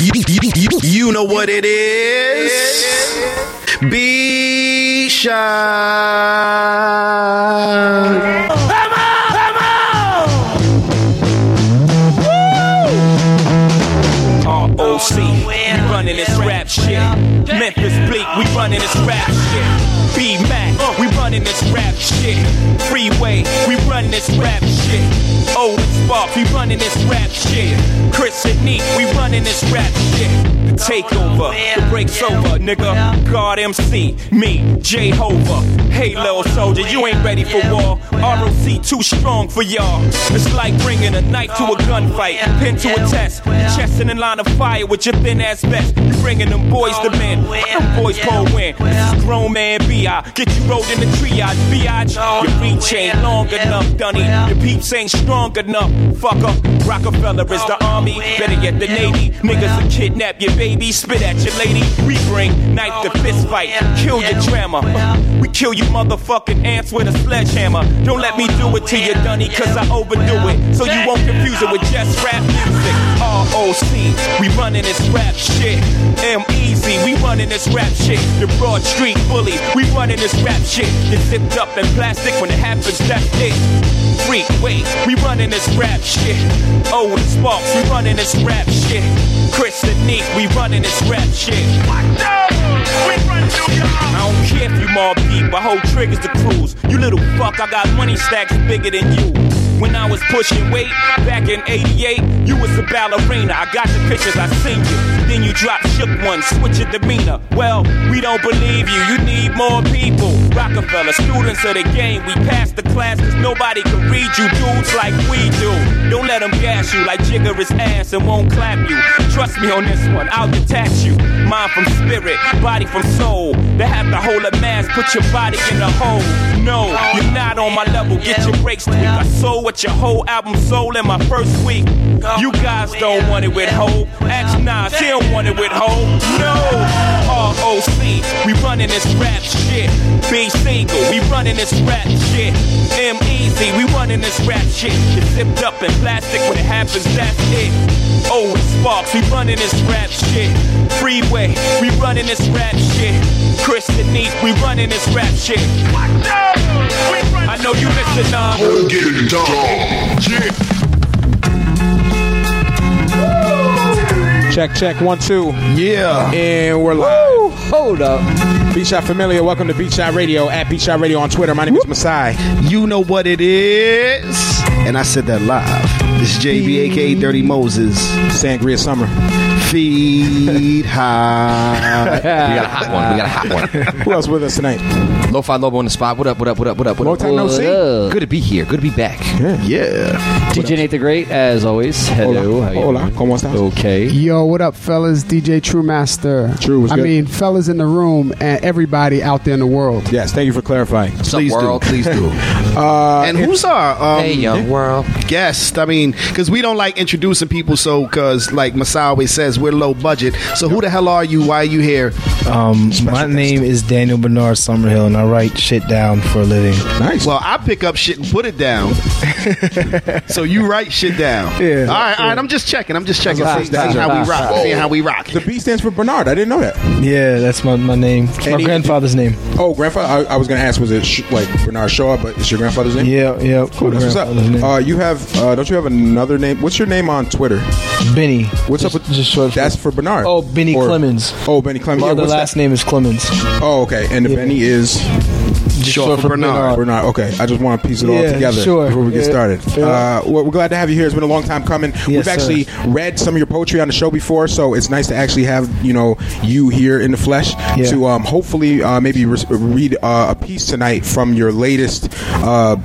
You know what it is. Be shy. ROC, we running this rap shit. Memphis Bleek, we running this rap shit. B Mac, we running this rap shit. Freeway, we running this rap shit. Old Sparks, we running this rap shit. Chris and Neef, we running this rap shit. Takeover, the break's over, nigga. God MC, me, Jehovah. Hey, oh, little soldier, you ain't ready for war. ROC too strong for y'all. It's like bringing a knife to a oh, gunfight, pin to a test, chest in a line of fire with your thin ass vest. You bringing them boys to oh, men, them boys pull win. This is grown man B.I. Get you rolled in the triage, biatch. Your reach ain't long enough, Dunny. Your peeps ain't strong enough, fucker. Rockefeller is the oh, army, better yet the navy. Niggas will kidnap your baby, spit at your lady. We bring knife to oh, fist fight, kill your drama. We kill you motherfucking ants with a sledgehammer. Don't let me oh, do it to you, Dunny, cause I overdo it. So you won't confuse it with just rap music. ROC, we running this rap shit. M Easy, we running this rap shit. The Broad Street Bully, we running this rap shit. Get zipped up in plastic when it happens, that's it. Freak, wait, we running this rap shit. Oh, Owen Sparks, we running this rap shit. Chris and Neef, we running this rap shit. I don't care if you Mobb Deep, I hold triggers to cruise. You little fuck, I got money stacks bigger than you. When I was pushing weight back in 88, you was a ballerina. I got your pictures, I seen you. Then you dropped shook one, switch your demeanor. Well, we don't believe you, you need more people. Rockefeller, students of the game, we passed the class cause nobody can read you dudes like we do. Don't let them gas you like Jigga is ass and won't clap you. Trust me on this one, I'll detach you. Mind from spirit, body from soul. They have to hold a mask, put your body in a hole. No, you're not on my level, get your breaks tweaked. I sold what your whole album sold in my first week. You guys don't want it with Hov. Ask Nas, he don't want it with Hov. No, ROC, we running this rap shit. B single, we running this rap shit. M Easy, we running this rap shit. Get zipped up in plastic when it happens, that's it. Owen Sparks, we running this rap shit. Freeway, we running this rap shit. Chris Denise, we running this rap shit. I know you listen, uh. Get it done. Check, check, one, two. Yeah. And we're live. Hold up. Shot Familiar, welcome to Shot Radio at Shot Radio on Twitter. My name is Masai. You know what it is. And I said that live. This is JB, aka Dirty Moses. Sangria Summer. Feed high. We got a hot one. We got a hot one. Who else with us tonight? Lo-fi Lobo on the spot. What up? What up? What up? What up? What Long up? time no see. Good to be here. Good to be back. yeah. DJ Nate the Great, as always. Hello. Hola. How you Hola. doing? ¿Cómo estás? Okay. Yo, what up, fellas? DJ True Master. True, what's I good? mean, fellas in the room and everybody out there in the world. Yes, thank you for clarifying. What's up, Please do. world? Please do. Uh, and who's our um, Hey, young world. guest? I mean, because we don't like introducing people, so because like Masai always says, we're low budget. So who the hell are you? Why are you here? Um, my name is Daniel Bernard Summerhill, and I write shit down for a living. nice. Well, I pick up shit and put it down. so you write shit down. Yeah. All right, all right. I'm just checking. I'm just checking. That's See, right. see how we rock. See how we rock. the B stands for Bernard. I didn't know that. Yeah, that's my, my name. My Any- grandfather's name. Oh, grandfather. I, I was going to ask, was it sh- like Bernard Shaw, but it's your grandfather's name? Yeah, yeah. Cool. my That's what's up. Uh, you have, uh, don't you have another name? What's your name on Twitter? Benny. What's just, up with just short? That's for Bernard. Oh, Benny Or- Clemens. Oh, Benny Clemens. Yeah, what's last that? name is Clemens. Oh, okay. And the Yeah. Benny is Just Short for Bernard. Bernard. Okay, I just want to piece it all Yeah, together sure. before we get Yeah. started. Yeah. Uh, well, we're glad to have you here. It's been a long time coming. We've sir. actually read some of your poetry on the show before, so it's nice to actually have you know you here in the flesh Yeah. to um, hopefully uh, maybe re- read uh, a piece tonight from your latest. Uh,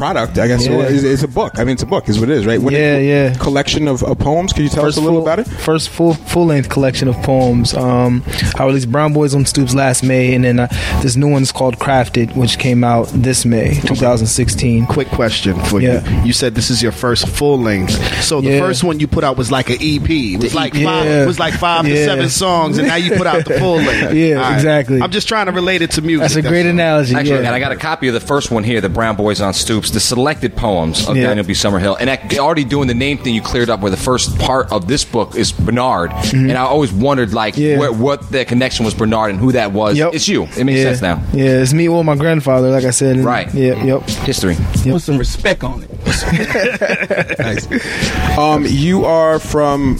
Product, I guess, Yeah. it's, it's a book. I mean, it's a book, is what it is, right? What Yeah, yeah. Collection of, of poems. Can you tell us a little full, about it? First full full length collection of poems. Um, I released Brown Boys on Stoops last May, and then uh, this new one's called Crafted, which came out this May, 2016. Quick question for Yeah. you. You said this is your first full length. So the Yeah. first one you put out was like an EP. It was like five. Yeah. It was like five to seven songs, and now you put out the full length. Yeah, All right. exactly. I'm just trying to relate it to music. That's a great all. analogy. Actually, yeah. and I got a copy of the first one here, the Brown Boys on Stoops. Books, the selected poems of Yeah. Daniel B. Summerhill, and that, already doing the name thing you cleared up where the first part of this book is Bernard, and I always wondered like Mm-hmm. Yeah. where, what the connection was Bernard and who that was. Yep. It's you. It makes yeah. sense now. Yeah, it's me or my grandfather, like I said. and- Right. Yeah. Yep. History. Put some respect on it. Nice. Um, you are from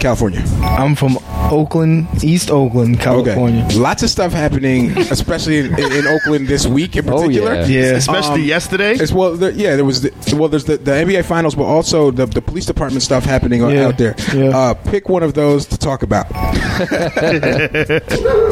California. I'm from Oakland, East Oakland, California. Okay. Lots of stuff happening, especially in, in, in Oakland this week in Oh, particular. yeah. Yeah. Especially Um, yesterday. As well, there, yeah, there was the, well, there's the, the NBA finals, but also the, the police department stuff happening Yeah. out there. Yeah. Uh, pick one of those to talk about.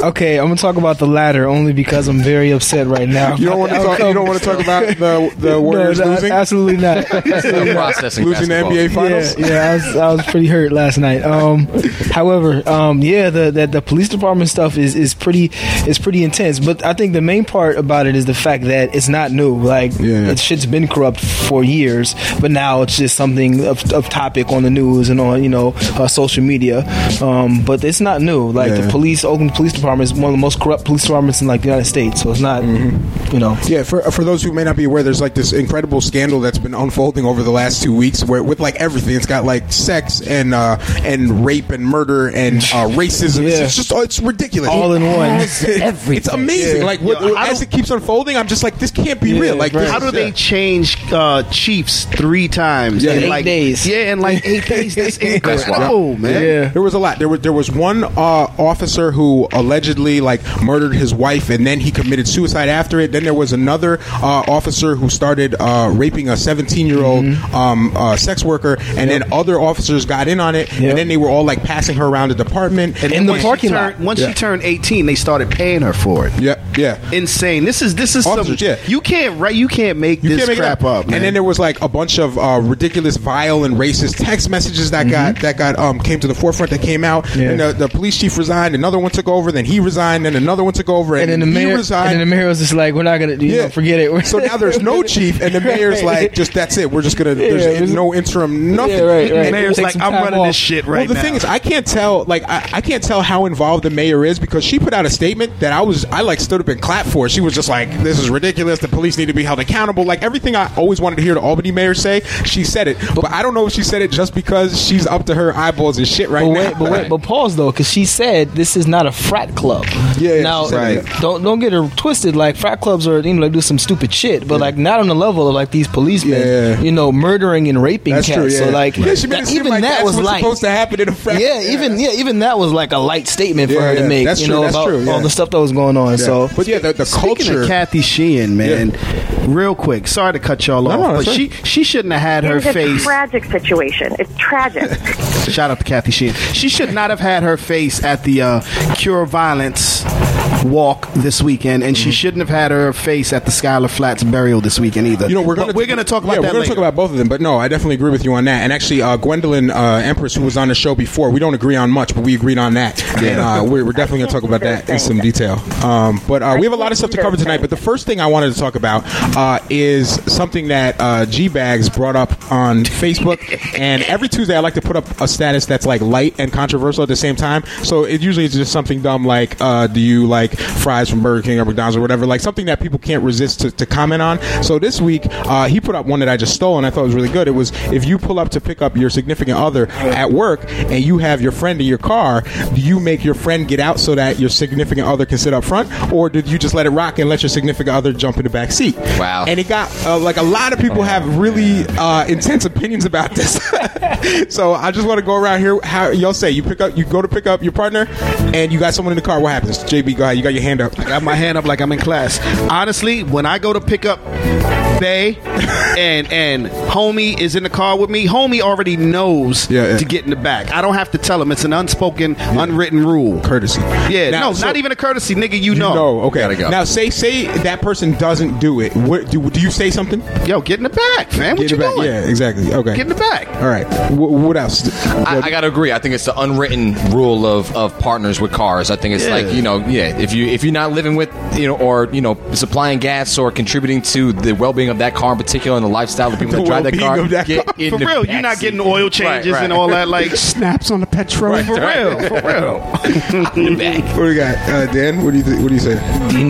Okay, I'm gonna talk about the latter only because I'm very upset right now. You don't want to talk. You don't want to talk about the the Warriors no, losing, Absolutely not. Processing losing the. NBA finals. Yeah, yeah, I was, I was pretty hurt last night. Um, however, um, yeah, the, the the police department stuff is, is pretty is pretty intense. But I think the main part about it is the fact that it's not new. Like Yeah. it shit's been corrupt for years, but now it's just something of, of topic on the news and on you know uh, social media. Um, but it's not new. Like Yeah. the police, Oakland Police Department is one of the most corrupt police departments in like the United States. So it's not, you know. Yeah, for for those who may not be aware, there's like this incredible scandal that's been unfolding over the last two weeks, where with like everything, it's got like sex and uh, and rape and murder and uh, racism. It's, Yeah. it's just oh, it's ridiculous. All in one. It's amazing. Yeah. Like what, Yo, as do- it keeps unfolding, I'm just like, this can't be real. Like, right. How do they yeah. change uh, Chiefs three times Yeah. in Eight like days. Yeah, in like eight days. That's incredible, man. Yeah. There was a lot. There was there was one uh, officer who allegedly like murdered his wife, and then he committed suicide after it. Then there was another uh, officer who started uh, raping a 17 year old Mm-hmm. um, uh, sex worker, and then other officers got in on it, Yep. and then they were all like passing her around the department. And In the parking turned- lot. Once Yeah. she turned 18, they started paying her for it. yeah, yeah. Insane. This is this is Officers, some. yeah. You can't right. You can't make You this can't make crap up. man. And then there was like a bunch of uh, ridiculous, vile, and racist text messages that got that got um, came to the forefront. That came out, Mm-hmm. Yeah. and the, the police chief resigned. Another one took over. Then he resigned. Then another one took over. And, And then the he mayor, resigned. and then the mayor was just like, "We're not gonna, you know, forget it." so now there's no chief, and the mayor's like, just that's it. We're just gonna. There's Yeah, it's- no interim, nothing. Yeah, right, the mayor's like, I'm running off. this shit right well, the now. thing is, I can't tell. Like, I, I can't tell how involved the mayor is because she put out a statement that I was, I like stood up and clapped for. She was just like, "This is ridiculous. The police need to be held accountable." Like everything I always wanted to hear the Albany mayor say, she said it. But I don't know if she said it just because she's up to her eyeballs and shit right But now. wait, but wait, but pause though, because she said this is not a frat club. Yeah, yeah, now that. don't don't get her twisted. Like frat clubs are, you know, like do some stupid shit, but like not on the level of like these policemen, Yeah. you know, murdering and raping That's cats. true. Yeah. So like, yeah, she made it seem even like that was light. supposed to happen in a frat. Yeah, even yeah, even that was like a light statement for Yeah, her to yeah. make. That's you true, know that's about true, yeah. all the stuff that was going on. Yeah. So but yeah, the, the Speaking culture. of Kathy Sheehan, man, real quick. Sorry to cut y'all off, no, but that's she she shouldn't have had her It's a face. tragic situation. It's tragic. Shout out to Kathy Sheehan. She should not have had her face at the uh, Cure Violence walk this weekend, and she shouldn't have had her face at the Skylar Flats burial this weekend either. You know, we're But going we're gonna talk about yeah, that we're gonna later. talk about both of them, but no, I definitely agree with you on that. And actually, uh, Gwendolyn uh, Empress, who was on the show before, we don't agree on much, but we agreed on that. And uh, we're, we're definitely going to talk about that in some detail. Um, but uh, we have a lot of stuff to cover tonight. But the first thing I wanted to talk about uh, is something that uh, G Bags brought up on Facebook. And every Tuesday, I like to put up a status that's like light and controversial at the same time. So it usually is just something dumb like, uh, "Do you like fries from Burger King or McDonald's or whatever?" Like something that people can't resist to, to comment on. So this week, uh, he put up one that I just stole and I thought was really good. It was if you pull up to pick up your significant other at work and you have your friend in your car, do you make your friend get out so that your significant other can sit up front, or did you just let it rock and let your significant other jump in the back seat? Wow. And it got uh, like a lot of people have really uh, intense opinions about this. so I just want to go around here. How y'all say you pick up, you go to pick up your partner, and you got someone in the car. What happens? JB, go ahead. You got your hand up. I got my hand up like I'm in class. Honestly, when I go to pick up Bay and and homie is in the car with me, homie already knows Yeah, yeah. to get in the back. I don't have to tell him. It's an unspoken, unwritten rule. Courtesy. Yeah, Now, no, so- not even a courtesy, nigga. You, You know. know, okay. Gotta go. Now, say say that person doesn't do it. What do, do you say something? Yo, get in the back, fam. What Get you it back. Yeah, exactly. Okay. Get in the back. All right. Wh- what else? I, I gotta agree. I think it's the unwritten rule of, of partners with cars. I think it's Yeah. like you know, yeah. If you if you're not living with you know, or you know, supplying gas or contributing to the well being of that car in particular and the lifestyle of people The that drive that well-being car. of that get car. in For the real, you're not seat. getting oil changes Right, right. and all that. Like Snaps on the petrol. for real, for real. In the back. What do you got, uh, Dan? What do you th- What do you say?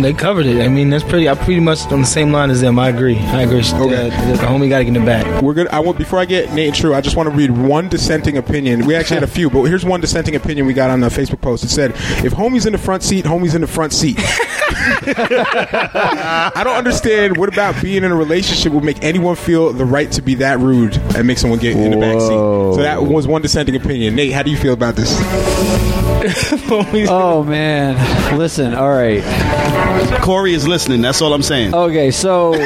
They covered it. I mean, that's pretty. I'm pretty much on the same line as them. I agree. I agree. Okay. Uh, the homie got to get in the back. We're good. I want before I get Nate and True. I just want to read one dissenting opinion. We actually had a few, but here's one dissenting opinion we got on the Facebook post. It said, "If homie's in the front seat, homie's in the front seat." I don't understand what about being in a relationship would make anyone feel the right to be that rude and make someone get in the back seat. So that was one dissenting opinion. Nate, how do you feel about this? Oh man, listen. All right. Corey is listening. That's all I'm saying. Okay, so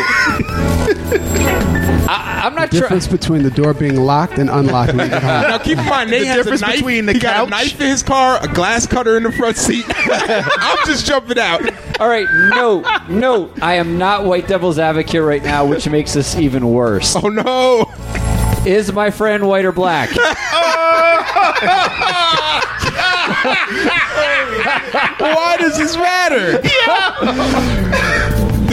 I, I'm not trying. Difference between the door being locked and unlocked when you get. Now keep in mind, Nate The has difference a knife. between the he got a knife in his car, a glass cutter in the front seat. I'm just jumping out. All right, no, no, I am not White Devil's advocate right now, which makes this even worse. Oh no! Is my friend white or black? Why does this matter?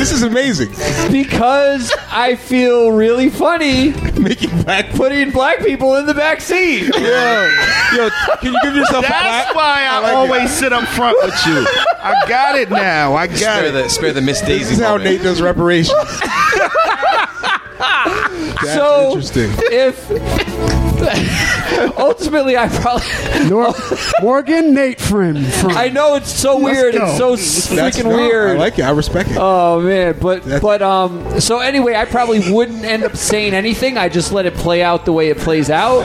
This is amazing. Because I feel really funny Making black putting black people in the back seat. Yo, yo, can you give yourself a That's why I, like it. always sit up front with you. I got it now. I got Spare it. the, spare the Miss Daisy. This is how moment. Nate does reparations. That's so interesting. if ultimately I probably Nor- Morgan Nate friend from I know it's so weird. go. It's so freaking no, weird. I like it. I respect it. Oh man, but That's- but um. So anyway, I probably wouldn't end up saying anything. I just let it play out the way it plays out,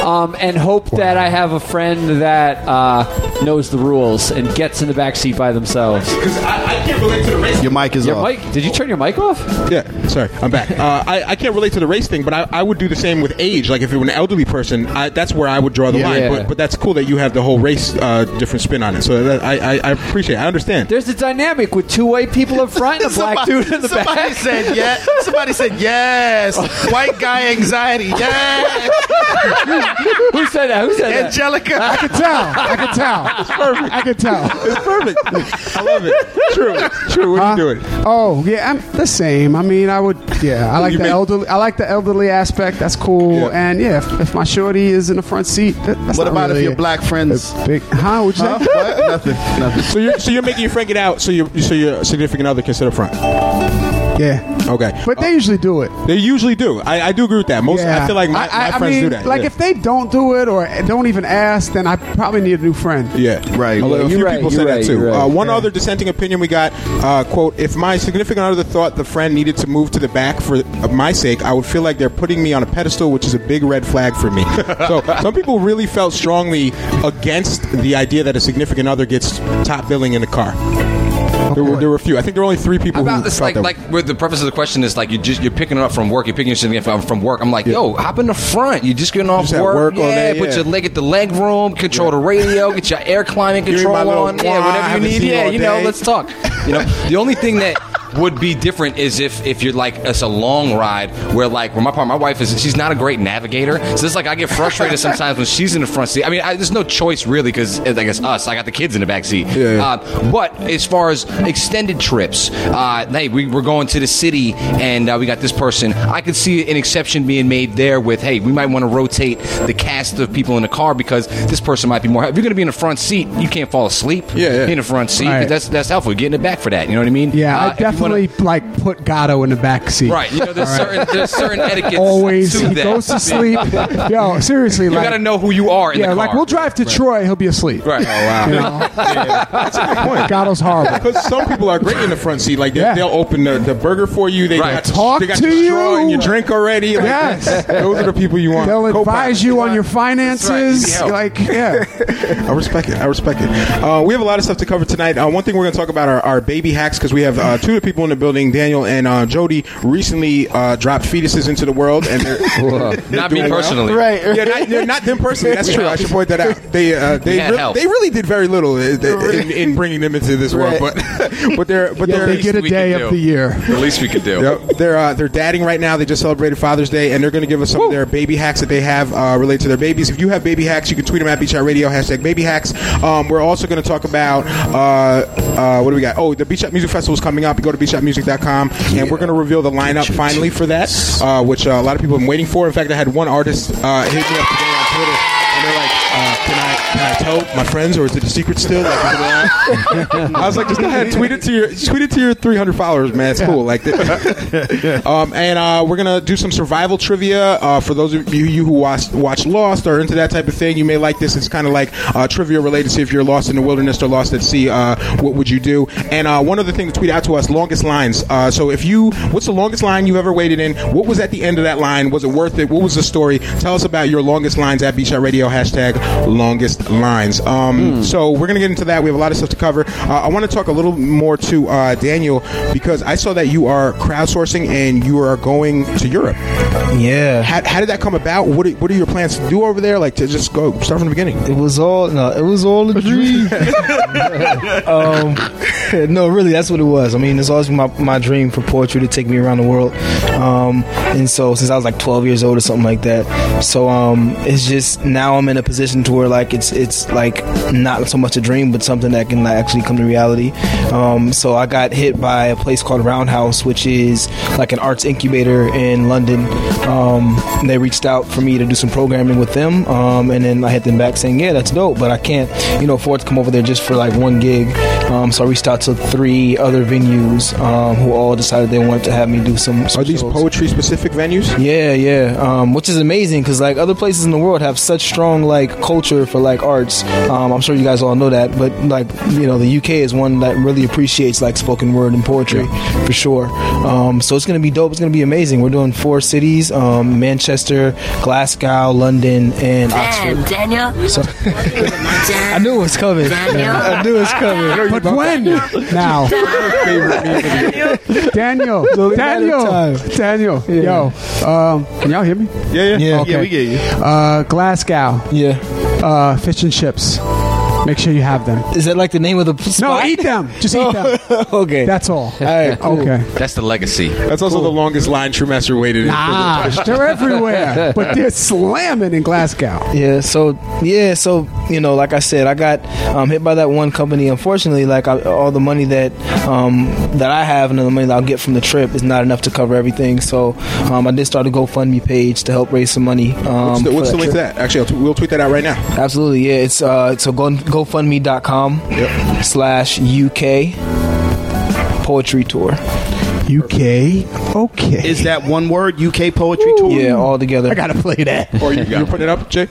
um, and hope that I have a friend that uh, knows the rules and gets in the back seat by themselves. Because I, I can't relate to the race. Your mic is Your off. mic? Did you turn your mic off? Yeah, sorry, I'm back. Uh, I, I can't relate to the race thing, but I, I would do the same with age. Like if it were an elderly person, I, that's where I would draw the Yeah. line. But, but that's cool that you have the whole race uh, different spin on it. So that, I, I, I appreciate. it. I understand. There's a dynamic with two white people in front and a black Somebody- dude in the somebody back. said yes. Somebody said yes. White guy anxiety. Yes. Who said that? Who said that? Angelica. I could tell. I could tell. It's perfect. I could tell. It's perfect. I love it. True, true. What are you doing? Oh yeah, I'm the same. I mean, I would. Yeah, I like You the make- elderly. I like the elderly aspect. That's cool. Yeah. And yeah, if, if my shorty is in the front seat, that, that's What not about if your black friends? a big? Huh? What'd you Huh? say? What? Nothing. Nothing. So you're so you're making your friend get out, so you so your significant other can sit up front. Yeah, Okay, but they usually do it. they usually do. I, I do agree with that. Most Yeah. I feel like my, I, I- my I friends mean, do that. Like yeah. if they don't do it or don't even ask, then I probably need a new friend. Yeah, Right. A, Yeah, a you're few right, people you're said right, that too. you're right. Uh, one Yeah. other dissenting opinion we got: uh, "quote If my significant other thought the friend needed to move to the back for of my sake, I would feel like they're putting me on a pedestal, which is a big red flag for me." so some people really felt strongly against the idea that a significant other gets top billing in a car. There were there were a few. I think there were only three people About who this, like, like with the preface of the question is like you just you're picking it up from work. You're picking your up from work. I'm like, yo, hop in the front. You're just getting off Just work. work all yeah, put your leg at the leg room. Control the radio. Get your air climate Give me my control on. Yeah, whatever you need. Yeah, you know, let's talk. You know, the only thing that would be different is if if you're like it's a long ride where like where my part my wife is she's not a great navigator so it's like I get frustrated sometimes when she's in the front seat I mean I, there's no choice really because I guess us I got the kids in the back seat Yeah, yeah. Uh, but as far as extended trips uh, hey we, we're going to the city and uh, we got this person I could see an exception being made there with hey we might want to rotate the cast of people in the car because this person might be more if you're going to be in the front seat you can't fall asleep Yeah, yeah. in the front seat Right. that's that's helpful get in the back for that you know what I mean Yeah, Uh, I if you wanna- like put Gatto in the back seat. Right, you know, there's certain there's certain etiquette. Always, to he that. goes to sleep. Yo, seriously, You like, got to know who you are in yeah, the car. like we'll drive to Troy, he'll be asleep. Right. Oh wow. You know, That's a good point. Gatto's horrible. Because some people are great in the front seat. Like they, Yeah. they'll open the, the burger for you. They Right. got Talk they got to your straw you. and your drink already. Like, Yes. those are the people you want. They'll Co-pilot. advise you on your finances. Like, yeah. I respect it. I respect it. Uh, we have a lot of stuff to cover tonight. Uh, one thing we're going to talk about are our baby hacks because we have uh, two of the people in the building, Daniel and uh, Jody, recently uh, dropped fetuses into the world, and they're, they're Not me doing well. personally. Right. Yeah, not, they're not them personally. That's true. I should point that out. They uh, they re- they really did very little uh, in, in bringing them into this world, but but they're but Yeah, they're they get a day of do. the year. The least we could do. Yep. They're uh, they're dadding right now. They just celebrated Father's Day, and they're going to give us some of their baby hacks that they have uh, related to their babies. If you have baby hacks, you can tweet them at Beach Out Radio hashtag baby hacks. Um, we're also going to talk about uh, Uh, what do we got? Oh, the Beach Shop Music Festival is coming up. You go to beachshopmusic.com, and we're going to reveal the lineup finally for that, uh, which uh, a lot of people have been waiting for. In fact, I had one artist uh, hit me up today on Twitter, and they're like, uh, "Can I can I tell my friends, or is it a secret still?" Like? I was like, "Just go ahead, tweet it to your tweet it to your 300 followers, man. It's cool." Like, um, and uh, we're gonna do some survival trivia uh, for those of you, you who watch watch Lost or into that type of thing. You may like this. It's kind of like uh, trivia related. See if you're lost in the wilderness or lost at sea. Uh, what would you do? And uh, one other thing to tweet out to us: longest lines. Uh, so if you, what's the longest line you've ever waited in? What was at the end of that line? Was it worth it? What was the story? Tell us about your longest lines at Shot Radio. Hashtag longest lines. Um, So we're gonna get into that. We have a lot of stuff to cover. Uh, I want to talk a little more to uh, Daniel because I saw that you are crowdsourcing and you are going to Europe. Yeah. How, how did that come about? What are, what are your plans to do over there? Like to just go start from the beginning? It was all no, it was all a dream. um, no, really, that's what it was. I mean, it's always been my, my dream for poetry to take me around the world. Um, and so since I was like 12 years old or something like that, so um, it's just now I'm in a position to where like it's it's like not so much a dream, but something that can like, actually come to reality. Um, so I got hit by a place called Roundhouse, which is like an arts incubator in London. Um, they reached out for me to do some programming with them, um, and then I hit them back saying, "Yeah, that's dope, but I can't, you know, afford to come over there just for like one gig." Um, so I reached out to three other venues um, who all decided they wanted to have me do some. some Are these shows. poetry specific venues? Yeah, yeah. Um, which is amazing because like other places in the world have such strong like culture for like arts. Um, I'm sure you guys all know that, but like you know, the UK is one that really appreciates like spoken word and poetry for sure. Um, so it's gonna be dope. It's gonna be amazing. We're doing four cities: um, Manchester, Glasgow, London, and Oxford. Daniel. So I knew it was coming. Daniel. I knew it was coming. But when? Now. Daniel. Daniel. Daniel. Yo. Um, can y'all hear me? Yeah, yeah. Yeah. Okay. Yeah, we get you. Uh, Glasgow. Yeah. Uh, fish and chips. Make sure you have them. Is that like the name of the No, eat them. Just eat them. okay. That's all. all right. Cool. Okay. That's the legacy. That's also the longest line True Master waited. in. Ah, they're everywhere, but they're slamming in Glasgow. Yeah, so yeah, so you know, like I said, I got um, hit by that one company. Unfortunately, like I, all the money that um, that I have and the money that I'll get from the trip is not enough to cover everything. So um, I did start a GoFundMe page to help raise some money. Um, What's the, for what's the link to trip. that? Actually, I'll t- we'll tweet that out right now. Absolutely, yeah. It's uh, so go GoFundMe.com slash UK poetry tour. UK. Okay. Is that one word? UK poetry tour. Yeah, all together. I gotta play that. Or you, you're putting it up, Jay?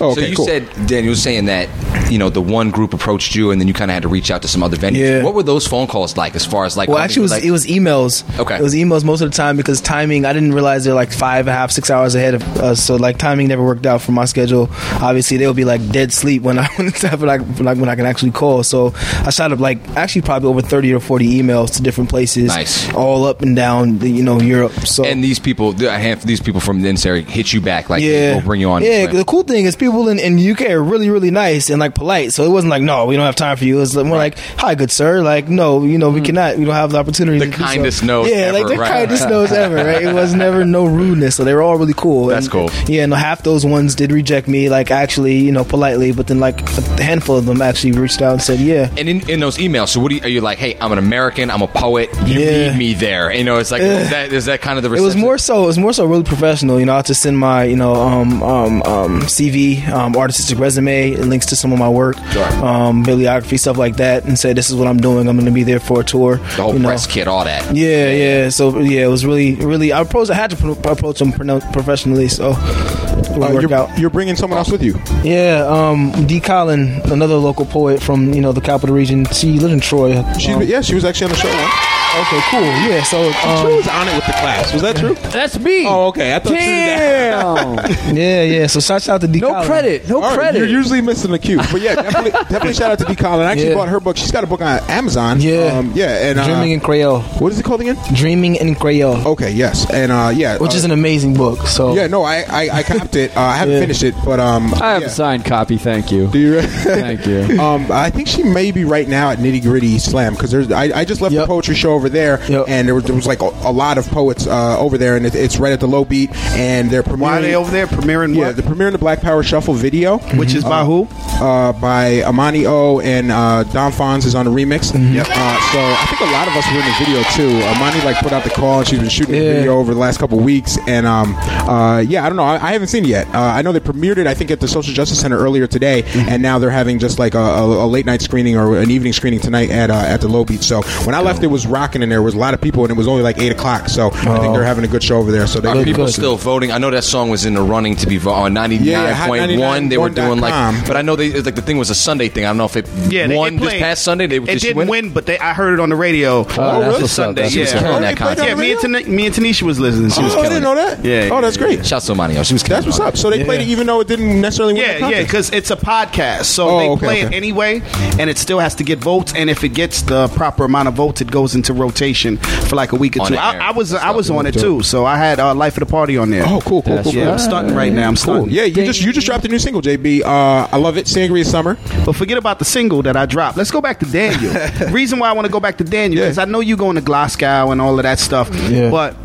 Oh, okay, so you cool. said Daniel was saying that you know the one group approached you, and then you kind of had to reach out to some other venues. Yeah. What were those phone calls like? As far as like, Well, actually, it was, like- it was emails. Okay. it was emails most of the time because timing. I didn't realize they're like five and a half, six hours ahead of us. So like timing never worked out for my schedule. Obviously, they'll be like dead sleep when I when it's like when I can actually call. So I shot up like actually probably over thirty or forty emails to different places. Nice. all up and down the, you know Europe. So and these people, a handful these people from the hit you back like, yeah, we'll bring you on. Yeah, the cool thing is people in, in the UK are really, really nice and like polite. So it wasn't like, no, we don't have time for you. It was more like, hi, good sir. Like, no, you know, we cannot. We don't have the opportunity. The to do so. kindest note Yeah, like the right. kindest notes ever. Right? It was never no rudeness. So they were all really cool. That's And, cool. Yeah, and half those ones did reject me, like actually, you know, politely. But then like a handful of them actually reached out and said, yeah. And in, in those emails, so what do you, are you like? Hey, I'm an American. I'm a poet. You Yeah. need me there. You know, it's like is that is that kind of the It was more so. It was more so really professional. You know, I had to send my you know um, um, um, CV, um, artistic resume, and links to some of my work, um, bibliography, stuff like that, and say this is what I'm doing. I'm going to be there for a tour. the whole you know. press kit, all that. Yeah, yeah. So yeah, it was really, really. I approached. I had to pro- approach them professionally, so it Uh, worked you're, out. you're bringing someone else with you. Yeah, um, D. Colin, another local poet from you know the capital region. She lived in Troy. She's, Um, yeah, she was actually on the show. Huh? Okay, cool. Yeah, so She um, was on it with the class. Was that true? That's me. Oh, okay. I thought Damn. yeah, yeah. So shout out to D. no Colin. credit. No All right, credit. You're usually missing the cue, but yeah, definitely, definitely shout out to D. Colin. I actually Yeah. bought her book. She's got a book on Amazon. Yeah. um, yeah, and uh, Dreaming in Creole. what is it called again? Dreaming in Creole. Okay, yes, and uh, yeah, which uh, is an amazing book. So yeah. No, I I, I copped it. Uh, I haven't Yeah. finished it, but um, I have yeah. a signed copy. Thank you. Do you? Thank you. Um, I think she may be right now at Nitty Gritty Slam because there's. I, I just left the Yep. poetry show over there, Yep. and there was, there was like a, a lot of poets uh, over there, and it, it's right at the low beat, and they're premiering. Why are they over there premiering Yeah, what? they're premiering the Black Power Shuffle video, Which is by who? uh, by Amani O and uh, Don Fons is on the remix. Mm-hmm. Uh, so I think a lot of us were in the video too. Amani like put out the call and she's been shooting the video over the last couple weeks. And um, uh, yeah, I don't know. I, I haven't seen it yet. Uh, I know they premiered it. I think at the Social Justice Center earlier today, Mm-hmm. and now they're having just like a, a, a late night screening or an evening screening tonight at uh, at the Low Beat. So when I left, it was rocking and there was a lot of people, and it was only like eight o'clock. So I think Oh. they're having a good show over there. So they Are people good. still voting? I know that song was in the running to be vo- on ninety Yeah, yeah, point one. They were doing like, 99.com. but I know they like the thing was a Sunday thing. I don't know if it Yeah, they, won it this played. past Sunday. They it just didn't win. win, but they, I heard it on the radio. Oh, that's what's up. Sunday, That's yeah. what's She was killing Oh, that they played content. Yeah, me and, Tana- me and Tanisha was listening. She was Oh, I killing didn't know it. that. Yeah, Oh, that's yeah, great. Shouts to Manio. She was killing That's what's it. up. So they played it even though it didn't necessarily win. the Yeah, yeah, contest. because it's a podcast, so Oh, they okay, play okay. it anyway, and it still has to get votes. And if it gets the proper amount of votes, it goes into rotation for like a week or On two. the I, air. I was I was on it too, so I had uh, Life of the Party on there. Oh, cool, cool, cool. yeah. I'm stunting right now. I'm Cool. stunting. Yeah, you just you just dropped a new single, JB. Uh, I love it. Sangria Summer. But forget about the single that I dropped. Let's go back to Daniel. Reason why I want to go back to Daniel because I know you going to Glasgow and all of that stuff. Yeah. But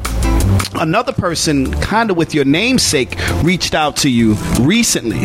another person, kind of with your namesake, reached out to you recently,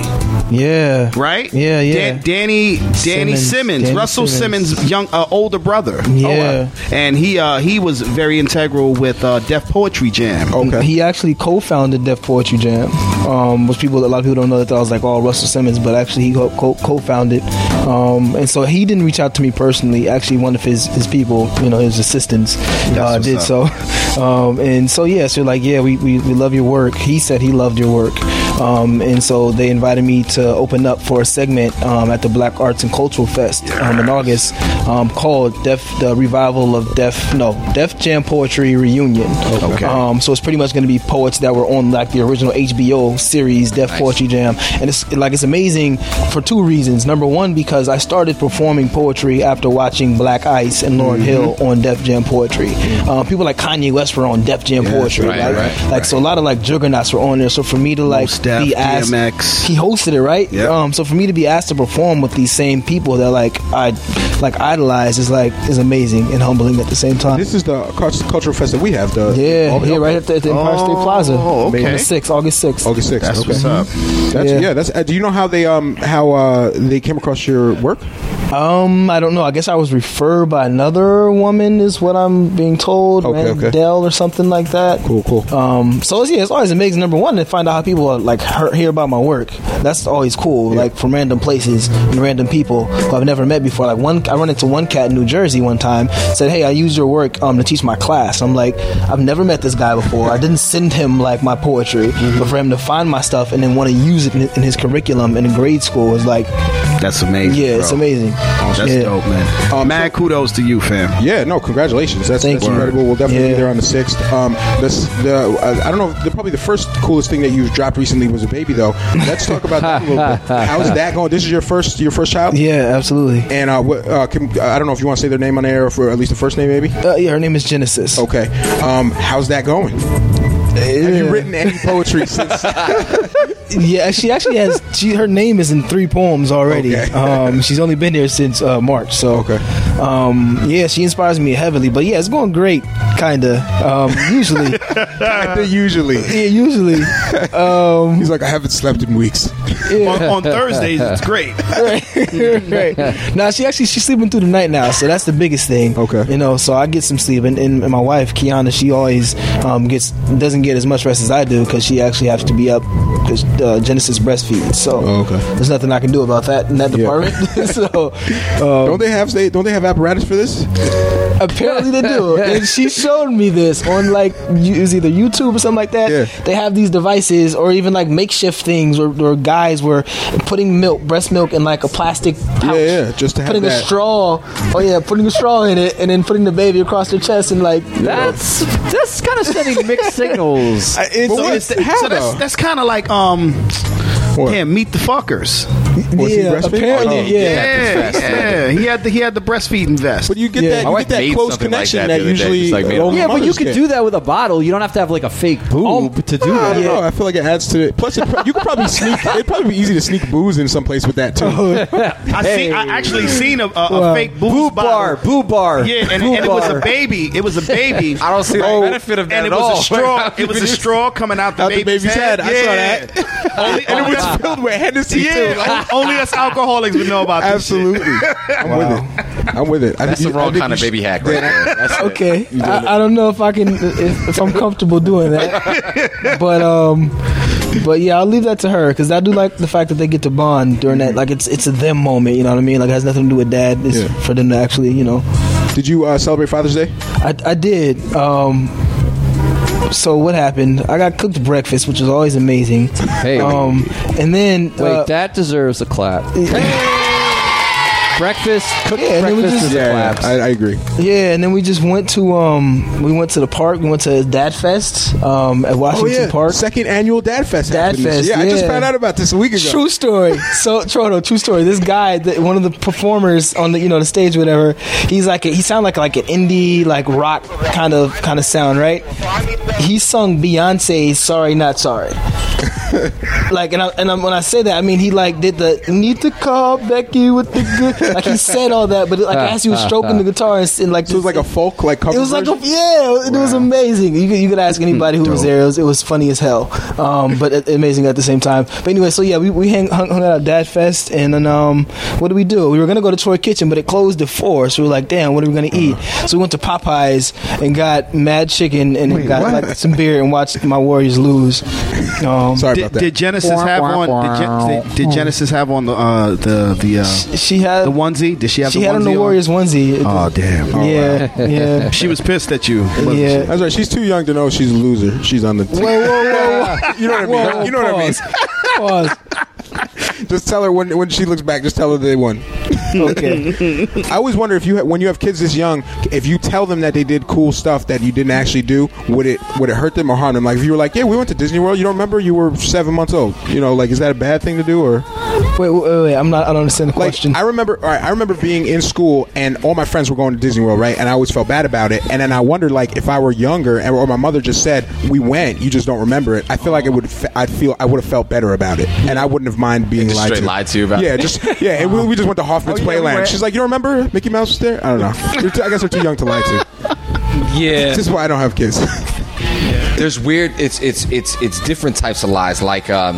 Yeah. right? Yeah, yeah. Dan- Danny, Danny Simmons, Simmons. Danny Russell Simmons, Simmons. young uh, older brother. Yeah. and he uh, he was very integral with uh, Def Poetry Jam. Okay. He actually co-founded Def Poetry Jam. Um, which people, a lot of people don't know that I was like, oh, Russell Simmons, but actually he co- co- co-founded. Um, and so he didn't reach out to me personally. Actually, one of his, his people, you know, his assistants, uh, did up. so. Um, and so yeah, so you're like yeah, we, we, we love your work. He said he loved your work. Um, and so they invited me to open up for a segment um, at the Black Arts and Cultural Fest um, in August um, called Def the Revival of Def no Def Jam Poetry Reunion. Okay. Um, so it's pretty much going to be poets that were on like the original HBO series Def Poetry Jam, and it's like it's amazing for two reasons. Number one, because I started performing poetry after watching Black Ice and Lauryn Hill on Def Jam Poetry. Um, people like Kanye West were on Def Jam Poetry, right, right? right, like so a lot of like juggernauts were on there. So for me to like Mos Def, be asked, DMX. he hosted it, right? Yep. Um, so for me to be asked to perform with these same people that like I like idolize is like is amazing and humbling at the same time. This is the cultural fest that we have. The Yeah, oh, yeah, right at the, at the Empire State Plaza. Oh, Plaza. okay. On the sixth, August sixth. August sixth. That's okay. what's up. That's, yeah. Yeah. that's. Uh, do you know how they um how uh they came across your work? Um, I don't know. I guess I was referred by another woman, is what I'm being told. Okay, okay. Dell or something like that. Cool, cool. Um, so it's, yeah, it's always amazing. Number one, to find out how people are, like hear, hear about my work. That's always cool. Like from random places and random people who I've never met before. Like one, I run into one cat in New Jersey one time. Said, "Hey, I used your work um, to teach my class." I'm like, I've never met this guy before. I didn't send him like my poetry, Mm-hmm. but for him to find my stuff and then want to use it in, in his curriculum in grade school is like, That's amazing. yeah, it's bro. amazing. That's yeah. dope, man. Um, Mad kudos to you, fam. Yeah, no, congratulations. That's, Thank that's you. incredible. We'll definitely be Yeah. there on the sixth. Um, this the uh, I don't know. The, probably the first coolest thing that you've dropped recently was a baby, though. Let's talk about that a little bit. How's that going? This is your first your first child. Yeah, absolutely. And uh, what, uh, can, I don't know if you want to say their name on air or for at least the first name, maybe. Uh, yeah, her name is Genesis. Okay. Um, how's that going? Have you written any poetry since? Yeah, she actually has. She her name is in three poems already. Okay. Um, she's only been here since uh, March. So Okay. Um, yeah, she inspires me heavily. But yeah, it's going great, kinda. Um, usually, Usually, yeah, usually. Um, he's like, I haven't slept in weeks. On, on Thursdays, it's great. right. Now she actually she's sleeping through the night now, so that's the biggest thing. Okay. You know, so I get some sleep, and, and my wife Kiana, she always um, gets doesn't get as much rest as I do because she actually has to be up because uh, Genesis breastfeeds. So Oh, okay. there's nothing I can do about that in that department. so um, Don't they have they don't they have apparatus for this? apparently they do, and she showed me this on like you- it was either YouTube or something like that. Yeah. They have these devices, or even like makeshift things, or, where guys were putting milk, breast milk, in like a plastic pouch. Yeah, yeah, just to have putting that. a straw. Oh yeah, putting a straw in it, and then putting the baby across their chest, and like That's that's kind of sending mixed signals. Uh, It's, But what- it's- how, so that's, that's kind of like um, What? yeah, meet the fuckers. Was he yeah, breastfeeding? apparently, Oh, yeah. Yeah, yeah. He had the he had the breastfeeding vest. But you get Yeah. that My you wife get that made close something like connection that that, the other day. usually She's like, man, only Yeah, but you mothers could get. do that with a bottle. You don't have to have like a fake boob oh, to do I that. don't know. I feel like it adds to it. Plus, it, pro- you could probably sneak. It'd probably be easy to sneak booze in some place with that too. Oh, I see. I actually seen a, a, a Wow. fake booze Boob bar, bottle. boob bar. Yeah, and, Boob and it was a bar. baby. It was a baby. I don't see the Oh, benefit of that and at it was all. a straw. It was a straw coming out the Out the baby's, baby's head. I saw Yeah. that. Only, And it was it's filled with Hennessy Yeah, too. o- only us alcoholics would know about this. Absolutely, I'm with it. I'm with it. I That's think the you- I wrong think kind of should- baby hack right there. That's it. Okay, I, I don't know if I can if, if I'm comfortable doing that, but um, but yeah, I'll leave that to her because I do like the fact that they get to bond during that. Like it's it's a them moment, you know what I mean? Like it has nothing to do with dad. It's Yeah. for them to actually, you know. Did you uh, celebrate Father's Day? I, I did. Um, so what happened? I got cooked breakfast, which is always amazing. Hey. um, and then Wait, uh, that deserves a clap. Breakfast, cooked Yeah, and then we breakfast just- is a Yeah, clap. yeah, I, I agree. Yeah, and then we just went to um we went to the park. We went to Dad Fest um at Oh Washington yeah, Park. second annual Dad Fest. Dad happening. Fest, Yeah, I just yeah. found out about this a week ago. True story. So Trono, true story. This guy, the, one of the performers on the you know the stage, or whatever. He's like a, he sounded like like an indie like rock kind of kind of sound, right? He sung Beyonce's "Sorry Not Sorry." like and I, and I, when I say that, I mean he like did the need to call Becky with the good. Like he said all that, but like as he was stroking the guitar and, and like So it was like a folk like cover. it was like a, yeah, it was amazing. You could, you could ask anybody who was there. It was, it was funny as hell, um, but it- amazing at the same time. But anyway, so yeah, we, we hang, hung, hung out at Dad Fest, and then um, what did we do? We were gonna go to Troy Kitchen, but it closed at four, so we were like, damn, what are we gonna eat? So we went to Popeyes and got mad chicken and got what? like some beer and watched my Warriors lose. Um, Sorry Did, about that. did Genesis have one? Did, Gen- did, did Genesis have on the uh, the the uh, she had the onesie? Did she have she the had on onesie the Warriors onesie. Oh damn! yeah, yeah. She was pissed at you. wasn't she? Yeah. That's right. She's too young to know she's a loser. She's on the team. Whoa, whoa, whoa, You know what I mean? whoa! you know what I mean? Pause. Just tell her when when she looks back. Just tell her they won. Okay. I always wonder if you ha- when you have kids this young, if you tell them that they did cool stuff that you didn't actually do, would it would it hurt them or harm them? Like if you were like, yeah, we went to Disney World. You don't remember? You were seven months old. You know, like is that a bad thing to do or? Wait, wait, wait, wait. I'm not. I don't understand the Like question. I remember, all right, I remember being in school and all my friends were going to Disney World, right? And I always felt bad about it. And then I wondered, like, if I were younger, and, or my mother just said we went, you just don't remember it. I feel like it would. I'd feel I would have felt better about it, and I wouldn't have mind being Just lied straight to. lied to you about Yeah, just yeah. And we, we just went to Hoffman's Oh, yeah, Playland. went. She's like, you don't remember Mickey Mouse was there? I don't know. They're too- I guess they're too young to lie to. Yeah. This is why I don't have kids. There's weird. It's it's it's it's different types of lies. Like, um,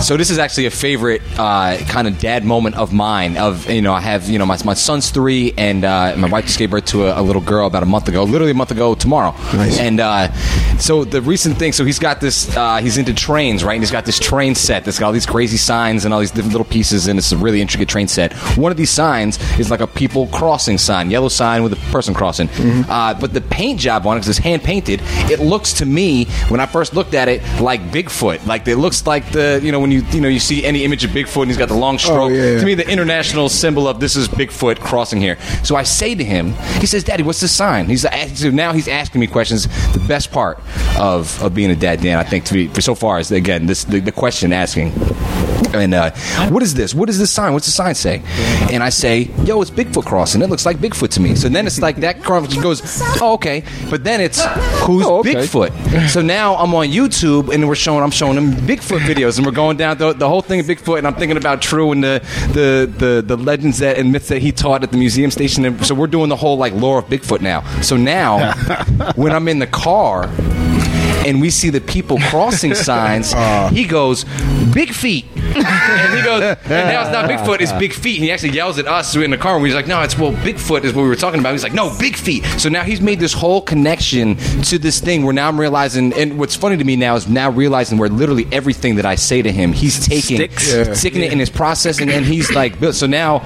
so this is actually a favorite uh, kind of dad moment of mine. Of you know, I have you know my, my son's three, and uh, my wife just gave birth to a, a little girl about a month ago, literally a month ago tomorrow. Nice. And uh, so the recent thing. So he's got this. Uh, he's into trains, right? And he's got this train set that's got all these crazy signs and all these different little pieces, and it's a really intricate train set. One of these signs is like a people crossing sign, yellow sign with a person crossing. Uh, but the paint job on it, because it's hand painted, it looks to me when I first looked at it like Bigfoot. Like it looks like the you know when you you know you see any image of Bigfoot and he's got the long stroke. yeah, yeah. To me, the international symbol of this is Bigfoot crossing here. So I say to him, he says, "Daddy, what's the sign?" He's so now he's asking me questions. The best part of of being a dad, Dan, I think, to be for so far is again this the, the question asking. And uh, what is this? What is this sign? What's the sign say? And I say, "Yo, it's Bigfoot crossing. It looks like Bigfoot to me." So then it's like that goes, "Oh, okay." But then it's who's Oh, okay. Bigfoot? So now I'm on YouTube and we're showing I'm showing them Bigfoot videos and we're going down the, the whole thing of Bigfoot and I'm thinking about True and the the the, the legends that and myths that he taught at the museum station. And so we're doing the whole like lore of Bigfoot now. So now when I'm in the car and we see the people crossing signs, uh. he goes, "Big feet," and he goes, and now it's not Bigfoot, it's Big Feet. And he actually yells at us in the car, and we're like, "No, it's well, Bigfoot is what we were talking about." He's like, "No, Big Feet." So now he's made this whole connection to this thing where now I'm realizing, and what's funny to me now is now realizing where literally everything that I say to him, he's taking, Sticks. sticking it in his processing, and he's like, so now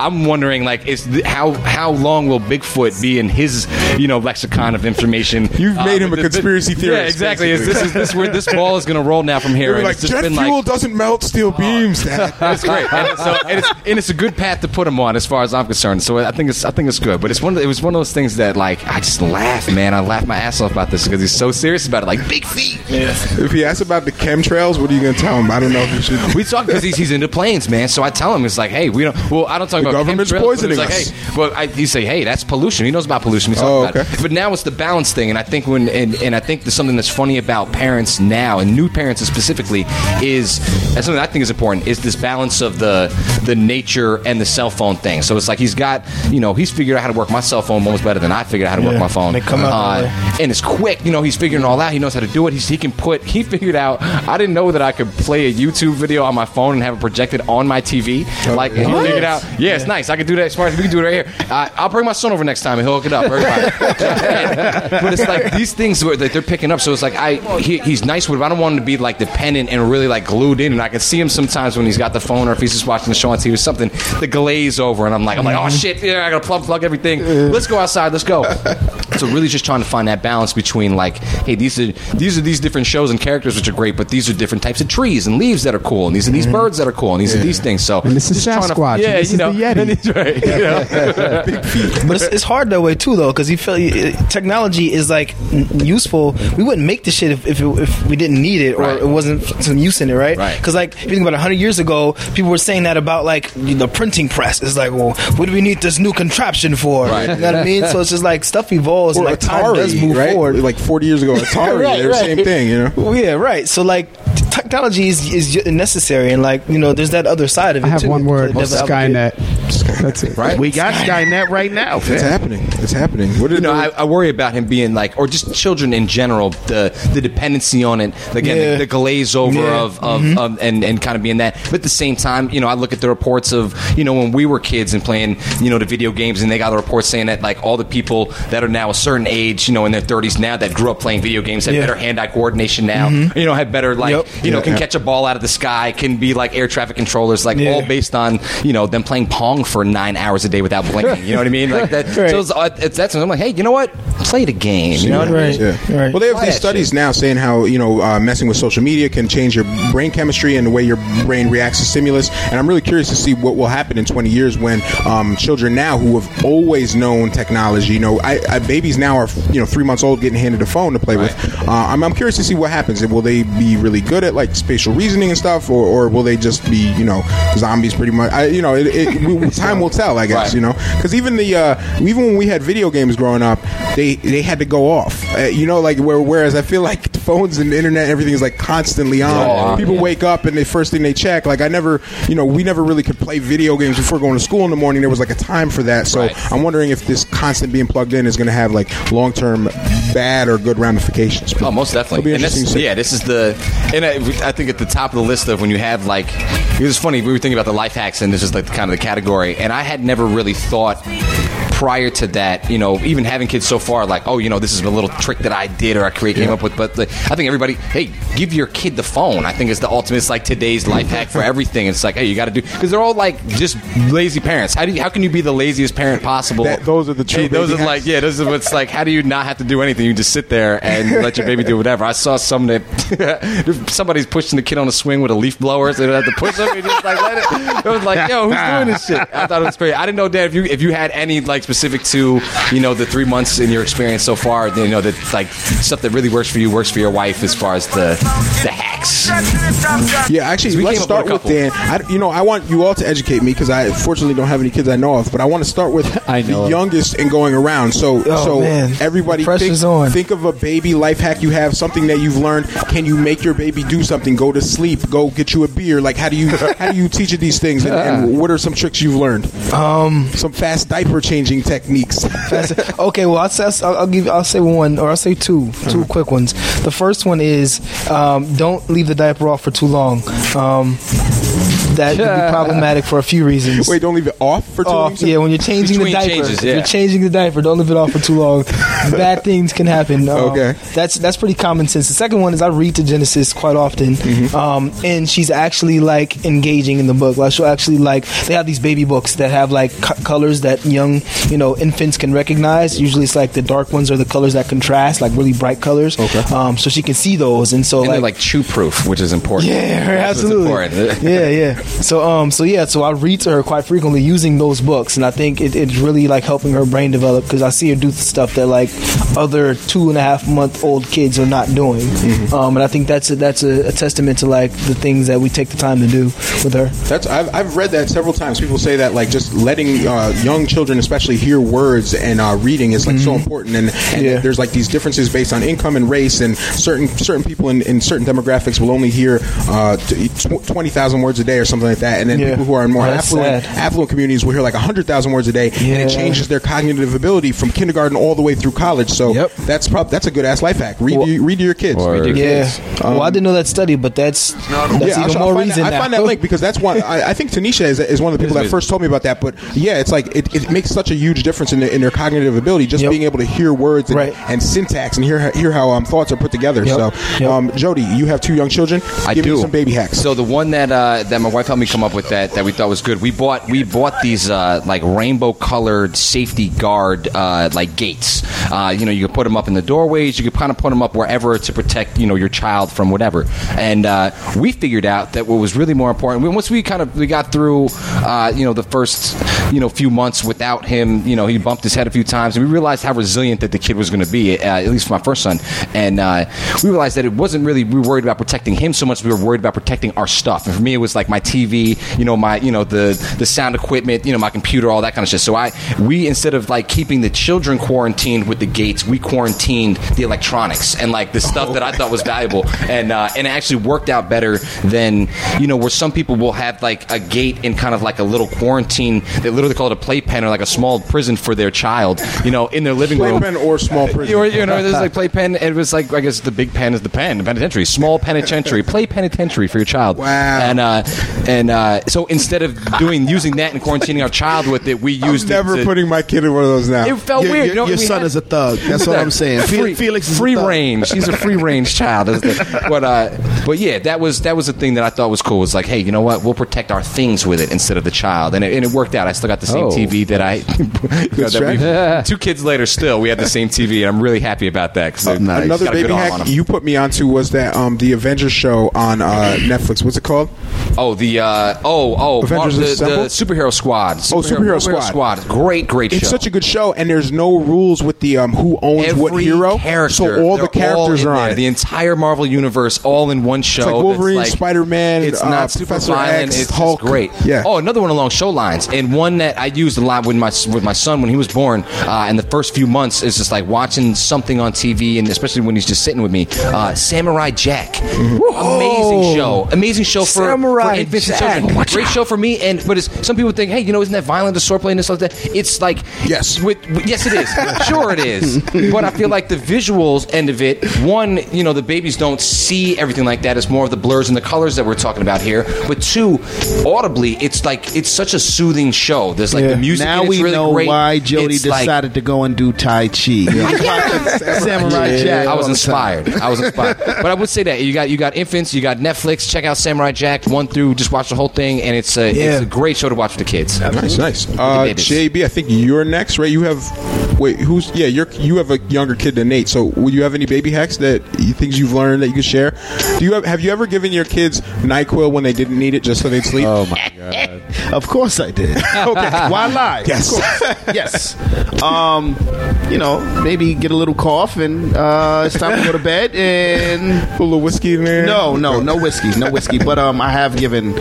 I'm wondering, like, is th- how how long will Bigfoot be in his you know lexicon of information? You've uh, made him a the- conspiracy Yeah, theorist, Yeah, exactly. Is this is this where this ball is going to roll now from here? Like jet been fuel like, doesn't melt steel beams. Dad. that's great, and, so, and, it's, and it's a good path to put him on, as far as I'm concerned. So I think it's I think it's good. But it's one of the, it was one of those things that like I just laugh, man. I laugh my ass off about this because he's so serious about it, like big feet. if he asks about the chemtrails, what are you going to tell him? I don't know if you should. We talk because he's, he's into planes, man. So I tell him it's like, hey, we don't. Well, I don't talk The about government's chemtrails, but poisoning it's like, us. Hey, well, I, you say, hey, that's pollution. He knows about pollution. Talk Oh, about okay. it. But now it's the balance thing, and I think when and, and I think there's something that's funny about parents now and new parents specifically is that's something I think is important is this balance of the the nature and the cell phone thing. So it's like he's got, you know, he's figured out how to work my cell phone almost better than I figured out how to work Yeah, my phone. they come out Uh, way. and it's quick. You know, he's figuring all out. He knows how to do it. He's, he can put. He figured out. I didn't know that I could play a YouTube video on my phone and have it projected on my TV. Like he What? figured out. Yeah, it's nice. I can do that. Smart. we can do it right here. Uh, I'll bring my son over next time and he'll hook it up. But it's like these things where that they're picking up. So it's like I he, he's nice with. it, I don't want him to be like dependent and really like glued in. And I can see him sometimes when he's got the phone or if he's just watching the show on TV or something. The glaze over, and I'm like, I'm like, oh mm-hmm. shit, yeah, I gotta plug plug everything. Let's go outside. Let's go. So really, just trying to find that balance between like, hey, these are these are these different shows and characters which are great, but these are different types of trees and leaves that are cool, and these are these mm-hmm. birds that are cool, and these are these things. So And this is just trying to- Sasquatch, and yeah, this you is know, the Yeti. and it's right, you know. but it's, it's hard that way too, though, because you feel technology is like useful. We wouldn't make the shit if if, it, if we didn't need it or Right. it wasn't some use in it, right? Right. Because like if you think about hundred years ago, people were saying that about like the printing press. It's like, well, what do we need this new contraption for? Right. You know what I mean? So it's just like stuff evolves Or and like time does Atari, move right? forward. Like 40 years ago, Atari, Right, they're the right. same thing, you know? Well, yeah, right. So like technology is is necessary, and like you know, there's that other side of it. I have too. one word: So never advocate- Skynet. That's it. Right. We got Skynet right now. It's fam. happening. It's happening. What You know, I, I worry about him being like, or just children in general, the the dependency on it, again, Yeah. the, the glaze over Yeah. of, of, mm-hmm. of and, and kind of being that. But at the same time, you know, I look at the reports of, you know, when we were kids and playing, you know, the video games, and they got the reports saying that like all the people that are now a certain age, you know, in their 30s now that grew up playing video games have Yeah. better hand-eye coordination now, mm-hmm. you know, have better like, Yep. you know, can yeah. catch a ball out of the sky, can be like air traffic controllers, like Yeah. all based on, you know, them playing pong for nine hours a day without blinking. You know what I mean? Like that. Right. So it's, uh, it's that's when I'm like, hey, you know what? Play the game. You know what I mean? Right. Yeah. Right. Well, they have Try these studies shit. now saying how you know uh, messing with social media can change your brain chemistry and the way your brain reacts to stimulus. And I'm really curious to see what will happen in 20 years when um, children now who have always known technology, you know, I, I, babies now are you know three months old getting handed a phone to play with. Uh, I'm, I'm curious to see what happens. Will they be really good at like spatial reasoning and stuff, or, or will they just be you know zombies pretty much? I, you know, it, it, we, time will tell. I guess Right. you know because even the uh, even when we had video games growing up, they they had to go off. Uh, you know, like where, whereas I feel like phones and the internet, everything is like constantly on. Yeah. People wake up and the first thing they check. Like I never, you know, we never really could play video games before going to school in the morning. There was like a time for that. So Right. I'm wondering if this constant being plugged in is going to have like long term bad or good ramifications. Oh, most definitely. be And interesting that's, to see. yeah, this is the, and I, I think at the top of the list of when you have like, it was funny. We were thinking about the life hacks, and this is like kind of the category. And I had never really thought prior to that, you know, even having kids so far, like, oh, you know, this is a little trick that I did or I create came up with. But the, I think everybody, hey, give your kid the phone. I think it's the ultimate. It's like today's life hack for everything. It's like, hey, you got to do because they're all like just lazy parents. How do you, how can you be the laziest parent possible? That- those are the true Hey, those are like yeah, those are what's like. How do you not have to do anything? You just sit there and let your baby do whatever. I saw some that somebody's pushing the kid on a swing with a leaf blower, so they don't have to push him. He just like let it. It was like, yo, who's doing this shit? I thought it was great. I didn't know, Dan, if you if you had any like specific to you know the three months in your experience so far, you know that like stuff that really works for you works for your wife as far as the the hacks. Yeah, actually, we let's came up start with with. Dan. I, you know, I want you all to educate me because I fortunately don't have any kids I know of, but I want to start with I know the of. youngest and going around. So, Oh, so man. everybody, Pressure's think, on. think of a baby life hack you have, something that you've learned. Can you make your baby do something? Go to sleep. Go get you a beer. Like, how do you how do you teach it these things? And, and what are some tricks you've learned? Um, Some fast diaper changing techniques. Okay, well, I'll, say- I'll, I'll give. I'll say one, or I'll say two, two quick ones. The first one is um, don't leave the diaper off for too long. Um, that could be problematic for a few reasons. Wait, don't leave it off for too long. Yeah, when you're changing Between the diaper, changes, if yeah. you're changing the diaper, don't leave it off for too long. Bad things can happen. Um, Okay. that's that's pretty common sense. The second one is I read to Genesis quite often, Mm-hmm. um, and she's actually like engaging in the book. Like she'll actually like they have these baby books that have like co- colors that young you know infants can recognize. Usually it's like the dark ones are the colors that contrast, like really bright colors. Okay. Um, so she can see those, and so And like, like chew proof, which is important. yeah, right, absolutely. important. yeah, yeah. So um, so yeah, so I read to her quite frequently using those books, and I think it, it's really like helping her brain develop because I see her do stuff that like other two and a half month old kids are not doing, um, and I think that's a, that's a, a testament to like the things that we take the time to do with her. That's I've, I've read that several times. People say that like just letting uh, young children, especially, hear words and uh, reading is like so important. And, and Mm-hmm. Yeah. there's like these differences based on income and race, and certain certain people in, in certain demographics will only hear uh, t- twenty thousand words a day or something like that, and then Yeah. people who are in more that's affluent sad. affluent communities will hear like hundred thousand words a day, and it Yeah. changes their cognitive ability from kindergarten all the way through college. So Yep. that's prob- that's a good ass life hack. Read Well- to, read to your kids. Or- Read your Yeah. kids. well, I didn't know that study, but that's that's yeah, even I'll- I'll more find reason. That, I find that link because that's one. I, I think Tanisha is, is one of the people that first told me about that. But yeah, it's like it, it makes such a huge difference in, the, in their cognitive ability, just Yep. being able to hear words and, Right. and syntax and hear hear how um, thoughts are put together. Yep. So, Yep. um, Jody, you have two young children. I Give do. me some baby hacks. So the one that uh, that my wife helped me come up with that that we thought was good. We bought we bought these uh, like rainbow colored safety guard uh, like gates. Uh, you know, you could put them up in the doorways. You could kind of put them up wherever to protect you know your child from whatever. And uh, we figured out that what was really more important once we kind of we got through uh, you know the first you know few months without him. You know, he bumped his head a few times, and we realized how resilient that the kid was going to be. Uh, at least for my first son, and we realized that it wasn't really we were worried about protecting him so much. We were worried about protecting our stuff. And for me, it was like my TV, you know, my you know the the sound equipment, you know, my computer, all that kind of shit. So I we instead of like keeping the children quarantined with the gates, we quarantined the electronics and like the stuff that I thought was valuable, and uh, and it actually worked out better than you know where some people will have like a gate in kind of like a little quarantine. They literally call it a playpen or like a small prison for their child, you know, in their living room. Playpen or small prison. Or, you know, there's like playpen. It was like I guess the big pen is the pen, the penitentiary, small penitentiary, play penitentiary for your child. Wow. And uh, and uh, so instead of doing using that and quarantining our child with it, we I'm used never it. to- putting my kid in one of those now. it felt Your, weird. your- you know, your son had- is a thug. That's what I'm saying. Free, Felix is a free thug. range. He's a free range child. Is the- but uh, but yeah, that was that was the thing that I thought was cool. Was like, hey, you know what? We'll protect our things with it instead of the child, and it, and it worked out. I still got the same Oh. TV that I. you know, that we- two kids later, still we had the same TV, and I'm really happy about that because Another baby hack you put me onto was that um, the Avengers show on uh, Netflix. What's it called? Oh, the uh, oh oh Avengers Mar- the, the Assemble? superhero squad. Oh, Superhero Squad. Great, great show. It's such a good show, and there's no rules with the um, who owns what hero. character, so all the they're characters in are on there. it. The entire Marvel universe, all in one show. like that's Wolverine, Spider-Man, It's uh, not super Professor violent. X, it's Hulk. just great. Yeah. Oh, another one along show lines, and one that I used a lot with my with my son when he was born. Uh, in the first few months, is just like watching something on TV, and especially when he's just sitting with me. Uh, Samurai Jack, amazing show, amazing show for, Samurai for infants Jack. and children. Great show for me, and but it's, some people think, hey, you know, isn't that violent? The swordplay and this like that. It's like Yes. with, with- yes, it is. sure, it is. But I feel like the visuals end of it. One, you know, the babies don't see everything like that. It's more of the blurs and the colors that we're talking about here. But two, audibly, it's like it's such a soothing show. There's like Yeah. the music. Now and it's we really know great. why Jody It's like- decided to go and do Tai Chi. Samurai Jack. I was all the time. inspired. I was inspired. but I would say that you got you got infants, you got Netflix. Check out Samurai Jack one through. Just watch the whole thing, and it's a Yeah. it's a great show to watch with the kids. Nice, nice. Uh, babies. JB, I think you're next, right? You have wait, who's? Yeah, you're you have a younger kid than Nate. So, would you have any baby hacks that you, things you've learned that you could share? Do you have have you ever given your kids Nyquil when they didn't need it just so they'd sleep? Oh my god. Of course I did. okay. Why lie? Yes. Of yes. Um, you know, maybe get a little cough and uh, it's time to go to bed and Put a little whiskey in there. no, no, no whiskey, no whiskey. But um, I have given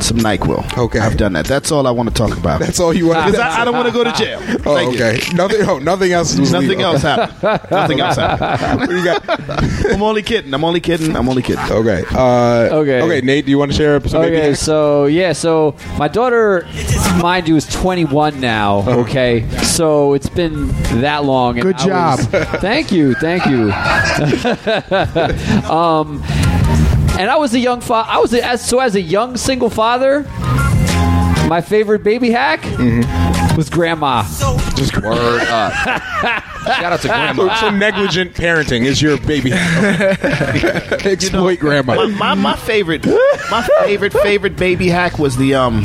some Nyquil. Okay. I've done that. That's all I want to talk about. That's all you want. Because I, I don't want to go to jail. Oh, Thank you. okay. Nothing. Oh, nothing else. was Nothing legal. else happened. Nothing else happened. What do you got? I'm only kidding. I'm only kidding. I'm only kidding. Okay. Uh, Okay. Okay. Nate, do you want to share some baby Okay, hacks? so yeah, so my daughter, mind you, is 21 now. Okay, so it's been that long. Good I job. was- thank you, thank you. um, and I was a young father. I was a, as, so as a young single father. My favorite baby hack was grandma. Just word up. Shout out to grandma. so negligent parenting is your baby. Exploit grandma. My, my, my favorite, my favorite favorite baby hack was the um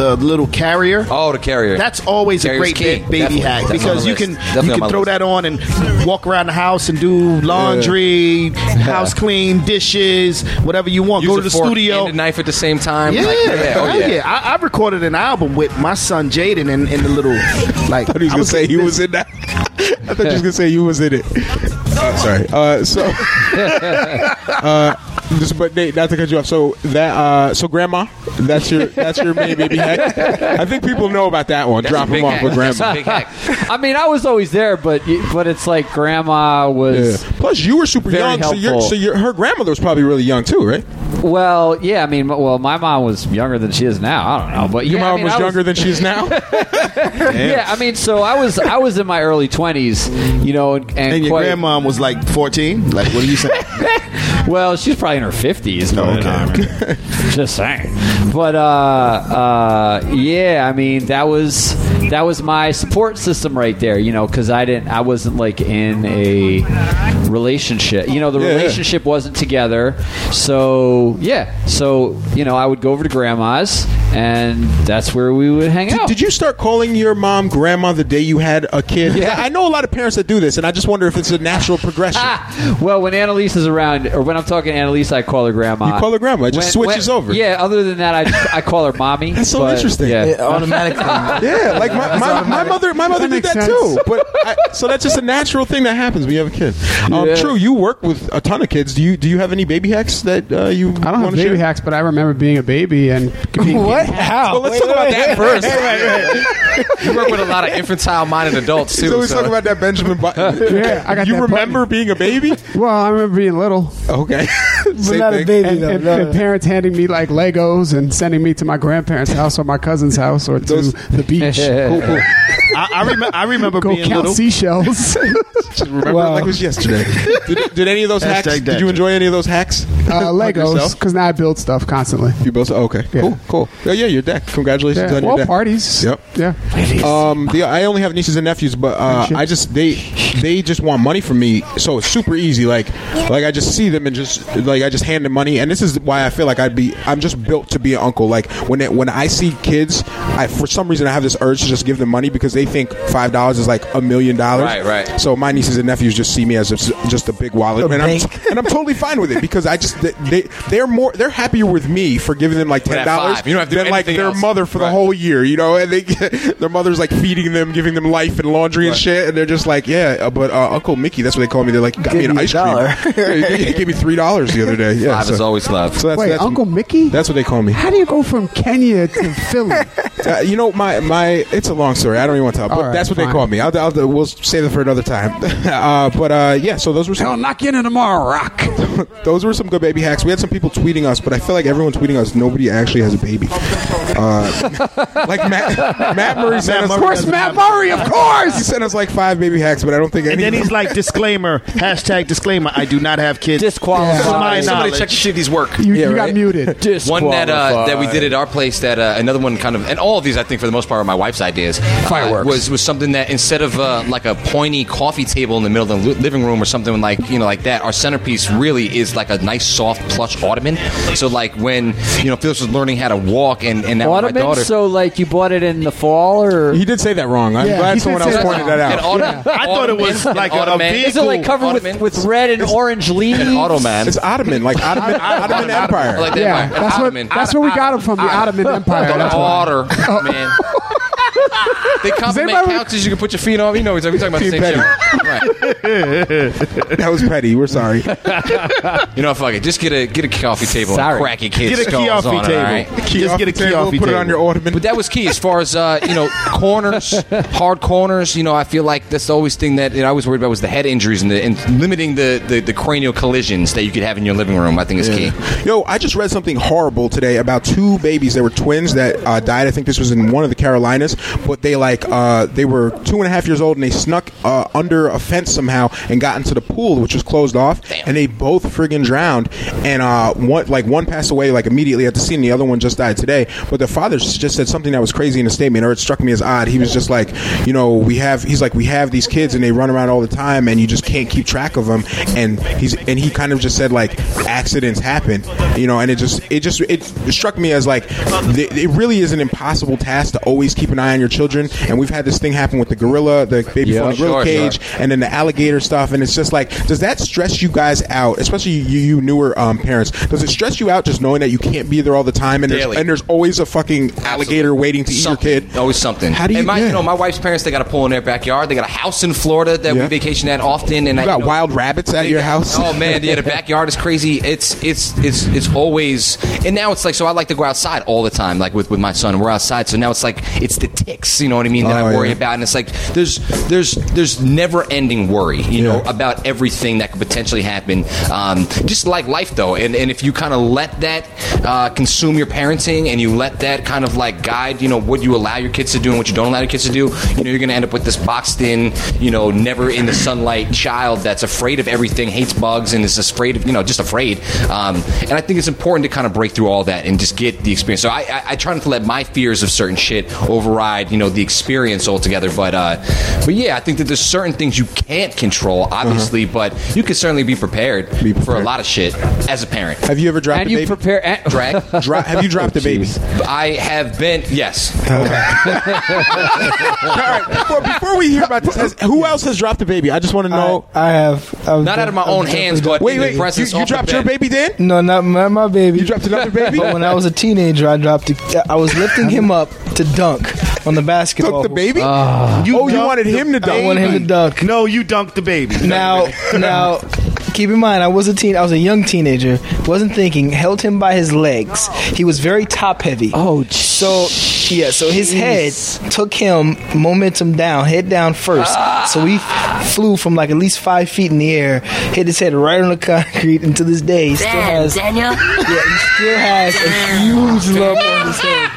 the little carrier. Oh, the carrier. That's always a great ba- baby Definitely. hack That's on because the you list. can Definitely you on can throw list. that on and walk around the house and do laundry, house clean, dishes, whatever you want. Use Go a to the fork studio. and a knife at the same time. Yeah, Like, yeah, oh, hell yeah. yeah. I, I recorded an album with my son Jaden in, in the little like. I thought he was gonna say he was in that. I thought you was gonna say you was in it. Uh, sorry. Uh, so, uh, just, but Nate, not to cut you off. So that, uh, so grandma, that's your that's your main baby hack. I think people know about that one. That's Drop a them off hack. with That's a grandma. big hack. I mean, I was always there, but but it's like grandma Yeah. was. Plus, you were super Very young, so, you're, helpful. so you're, her grandmother was probably really young too, right? Well, yeah, I mean, well, my mom was younger than she is now. I don't know, but Your yeah, I mom mean, was I younger than she is now. Yeah, I mean, so I was I was in my early twenties, you know, and, and, And your quite, grandmom was like 14? Like, what are you saying? Well, she's probably in her fifties. okay. Just saying. But uh, uh, yeah, I mean that was that was my support system right there. You know, because I didn't, I wasn't like in a relationship. You know, the Yeah, yeah. relationship wasn't together. So yeah, so you know, I would go over to grandma's, and that's where we would hang Did, out. did you start calling your mom grandma the day you had a kid? Yeah. I know a lot of parents that do this, and I just wonder if it's a natural progression. Ah, well, when Annalise is around, or when I'm talking to Annalise, I call her grandma. You call her grandma. It just switches over. Yeah. Other than that, I, I call her mommy. That's so but, interesting. Yeah. It automatically. Yeah, like my, my, my mother, my mother That did that makes too. But I, so that's just a natural thing that happens when you have a kid. Um, Yeah. True, you work with a ton of kids. Do you do you have any baby hacks that uh, you? I don't have wanna baby share? hacks, but I remember being a baby and being what? How? Well, let's Wait, talk about wait, that wait. first. You work with a lot of infantile-minded adults too. So we so- talk about that Benjamin Button. Yeah, I got You that remember being a baby? Well, I remember being little Okay, But Same not a baby and, though. and, no. and parents handing me like Legos and sending me to my grandparents' house or my cousin's house or to the beach. Cool, cool. I, I, remember, I remember Go being count little. seashells. Just remember Wow. it like it was yesterday. did, did any of those hacks? Hashtag Did you enjoy any of those hacks? uh, Legos, because now I build stuff constantly. You both okay? Yeah. Cool, cool. Oh, yeah, your deck. Congratulations Yeah. on your Well, deck. parties. Yep. Yeah. Um, the, I only have nieces and nephews, but uh, I just they they just want money from me, so it's super easy. Like like I just see them and just like I just hand them money, and this is why I feel like I'd be I'm just built to be an uncle. Like when it, when I see kids, I for some reason I have this urge to just give them money because they think five dollars is like a million dollars. Right, right. So my nieces and nephews just see me as just, just a big wallet, and I'm and I'm totally fine with it because I just they they're more they're happier with me for giving them like ten dollars. You don't have to do than like their else. mother for the whole year, you know, and they their mother's like feeding them, giving them life and laundry and shit, and they're just like, yeah, uh, but uh, Uncle Mickey, that's what they call me. They're like, got me an me a ice cream. dollar. Yeah, he, he gave me three dollars the other day. Yeah, Five so, is always love. so that's, Wait, that's, Uncle Mickey? That's what they call me. How do you go from Kenya to Philly? Uh, you know, my my it's a long story. I don't even want to tell, but All right, that's what they call me. I'll, I'll, we'll save it for another time. uh, but uh, yeah, so those were I'll some, knock you in tomorrow, Rock. those were some good baby hacks. We had some people tweeting us, but I feel like everyone tweeting us, nobody actually has a baby. Uh, like Matt, Matt Murray sent us. Of course, Matt Murray, of course, He sent us like five baby hacks, but I don't think any. And then of he's like, disclaimer, hashtag disclaimer, I do not have kids. Disqualified. To my Somebody knowledge. check to see if these work. You, Yeah, you got right. muted. One that uh, that we did at our place. That uh, another one kind of, and all of these I think for the most part are my wife's ideas. Fireworks. uh, was was something that instead of uh, like a pointy coffee table in the middle of the living room or something like you know like that, our centerpiece really is like a nice soft plush ottoman. So like when you know Felix was learning how to walk and and now my daughter. So like you bought it in the fall, or he did say that wrong. I'm Yeah, glad someone say else that pointed wrong. that out. ottoman. I thought it was like a- a vehicle. is it like covered with, Ottoman. with red and orange leaves? An ottoman. It's Ottoman, like Ottoman, Ottoman Empire. Like that. Yeah, An that's what, ottoman. that's where we got him from, the Ottoman Empire. The That's why. otter, man. they compliment anybody- couches you can put your feet on. You know, we're talking about the same shit. Right. that was petty. We're sorry. You know, fuck it. Just get a get a coffee table Sorry. and crack your kids' Get a key off on it, table. all right? Just get a key off Put it on your Ottoman. But that was key as far as uh, you know corners, hard corners. You know, I feel like that's the always thing that you know, I was worried about was the head injuries and, the, and limiting the, the, the cranial collisions that you could have in your living room. I think is key. Yo, I just read something horrible today about two babies. They were twins that uh, died. I think this was in one of the Carolinas, but they like uh, they were two and a half years old and they snuck uh, under a fence somehow and got into the pool, which was closed off, and they both friggin' drowned. And uh, one like one passed away like immediately at the scene, and the other one just died today. But the father just said something that was crazy in a statement, or it struck me as odd. He was just like, you know, we have. He's like, we have these kids and they run around all the time, and you just can't keep track of them. And he's and he kind of just said like accidents happen, you know, and it just it just it struck me as like th- it really is an impossible task to always keep an eye on your children. And we've had this thing happen with the gorilla, the baby Yeah, falling gorilla sure, cage, sure. and then the alligator stuff. And it's just like, does that stress you guys out, especially you, you newer um, parents? Does it stress you out just knowing that you can't be there all the time, and there's, and there's always a fucking alligator waiting to eat your kid? Always something. How do you? And my, yeah. you know, my wife's parents, they got a pool in their backyard. They got a house in Florida that Yeah. we vacation at often. And you I got you know, wild rabbits at your got- house. Oh man, yeah, the backyard is crazy. It's it's it's it's always and now it's like so I like to go outside all the time, like with, with my son. We're outside, so now it's like it's the you know what I mean, that Oh, I worry yeah. about. And it's like there's there's there's never ending worry, you know, about everything that could potentially happen. Um, just like life though. And and if you kind of let that uh, consume your parenting and you let that kind of like guide, you know, what you allow your kids to do and what you don't allow your kids to do, you know, you're gonna end up with this boxed in, you know, never in the sunlight child that's afraid of everything, hates bugs, and is just afraid of, you know, just afraid. Um, and I think it's important to kind of break through all that and just get the experience. So I, I, I try not to let my fears of certain shit override, you know, the experience altogether. But, uh, but yeah, I think that there's certain things you can't control, obviously, but you can certainly be prepared, Uh-huh. Be for a lot of shit as a parent. have you ever dropped and a you baby? prepare. And, Drag. Dro- have you dropped a baby? I have been, yes. All right, before, before we hear about this, has, who else has dropped a baby? I just want to know. I, I have. I've Not out of my I've own hands, but wait, in wait, the you, you dropped your baby, Dan? No, not my, my baby. You dropped another baby? But when I was a teenager, I dropped. A, I was lifting him up to dunk on the basketball. Took the baby? Ah. You oh, you wanted the him to dunk. I wanted him to dunk. No, you dunked the baby. Now, now, keep in mind, I was a teen. I was a young teenager. Wasn't thinking. Held him by his legs. He was very top heavy. oh, So yeah, so his head took him momentum down, head down first. So he f- flew from like at least five feet in the air, hit his head right on the concrete, and to this day he still has. Daniel. Yeah, he still has a huge lump on his head.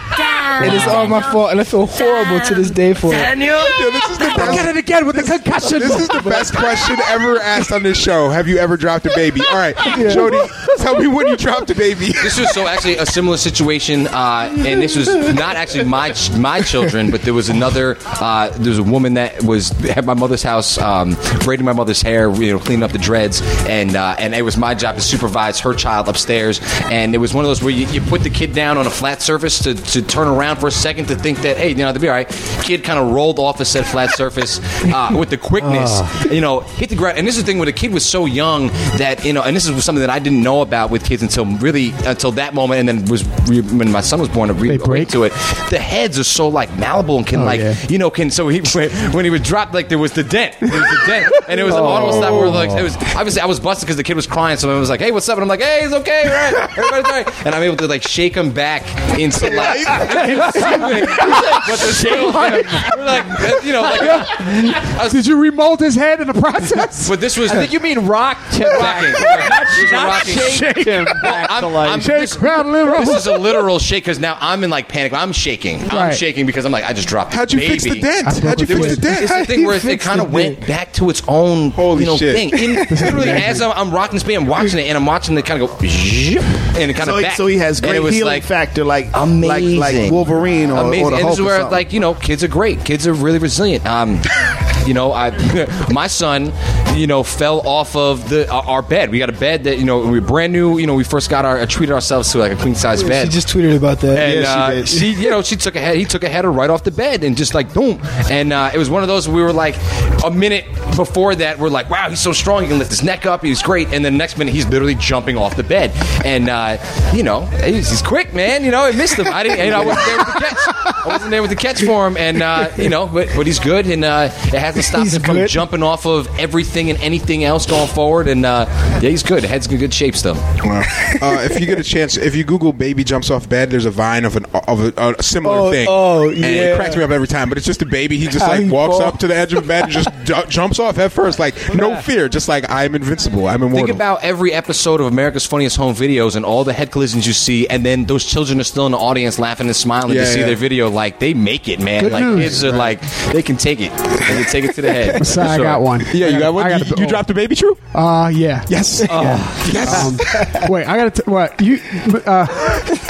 Damn. It is all my fault, and I feel horrible to this day for it. Daniel. Yo, this is the best. Get it again with the concussion. This is the best question ever asked on this show. Have you ever dropped a baby? All right, Jody, tell me when you dropped a baby. This was so actually a similar situation, uh, and this was not actually my my children, but there was another. Uh, there was a woman that was at my mother's house, um, braiding my mother's hair, you know, cleaning up the dreads, and uh, and it was my job to supervise her child upstairs. And it was one of those where you, you put the kid down on a flat surface to, to turn around for a second to think that hey, you know, they'll be all right. Kid kind of rolled off a said flat surface uh, with the quickness, you know, hit the ground. And this is the thing where the kid was so young that you know, and this is something that I didn't know about with kids until really until that moment, and then was re- when my son was born to read break? to it. The heads are so like malleable and can oh, like yeah. you know can so he when, when he was dropped like there was the dent, there was the dent, and it was an audible stop where like it was obviously I was busted because the kid was crying, so I was like, hey, what's up? And I'm like, hey, it's okay, right? Everybody's all right, and I'm able to like shake him back into like, but the still like, like you know like was, Did you remold his head in the process? but this was I think you mean rock him back. Rocking. Not, not Rocking. shake him back I'm, to life. I'm, Shake, this, rattle, and roll. this is a literal shake because now I'm in like panic. I'm shaking. I'm Right. shaking because I'm like I just dropped. the How'd you baby. fix the dent? I How'd you the fix the dent. dent? It's the thing where it, it kind of went dent? back to its own Holy you know, shit. thing. In, literally, as I'm, I'm rocking this baby, I'm watching it, and I'm watching it kind of go, zhip, and it kind So, of he- back. so he has And great it was healing like, factor, like amazing. like like Wolverine or, amazing. or the and Hulk this is or where, something. like, you know, kids are great. Kids are really resilient. Um, you know, I, my son, you know, fell off of the our our bed. We got a bed that you know we were brand new. You know, we first got our uh, treated ourselves to like a queen size bed. She just tweeted about that. And Yeah, she uh, did. she, you know, she took a head. He took a header right off the bed and just like boom. And uh, it was one of those we were like a minute before that we're like, wow, he's so strong. He can lift his neck up. He's great. And then the next minute he's literally jumping off the bed. And uh, you know, he's, he's quick, man. You know, I missed him. I didn't. You know, I wasn't there with the catch. I wasn't there with the catch for him. And uh, you know, but, but he's good. And uh, it hasn't stopped He's him from good. jumping off of everything everything and anything else going forward. And uh, yeah, he's good. Head's in good shape still. uh, if you get a chance, if you Google "baby jumps off bed," there's a vine of an of a, a similar Oh, thing. oh, and yeah. it cracks me up every time. But it's just a baby. He just like walks up to the edge of the bed and just ju- jumps off head first, like no fear, just like I'm invincible. I'm immortal. Think about every episode of America's Funniest Home Videos and all the head collisions you see, and then those children are still in the audience laughing and smiling Yeah, to see yeah. their video. Like they make it, man. Good like news. kids are like they can take it. They can take it to the head. So I Sure. got one. yeah, you got one. I You, got you dropped a baby, true? Uh, yeah. Yes. yes. Um, wait, I gotta. T- what you? Uh,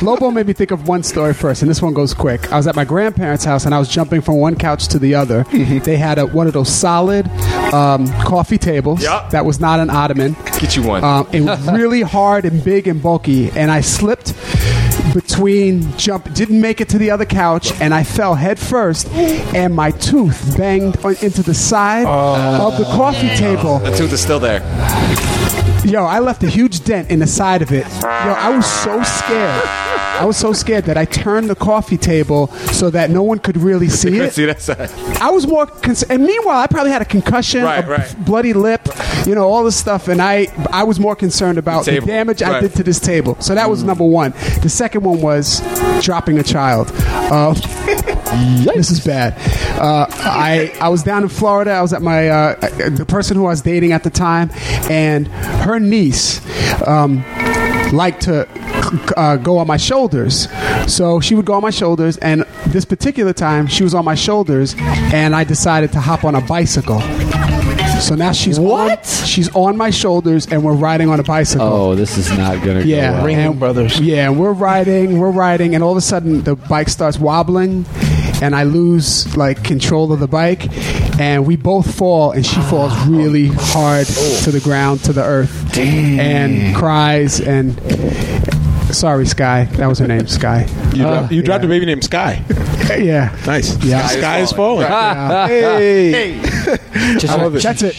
Lobo made me think of one story first, and this one goes quick. I was at my grandparents' house, and I was jumping from one couch to the other. They had a, one of those solid um, coffee tables Yeah. that was not an ottoman. Get you one. Um, it was really hard and big and bulky, and I slipped between jump didn't make it to the other couch and I fell head first and my tooth banged on, into the side of the coffee oh. table the tooth is still there. Yo, I left a huge dent in the side of it. Yo, I was so scared. I was so scared that I turned the coffee table so that no one could really see it. See that's I was more concerned. And meanwhile, I probably had a concussion, Right, a right. bloody lip, you know, all this stuff. And I, I was more concerned about The the, table. damage I Right. did to this table. So that was number one. The second one was dropping a child. Uh, this is bad. Uh, I I was down in Florida. I was at my uh, the person who I was dating at the time, and her niece um, liked to uh, go on my shoulders. So she would go on my shoulders, and this particular time she was on my shoulders, and I decided to hop on a bicycle. So now she's What? On, she's on my shoulders, and we're riding on a bicycle. Oh, this is not gonna Yeah, go well. Ringling Brothers. Yeah, and we're riding, we're riding, and all of a sudden the bike starts wobbling, and I lose like control of the bike, and we both fall, and she falls really hard to the ground, to the earth, and cries and. Sorry, Sky. That was her name, Sky. You, uh, you yeah. dropped a baby named Sky. yeah. Nice. Yeah. Sky, Sky is falling. Is falling. Yeah. Hey. hey. I love it. That's it.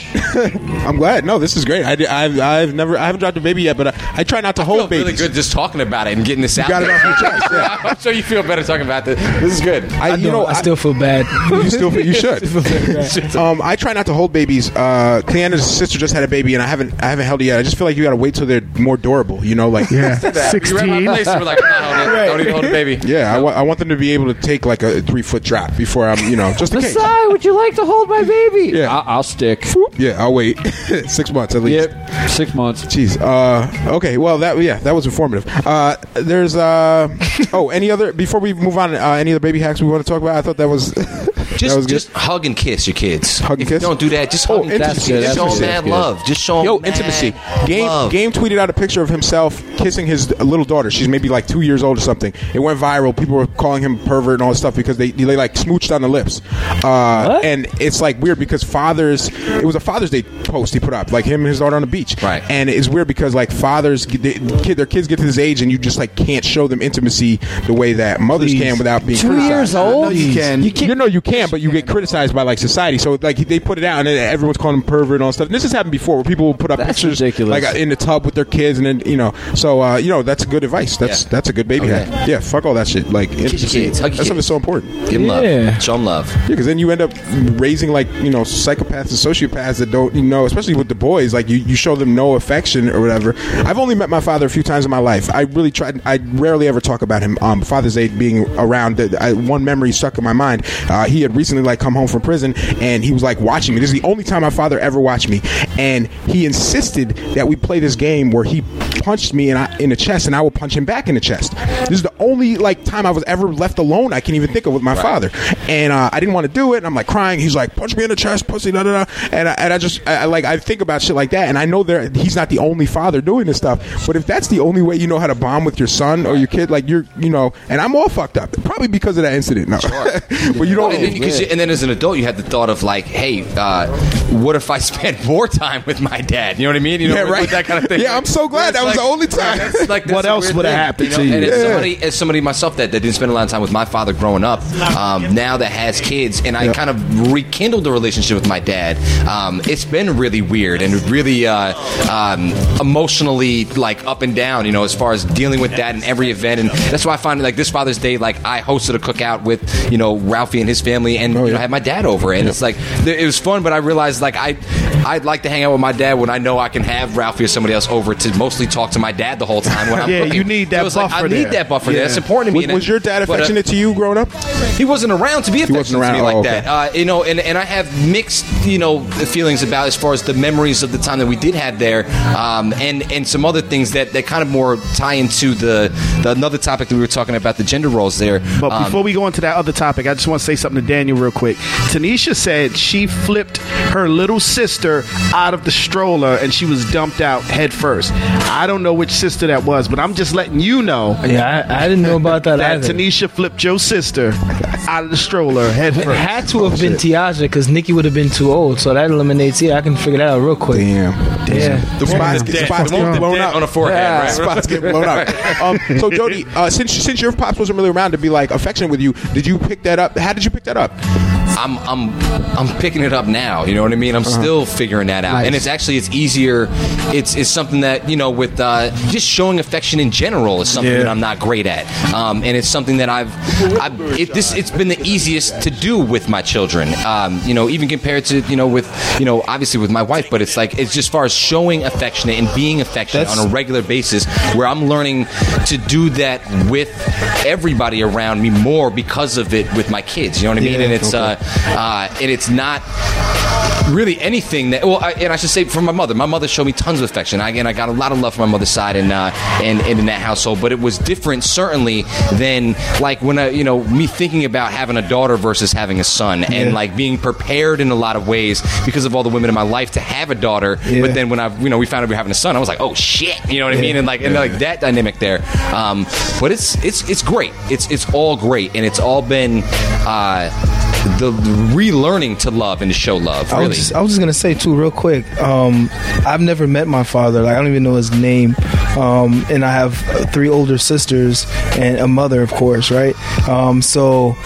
I'm glad. No, this is great. I, I, have never, I haven't dropped a baby yet, but I, I try not to I hold babies. Really good just talking about it and getting this you out. Got it off your chest. Yeah. I'm sure you feel better talking about this. This is good. I, I you know, I, still feel bad. You still, feel, you should. Um, I try not to hold babies. Uh, Cleanna's sister just had a baby, and I haven't, I haven't held it yet. I just feel like you got to wait till they're more durable. You know, like yeah, sixteen 17. Place, we're like, don't even hold a baby. Yeah, I, w- I want them to be able to take like a three foot drop before I'm, you know, just the case. Masai, would you like to hold my baby? Yeah. I- I'll stick. Yeah, I'll wait six months at least. Yep, six months. Jeez. Uh, okay. Well, that yeah, that was informative. Uh, there's uh, oh, any other before we move on, uh, any other baby hacks we want to talk about? I thought that was was Just, hug and kiss your kids. Hug and If you kiss? Don't do that. Just oh, hug Oh, and intimacy. kiss. Just That's show them intimacy. mad love. Just show them Yo, intimacy. Game game tweeted out a picture of himself kissing his little daughter. She's maybe like two years old or something. It went viral. People were calling him pervert and all this stuff because they they like smooched on the lips. Uh, and it's like weird because fathers. It was a Father's Day post he put up, like him and his daughter on the beach. Right. And it's weird because like fathers, they, kid, their kids get to this age and you just like can't show them intimacy the way that mothers Please. can without being Two criticized. years old? No, you can. You, can, you know you can, but you get criticized by like society. So like they put it out, and everyone's calling them pervert and all stuff. And this has happened before, where people will put up That's pictures ridiculous. like in the tub with their kids, and then you know. So uh, you know that's good advice. That's Yeah. that's a good baby Okay. hack. Yeah, fuck all that shit. Like your intimacy. kids, hug your that stuff kids. is so important. Yeah, Give them Yeah. love. Show them love. because then you end up raising like you know psychopaths and sociopaths that don't you know, especially with the boys. Like you, you show them no affection or whatever. I've only met my father a few times in my life. I really tried. I rarely ever talk about him. Um, Father's Day being around. that I, one memory stuck in my mind. Uh, he had recently like come home from prison, and he was like watching me. This is the only time my father ever watched me, and he insisted that we play this game where he punched me in, I, in the chest, and I would punch him back in the chest. This is the only like time I was ever left alone. I can even think of with my father, and uh, I didn't want to do it. And I'm like crying. He's like, punch me in the chest, pussy, da da da. And I, and I just I, I, like I think about shit like that, and I know there he's not the only father doing this stuff. But if that's the only way you know how to bond with your son or your kid, like you're you know, and I'm all fucked up, probably because of that incident. No, but you don't. And then, 'cause you- and then as an adult, you had the thought of like, hey, uh, what if I spent more time with my dad? You know what I mean? You know, Yeah, with- with right. that kind of thing. Yeah, I'm so glad It's that was the only time. that's like, that's What else would've thing, happened know? to you? And as Yeah. somebody, as somebody myself that, that didn't spend a lot of time with my father growing up, um, now that has kids, and I kind of rekindled the relationship with my dad. Um, it's been really weird and really uh, um, emotionally like up and down. You know, as far as dealing with that in every event, and that's why I find like this Father's Day, like I hosted a cookout with you know Ralphie and his family, and you know yeah. had my dad over, and it's like it was fun, but I realized like I, I'd like to hang out with my dad when I know I can have Ralphie or somebody else over to mostly talk to my dad the whole time when I'm Yeah, cooking. you need that So it's like, buffer I need there. that buffer. there. Yeah. That's important to me. Was, And was your dad but, uh, affectionate to you growing up? he wasn't around to be affectionate wasn't to me around. like Oh, okay. that. Uh, you know, and, and I have mixed, you know, feelings about as far as the memories of the time that we did have there, um, and and some other things that, that kind of more tie into the, the another topic that we were talking about the gender roles there. But Um, before we go into that other topic, I just want to say something to Daniel real quick. Tanisha said she flipped her little sister out of the stroller and she was dumped out head first. I don't know which sister that was, but I'm just letting you know Yeah, I, I didn't know about that, that either. Tanisha flipped your sister out of the stroller head It had to have been Tiaja because Nikki would have been too old, so that eliminates. Yeah, I can figure that out real quick. Damn. Yeah. The spots, get, dent- spots get blown dent up on the forehead, Yeah. right? Spots get blown up. Um, so Jody, uh, since since your pops wasn't really around to be like affectionate with you, did you pick that up? How did you pick that up? I'm I'm I'm picking it up now. You know what I mean? I'm Uh-huh. still figuring that out, and it's actually it's easier. It's it's something that you know with uh, just showing affection in general is something Yeah. that I'm not great at, um, and it's something that I've, I've it, this it's been the easiest to do with my children. Um, you know, even compared to you know with you know obviously with my wife, but it's like it's just far as showing affectionate and being affectionate That's- on a regular basis, where I'm learning to do that with everybody around me more because of it with my kids. You know what I mean? Yeah, and it's uh, uh, and it's not really anything that well I, and I should say from my mother my mother showed me tons of affection. I, again I got a lot of love from my mother's side and uh, and, and in that household but it was different certainly than like when I you know me thinking about having a daughter versus having a son and like being prepared in a lot of ways because of all the women in my life to have a daughter. Yeah. but then when I you know we found out we were having a son I was like oh shit you know what I mean? And like and like that dynamic there. Um, but it's it's it's great. It's it's all great. And it's all been uh, the relearning to love and to show love I really was, just, I was just gonna say too, real quick. Um, I've never met my father. Like I don't even know his name. Um, and I have three older sisters and a mother, of course, right? Um, so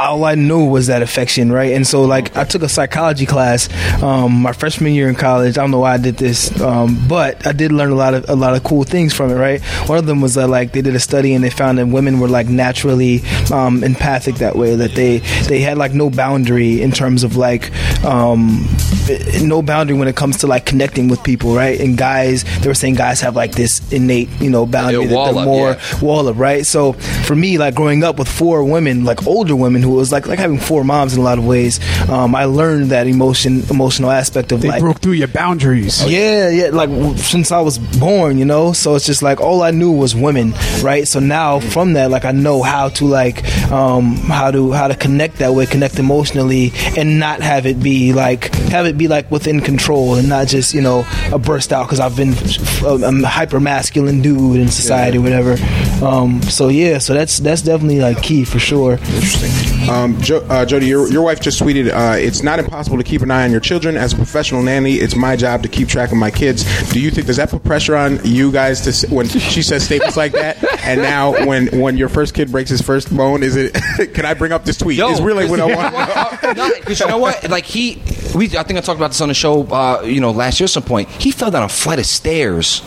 all I knew was that affection, right? And so like I took a psychology class um, my freshman year in college. I don't know why I did this, um, but I did learn a lot of a lot of cool things from it, right? One of them was that like they did a study and they found that women were like naturally um, empathic that way. That they they had like no boundary in terms of like um, no boundary when it comes to like connecting with people, right? And guys, they were saying guys have like this innate, you know, boundary that wall they're up, more yeah. wall up, right? So for me, like growing up with four women, like older women, who was like like having four moms in a lot of ways, um, I learned that emotion, emotional aspect of They like broke through your boundaries. yeah, yeah, like since I was born, you know. So it's just like all I knew was women, right? So now from that, like I know how to like um how to how to connect that way, connect emotionally, and not have it be like have it be like within control and not just you know a burst out because I've been a, a hyper masculine dude in society, whatever. Um, so yeah, so that's that's definitely like key for sure. Interesting. Um, jo- uh, Jody, your, your wife just tweeted, uh, "It's not impossible to keep an eye on your children. As a professional nanny, it's my job to keep track of my kids." Do you think does that put pressure on you guys to when she says statements like that? And now, when when your first kid breaks his first bone, is it? can I bring up this tweet? Yo, is really what I want. Because you know what? Like he, we. I think I talked about this on the show. Uh, you know, last year at some point, he fell down a flight of stairs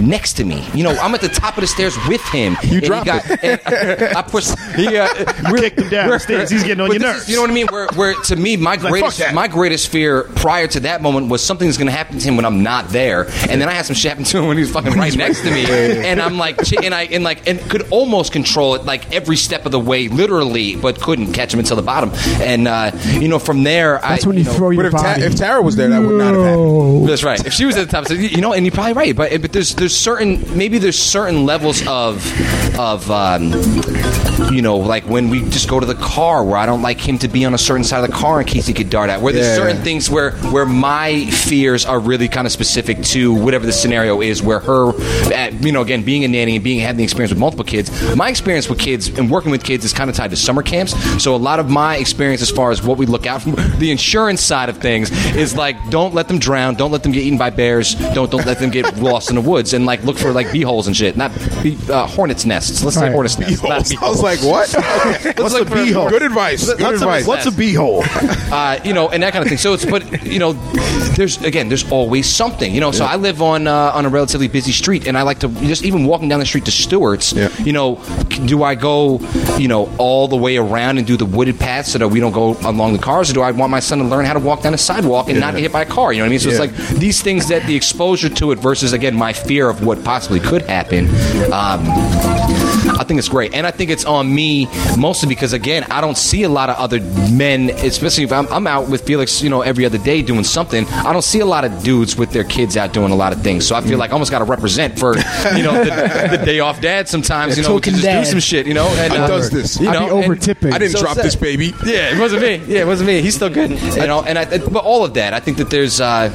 next to me. You know, I'm at the top of the stairs with him. You and he dropped got, it. and I pushed. He, uh, You kicked him down the stairs. He's getting on your this is- nerves. you know what I mean? Where, where to me, my like, greatest, "Fuck that." my greatest fear prior to that moment was something's going to happen to him when I'm not there, and then I had some shit happen to him when he was fucking right next to me, and I'm like, and I and like, and could almost control it like every step of the way, literally, but couldn't catch him until the bottom, and uh, you know, from there, That's I, when you know, throw your if, Ta- body. If Tara was there, that would not have happened. that's right. If she was at the top, so, you know, and you're probably right. But but there's there's certain maybe there's certain levels of of um, you know like when we just go to the car where I don't like him to be on a certain side of the car in case he could dart out. Where there's Yeah. certain things where where my fears are really kind of specific to whatever the scenario is. Where her, uh, you know, again being a nanny and being having the experience with multiple kids, my experience with kids and working with kids is kind of tied to summer camps. So a lot of my experience as far as what we look out from the insurance side of things is like don't let them drown, don't let them get eaten by bears, don't don't let them get lost in the woods. woods and like look for like bee holes and shit, not bee, uh, hornets nests. Let's say Right. hornets nests. not bee I was like, what? What's a bee hole? Good advice. Good What's a- advice. What's a beehole? uh, you know, and that kind of thing. So it's, but you know, there's again, there's always something. You know, so I live on uh, on a relatively busy street, and I like to just even walking down the street to Stewart's. Yeah. You know, do I go, you know, all the way around and do the wooded paths so that we don't go along the cars, or do I want my son to learn how to walk down a sidewalk and not get hit by a car? You know what I mean? So it's like these things that the exposure to it versus again my fear of what possibly could happen. Um, I think it's great, and I think it's on me mostly because again, I don't see a lot of other men, especially if I'm, I'm out with Felix, you know, every other day doing something. I don't see a lot of dudes with their kids out doing a lot of things, so I feel like I almost got to represent for you know the, the day off dad. Sometimes you know, we can token just do some shit, you know. And, I uh, does this. you I know, over tipping. I didn't So drop sad. this baby. yeah, it wasn't me. Yeah, it wasn't me. He's still good, you know. And I, but all of that, I think that there's, uh,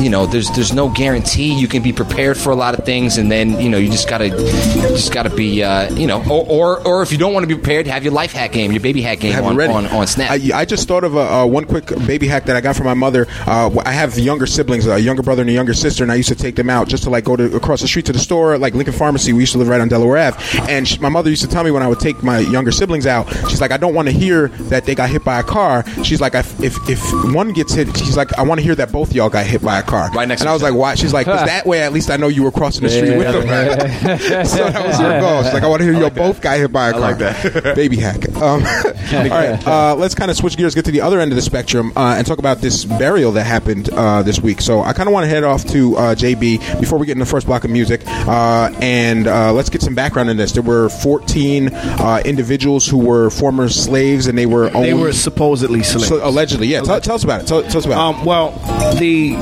you know, there's there's no guarantee you can be prepared for a lot of things, and then you know you just gotta, just gotta be, uh, you know, or, or or if you don't want to be prepared, have your life hack game, your baby hack game on, on on Snap. I, I just thought of a, uh, one quick baby hack that I got from my mother. Uh, I have younger siblings, a younger brother and a younger sister, and I used to take them out just to like go to across the street to the store, like Lincoln Pharmacy. We used to live right on Delaware Ave, and she, my mother used to tell me when I would take my younger siblings out, she's like, I don't want to hear that they got hit by a car. She's like, if if, if one gets hit, she's like, I want to hear that both y'all got hit by a car. Right next And I was like, why? She's like, 'Cause that way at least I know you were crossing the street with them. so that was her goal. She's like, I want to hear y'all both got hit by a car. like that. Baby hack. Um, all right, uh, let's kind of switch gears, get to the other end of the spectrum, uh, and talk about this burial that happened uh, this week. So I kind of want to head off to uh, JB before we get in the first block of music, uh, and uh, let's get some background in this. There were 14 uh, individuals who were former slaves, and they were owned, They were supposedly slaves. so, allegedly. Yeah, tell, tell us about it. Tell, tell us about it. Um, well, the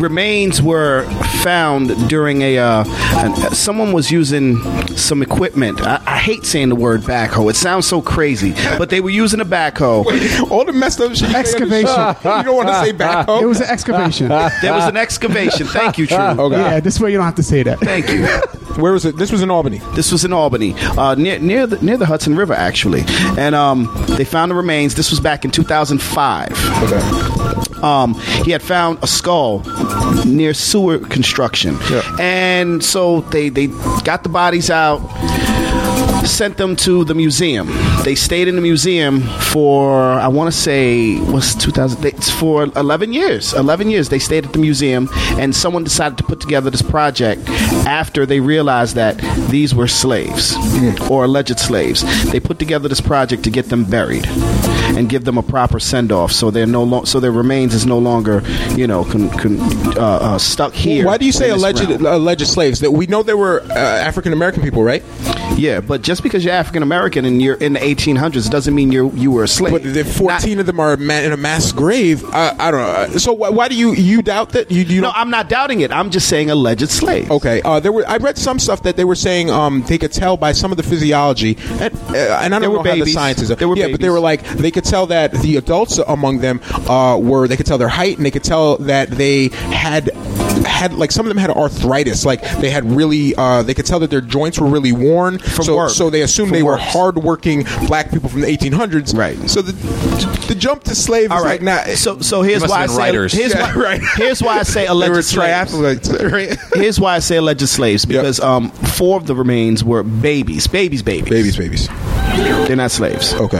remains were found during a. Uh, an, someone was using some equipment. I, I hate saying the word backhoe. It sounds so crazy, but they were using a backhoe. All the messed up shit. you say on the Excavation. You don't want to say backhoe. It was an excavation. There was an excavation. Thank you, True. Okay. Yeah, this way you don't have to say that. Thank you. Where was it? This was in Albany. This was in Albany, uh, near near the, near the Hudson River, actually. And um, they found the remains. This was back in 2005. Okay. Um, he had found a skull near sewer construction, Yeah. and so they they got the bodies out. Sent them to the museum. They stayed in the museum for I want to say was 2000 it's for 11 years. 11 years they stayed at the museum, and someone decided to put together this project after they realized that these were slaves or alleged slaves. They put together this project to get them buried and give them a proper send off, so they're no lo- so their remains is no longer you know con- con- uh, uh, stuck here. Why do you say alleged realm. alleged slaves? That we know they were uh, African American people, right? Yeah, but just because you're African American and you're in the 1800s doesn't mean you you were a slave. But the 14 of them are in a mass grave. Uh, I don't know. So why, why do you you doubt that you you no. I'm not doubting it. I'm just saying alleged slave. Okay, uh, there were. I read some stuff that they were saying um, they could tell by some of the physiology, and, uh, and I don't There know how the babies. science is. There were yeah, but they were like they could tell that the adults among them uh, were. They could tell their height, and they could tell that they had had like some of them had arthritis. Like they had really. Uh, they could tell that their joints were really worn. From so work. so they assumed From they were hardworking black people from the 1800s. Right. So the the jump to slave All is right. like nah, so so here's why I say writers. here's Yeah, why right. here's why I say they alleged were slaves. triathletes, right? Here's why I say alleged slaves because um, four of the remains were babies, babies, babies, babies, babies. They're not slaves. Okay.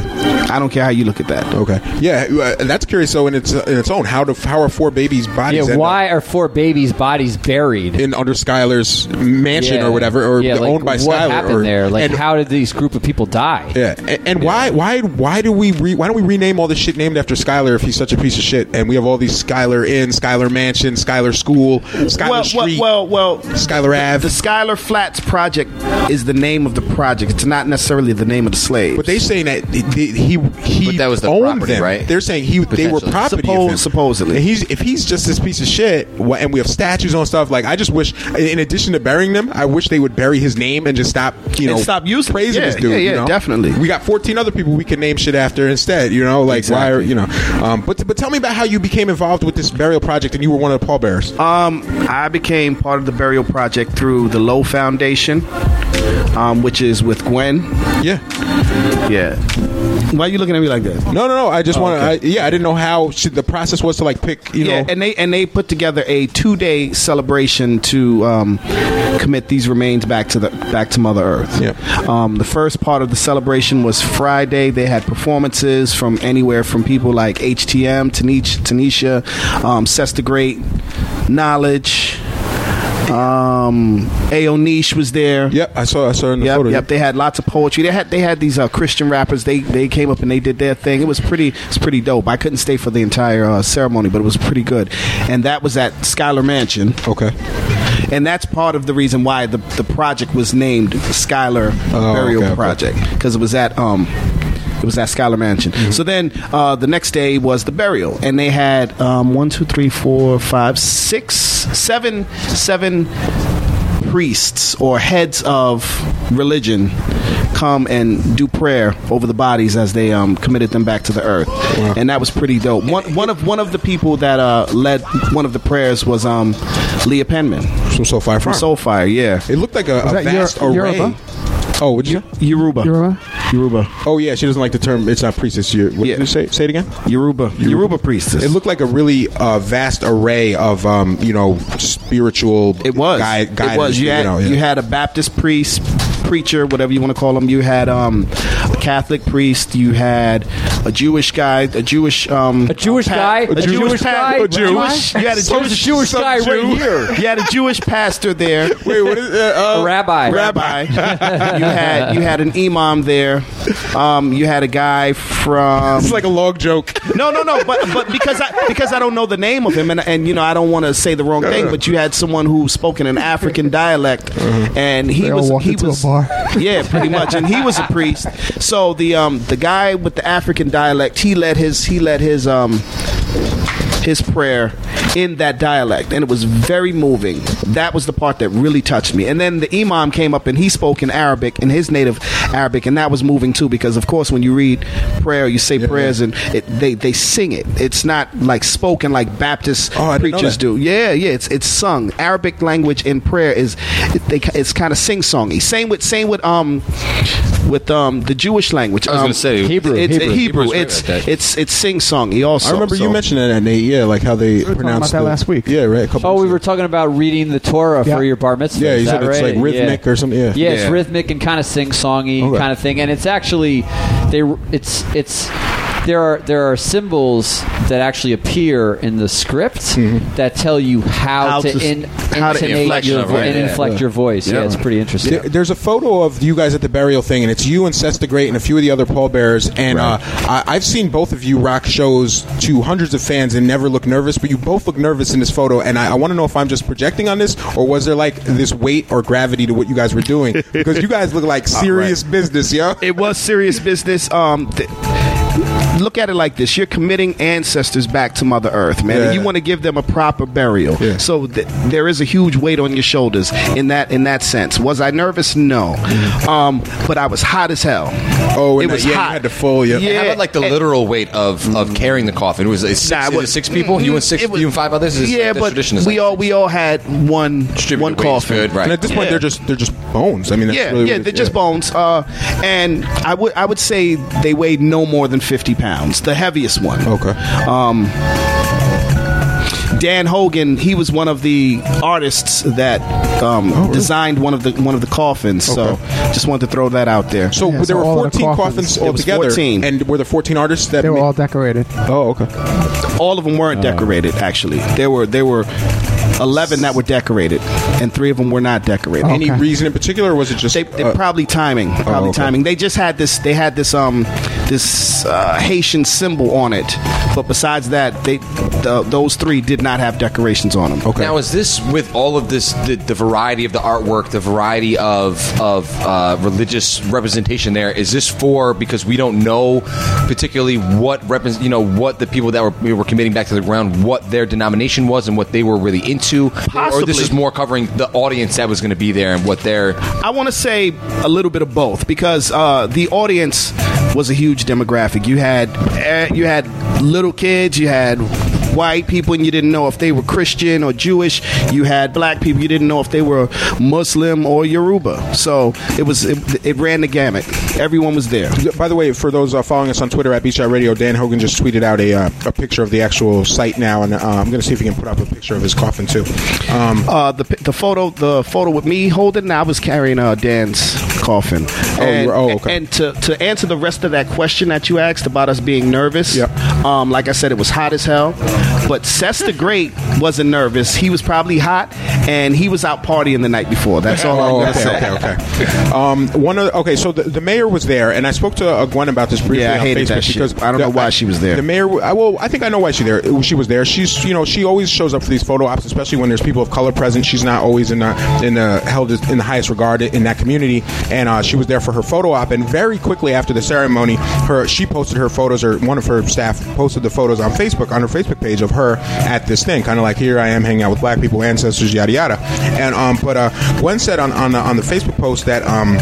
I don't care how you look at that. Okay. Yeah, uh, that's curious. So in its in its own, how do how are four babies' bodies Yeah, end why are four babies' bodies buried? in under Schuyler's mansion Yeah. or whatever, or yeah, like, owned by what Schuyler? happened or, there? Like, and, how did these group of people die? Yeah, and, and why why why do we re, why don't we rename all this shit named after Schuyler if he's such a piece of shit? And we have all these Schuyler Inn, Schuyler Mansion, Schuyler School, Schuyler well, Street, well, well, well, Schuyler Ave. the Schuyler Flats project is the name of the project. It's not necessarily the name of the slaves. but they saying that he he, he But that was the owned property, them. right? They're saying he they were Potentially. property Suppos- of him. supposedly. And he's if he's just this piece of shit, wha- and we have statues on stuff. Like I just wish, in addition to burying them, I wish they would bury his name and just stop you And know stop using praising Yeah, this dude. yeah, you know? definitely. We got fourteen other people we can name shit after instead. You know, like why are you know? Um, but but tell me about how you became involved with this burial project, and you were one of the pallbearers. Um, I became part of the burial project through the Low Foundation. um, which is with Gwen. Yeah. Yeah. Why are you looking at me like that? No, no, no. I just Oh, want okay. to. Yeah, I didn't know how she, the process was to like pick. You yeah, know. and they and they put together a two day celebration to um, commit these remains back to the back to Mother Earth. Yeah. Um, the first part of the celebration was Friday. They had performances from anywhere from people like HTM, Tanisha, Tanisha um, Sess the Great, Knowledge. Um, Ao Niche was there. Yep, I saw. I saw in the Yep, photo. yep. They had lots of poetry. They had they had these uh, Christian rappers. They they came up and they did their thing. It was pretty it's pretty dope. I couldn't stay for the entire uh, ceremony, but it was pretty good. And that was at Schuyler Mansion. Okay. And that's part of the reason why the the project was named Schuyler Oh, Burial okay, okay. Project because it was at um was at Schuyler Mansion. Mm-hmm. So then uh, the next day was the burial, and they had um, one, two, three, four, five, six, seven, seven priests or heads of religion come and do prayer over the bodies as they um, committed them back to the earth, and that was pretty dope. One, one of one of the people that uh, led one of the prayers was um, Leah Penniman From Soulfire from. Soulfire. Yeah, It looked like a, a vast Yor- array. Yoruba? Oh, would you? Yoruba. Yoruba? Yoruba. Oh, yeah. She doesn't like the term. It's not priestess. Your. What Yeah. did you say? Say it again. Yoruba. Yoruba priestess. It looked like a really uh, vast array of, um, you know, spiritual. It was. Guy, it was. You had, know, yeah. you had a Baptist priest, preacher, whatever you want to call him. You had um, a Catholic priest. You had a Jewish guy, a Jewish um, A Jewish pa- guy? a, A Jewish, Jewish pa- guy? a Jewish. You had a Some Jewish, Jewish guy right here. You had a Jewish pastor there. Wait, what is uh, A rabbi. Rabbi. you had you had an imam there. Um, you had a guy from. It's like a log joke. No, no, no. But but because I because I don't know the name of him, and and you know I don't want to say the wrong thing. But you had someone who spoke in an African dialect, and he They was he was bar. yeah, pretty much, and he was a priest. So the um the guy with the African dialect, he led his he led his um his prayer in that dialect and it was very moving that was the part that really touched me and then the imam came up and he spoke in arabic in his native arabic and that was moving too because of course when you read prayer you say prayers and it, they they sing it it's not like spoken like baptist Oh, I didn't know preachers do yeah yeah it's it's sung arabic language in prayer is they, it's kind of sing-songy same with same with um with um the jewish language I was um, gonna say Hebrew. it's Hebrew. Hebrew. Hebrew's It's like that. it's it's sing songy also. I remember you so- mentioning that, Nate. Yeah, like how they were talking pronounce that the- last week. Yeah, right. A couple Oh, we were ago. talking about reading the Torah Yeah. for your bar mitzvah. Yeah, you said it's right? like rhythmic yeah. or something. Yeah. Yeah, it's Yeah. rhythmic and kind of sing songy Okay. kind of thing, and it's actually they it's it's there are there are symbols that actually appear in the script that tell you how, How to, to- in, how intonate inflect your your vo- voice. and Yeah. inflect your voice. Yeah. Yeah. it's pretty interesting. There- There's a photo of you guys at the burial thing, and it's you and Seth the Great and a few of the other pallbearers. And uh, I, I've seen both of you rock shows to hundreds of fans and never look nervous, but you both look nervous in this photo. And I, I want to know if I'm just projecting on this, or was there like this weight or gravity to what you guys were doing? Because you guys look like serious business, yo. It was serious business. Um, th- look at it like this: you're committing ancestors back to Mother Earth, man. Yeah. And you want to give them a proper burial. Yeah. So th- there is a huge weight on your shoulders in that in that sense. Was I nervous? No, um, but I was hot as hell. Oh, it was yeah, you hot. had to full, yeah. Yeah. How about like the and- literal weight of, of carrying the coffin? It was it six, Nah, it was- six people. You and six. was- you and five others. Is yeah, but tradition is we like all we all had one distributed one coffin. good, right? And at this point, they're just they're just bones. I mean, that's yeah, really yeah, they're just bones. Uh, and I would I would say they weighed no more than fifty pounds. The heaviest one. Okay. Um, Dan Hogan, he was one of the artists that um, designed one of the one of the coffins. So Oh, just wanted to throw that out there. So Yeah, there so were all of the 14 coffins- coffins altogether, 14. and were there 14 artists that They were ma- all decorated. Oh, okay. All of them weren't decorated. Actually, there were there were eleven that were decorated, and three of them were not decorated. Any Okay. reason in particular, or was it just They, they uh, probably timing, probably okay. timing. They just had this. They had this um this uh, Haitian symbol on it, but besides that, they the, those three did not have decorations on them. Okay. Now, is this with all of this, the, the variety of the artwork, the variety of of uh, religious representation? There is this for because we don't know particularly what represent, you know, what the people that were we were committing back to the ground, what their denomination was, and what they were really into, or this is more covering the audience that was going to be there and what their I want to say a little bit of both because uh, the audience was a huge demographic. You had eh, you had little kids, you had white people and you didn't know if they were Christian or Jewish. You had black people you didn't know if they were Muslim or Yoruba. So it was it, it ran the gamut. Everyone was there. By the way, for those uh, following us on Twitter at Beach Radio, Dan Hogan just tweeted out a, uh, a picture of the actual site now, and uh, I'm going to see if he can put up a picture of his coffin too. Um, Uh, the the photo the photo with me holding I was carrying uh, Dan's coffin. Oh, and, oh, okay. And to, to answer the rest of that question that you asked about us being nervous, Yep. Um, like I said, it was hot as hell. But Seth the Great wasn't nervous. He was probably hot, and he was out partying the night before. That's all I'm Oh, gonna okay, say. okay, okay. Um, one of the, okay, so the, the mayor was there, and I spoke to uh, Gwen about this briefly Yeah, I on hated Facebook that shit. because I don't know why she was there. The mayor, I, well, I think I know why she there. She was there. She's, you know, she always shows up for these photo ops, especially when there's people of color present. She's not always in the in the held in the highest regard in that community, and uh, she was there for her photo op. And very quickly after the ceremony, her she posted her photos, or one of her staff posted the photos on Facebook on her Facebook page of her at this thing, kind of like here I am hanging out with black people, ancestors, yada yada. And um, but uh, Gwen said on on the, on the Facebook post that um,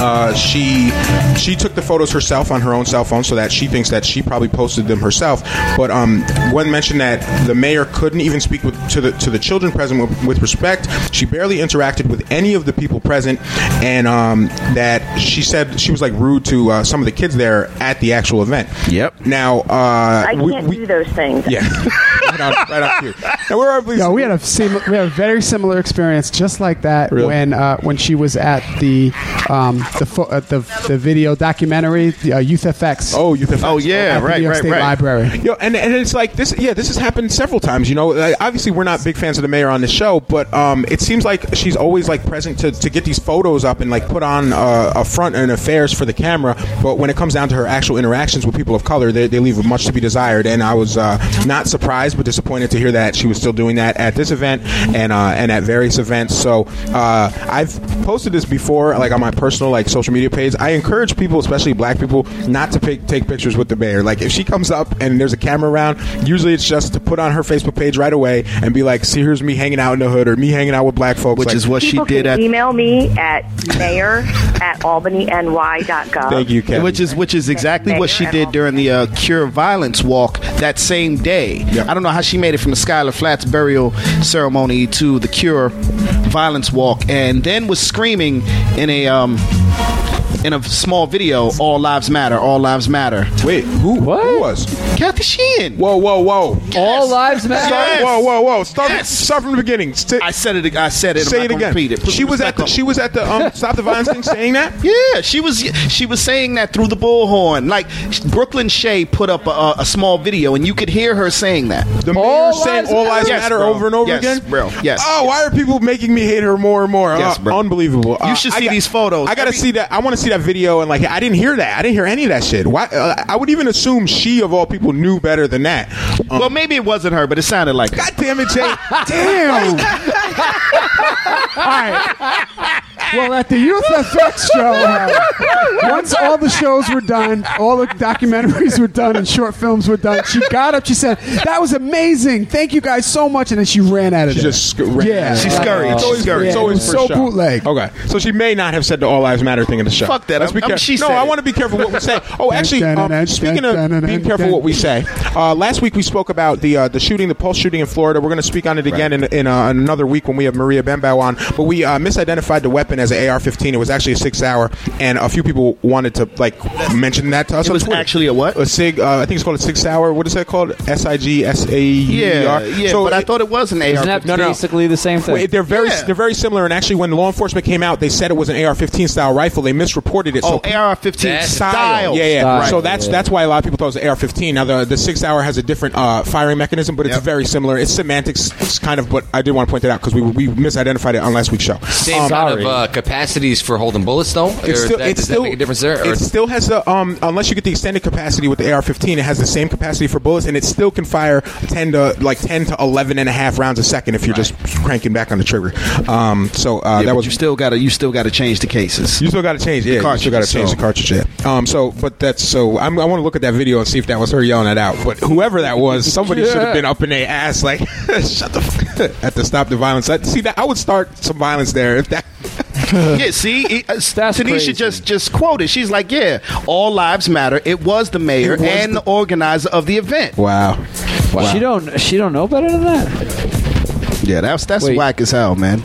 uh, she she took the photos herself on her own cell phone, so that she thinks that she probably posted them herself. But um, Gwen mentioned that the mayor couldn't even speak with, to the to the children present with, with respect. She barely interacted with any of the people present, and um, that she said she was like rude to uh, some of the kids there at the actual event. Yep. Now, uh, I can't we- do those things. yeah, right on, right on cue. Now, where are we? Yeah, we had a sim- we had a very similar experience, just like that Really? when uh, when she was at the um, the, fo- uh, the the video documentary, the, uh, Youth FX. Oh, youth FX. Oh yeah, at the right, New York right, State right. Library. Yo, and, and it's like this. Yeah, this has happened several times. You know, like, obviously we're not big fans of the mayor on the show, but um, it seems like she's always like present to, to get these photos up and like put on uh, a front and affairs for the camera. But when it comes down to her actual interactions with people of color, they, they leave much to be desired. And I was uh, not surprised, but disappointed to hear that she was still doing that at this event and uh, and at various events. So uh, I've posted this before, like on my personal like social media page. I encourage people, especially black people, not to pick, take pictures with the mayor. Like if she comes up and there's a camera around, usually it's just to put on her Facebook page right away and be like, "See, here's me hanging out in the hood or me hanging out with black folks." Which Like, is what she did can at email me at mayor at albanyny.gov. Thank you, Kevin. Which is which is exactly what she did during the uh, Cure Violence Walk that same day. Yep. I don't know how she made it from the Schuyler Flats burial ceremony to the Cure Violence Walk, and then was screaming in a um, in a small video, "All lives matter, all lives matter." Wait, who? What? Who was? Kathy Sheehan. Whoa, whoa, whoa! All lives matter. Yes. Whoa, whoa, whoa! Start, Yes. start from the beginning. St- I said it. I said it. I'm say it again. Repeat it. Put She was at the on- she was at the um, stop the violence thing, saying that. Yeah, she was she was saying that through the bullhorn. Like Brooklyn Shea put up a, a small video, and you could hear her saying that. The mayor All saying lives all matter? lives Yes, matter bro. over and over Yes, again, bro. Yes. Oh, why are people making me hate her more and more? Yes, Uh, bro. Unbelievable. You Uh, should I see got- these photos. I got to Every- see that. I want to see that video. And like, I didn't hear that. I didn't hear any of that shit. Why? Uh, I would even assume she of all people knew better than that. Um, Well, maybe it wasn't her, but it sounded like her. God damn it, Jay. Damn. all right. Well, at the Youth FX show, uh, once all the shows were done, all the documentaries were done, and short films were done, she got up. She said, "That was amazing. Thank you guys so much." And then she ran out of She there. just sc- ran yeah, She scurried. It's She always, scurried. it's always it was for so show. bootleg. Okay, so she may not have said the "All Lives Matter" thing in the show. Fuck that. Let's be I'm- I'm- careful. no, I want to be careful what we say. Oh, actually, Dun, dun, um, speaking of being careful what we say, uh, last week we spoke about the uh, the shooting, the Pulse shooting in Florida. We're going to speak on it again in, in uh, another week when we have Maria Bembao on. But we uh, misidentified the weapon as an AR-15. It was actually a Sig Sauer, and a few people wanted to like mention that to us. It was Twitter. actually a what? A sig. Uh, I think it's called a Sig Sauer. What is that called? S I G S A E Yeah, yeah. So but I thought it was an AR. Isn't that No, no. basically the same thing? Wait, they're very Yeah. they're very similar, and actually, when law enforcement came out, they said it was an AR-15 style rifle. They misreported it. oh, so AR-15 That's- style. yeah, yeah. Style. So that's that's why a lot of people thought it was an AR-15. Now the the Sig Sauer has a different uh, firing mechanism, but it's Yep. very similar. It's semantics, it's kind of. But I did want to point that out because we we misidentified it on last week's show. Same Um, kind of uh, capacities for holding bullets, though. It's still, that, it's does still, that make a difference there? Or It still has the um, unless you get the extended capacity with the AR-15, it has the same capacity for bullets, and it still can fire ten to like ten to 11 and a half rounds a second if you're just cranking back on the trigger. Um, so uh, Yeah, that was you still got to you still got to change the cases. You still got to change, yeah. You got to change so- the cartridge, yeah. Um, so, but that's so. I'm, I want to look at that video and see if that was her yelling it out. But whoever that was, somebody should have been up in their ass, like, shut the f- at the stop the violence. I, see that I would start some violence there if that. yeah, see, it- uh, That's Tanisha crazy. just just quoted. She's like, "Yeah, all lives matter." It was the mayor was and the- the organizer of the event. Wow. She don't. She don't know better than that. Yeah, that's that's Wait. whack as hell, man.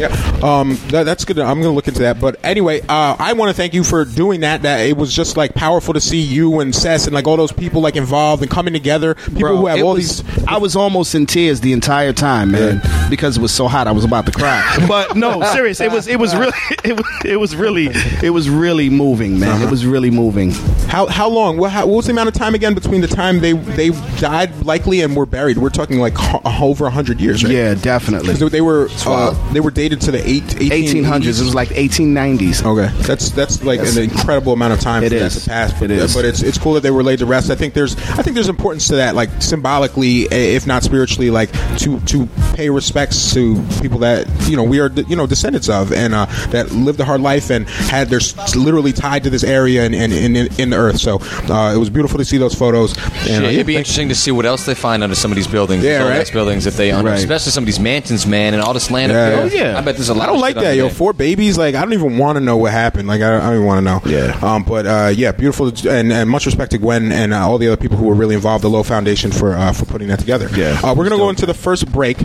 Yeah, um, that, that's good. I'm going to look into that. But anyway, uh, I want to thank you for doing that. That it was just like powerful to see you and Sess and like all those people like involved and coming together. People Bro, who have all was- these. I was almost in tears the entire time, man, because it was so hot. I was about to cry. But no, serious. It was. It was really. It was. It was really. It was really moving, man. Uh-huh. It was really moving. How how long? What, how, what was the amount of time again between the time they they died likely and were buried? We're talking like ho- over hundred years, right? Yeah, definitely. 'Cause they were uh, they were dated to the eight, 1800s. It was like 1890s. Okay, that's that's like Yes. an incredible amount of time It for is. that to pass. But, It is. but it's it's cool that they were laid to rest. I think there's I think there's importance to that, like symbolically, eh, if not spiritually, like to to pay respects to people that you know we are you know descendants of and uh, that lived a hard life and had their s- literally tied to this area and in in, in the earth. So uh, it was beautiful to see those photos. And, Shit, uh, yeah, it'd be thank- interesting to see what else they find under some of these buildings. Yeah, these old right. ass buildings that they under, Right. especially some of these mansions, man, and all this land. Yeah. up Oh, there. yeah. I bet there's a lot. I don't like that, yo. there. Four babies, like I don't even want to know what happened. Like I, I don't even want to know. Yeah. Um. But uh, yeah, beautiful, and, and much respect to Gwen and uh, all the other people who were really involved, the Low Foundation for uh, for putting that together. Yeah. Uh, we're gonna go into the first break.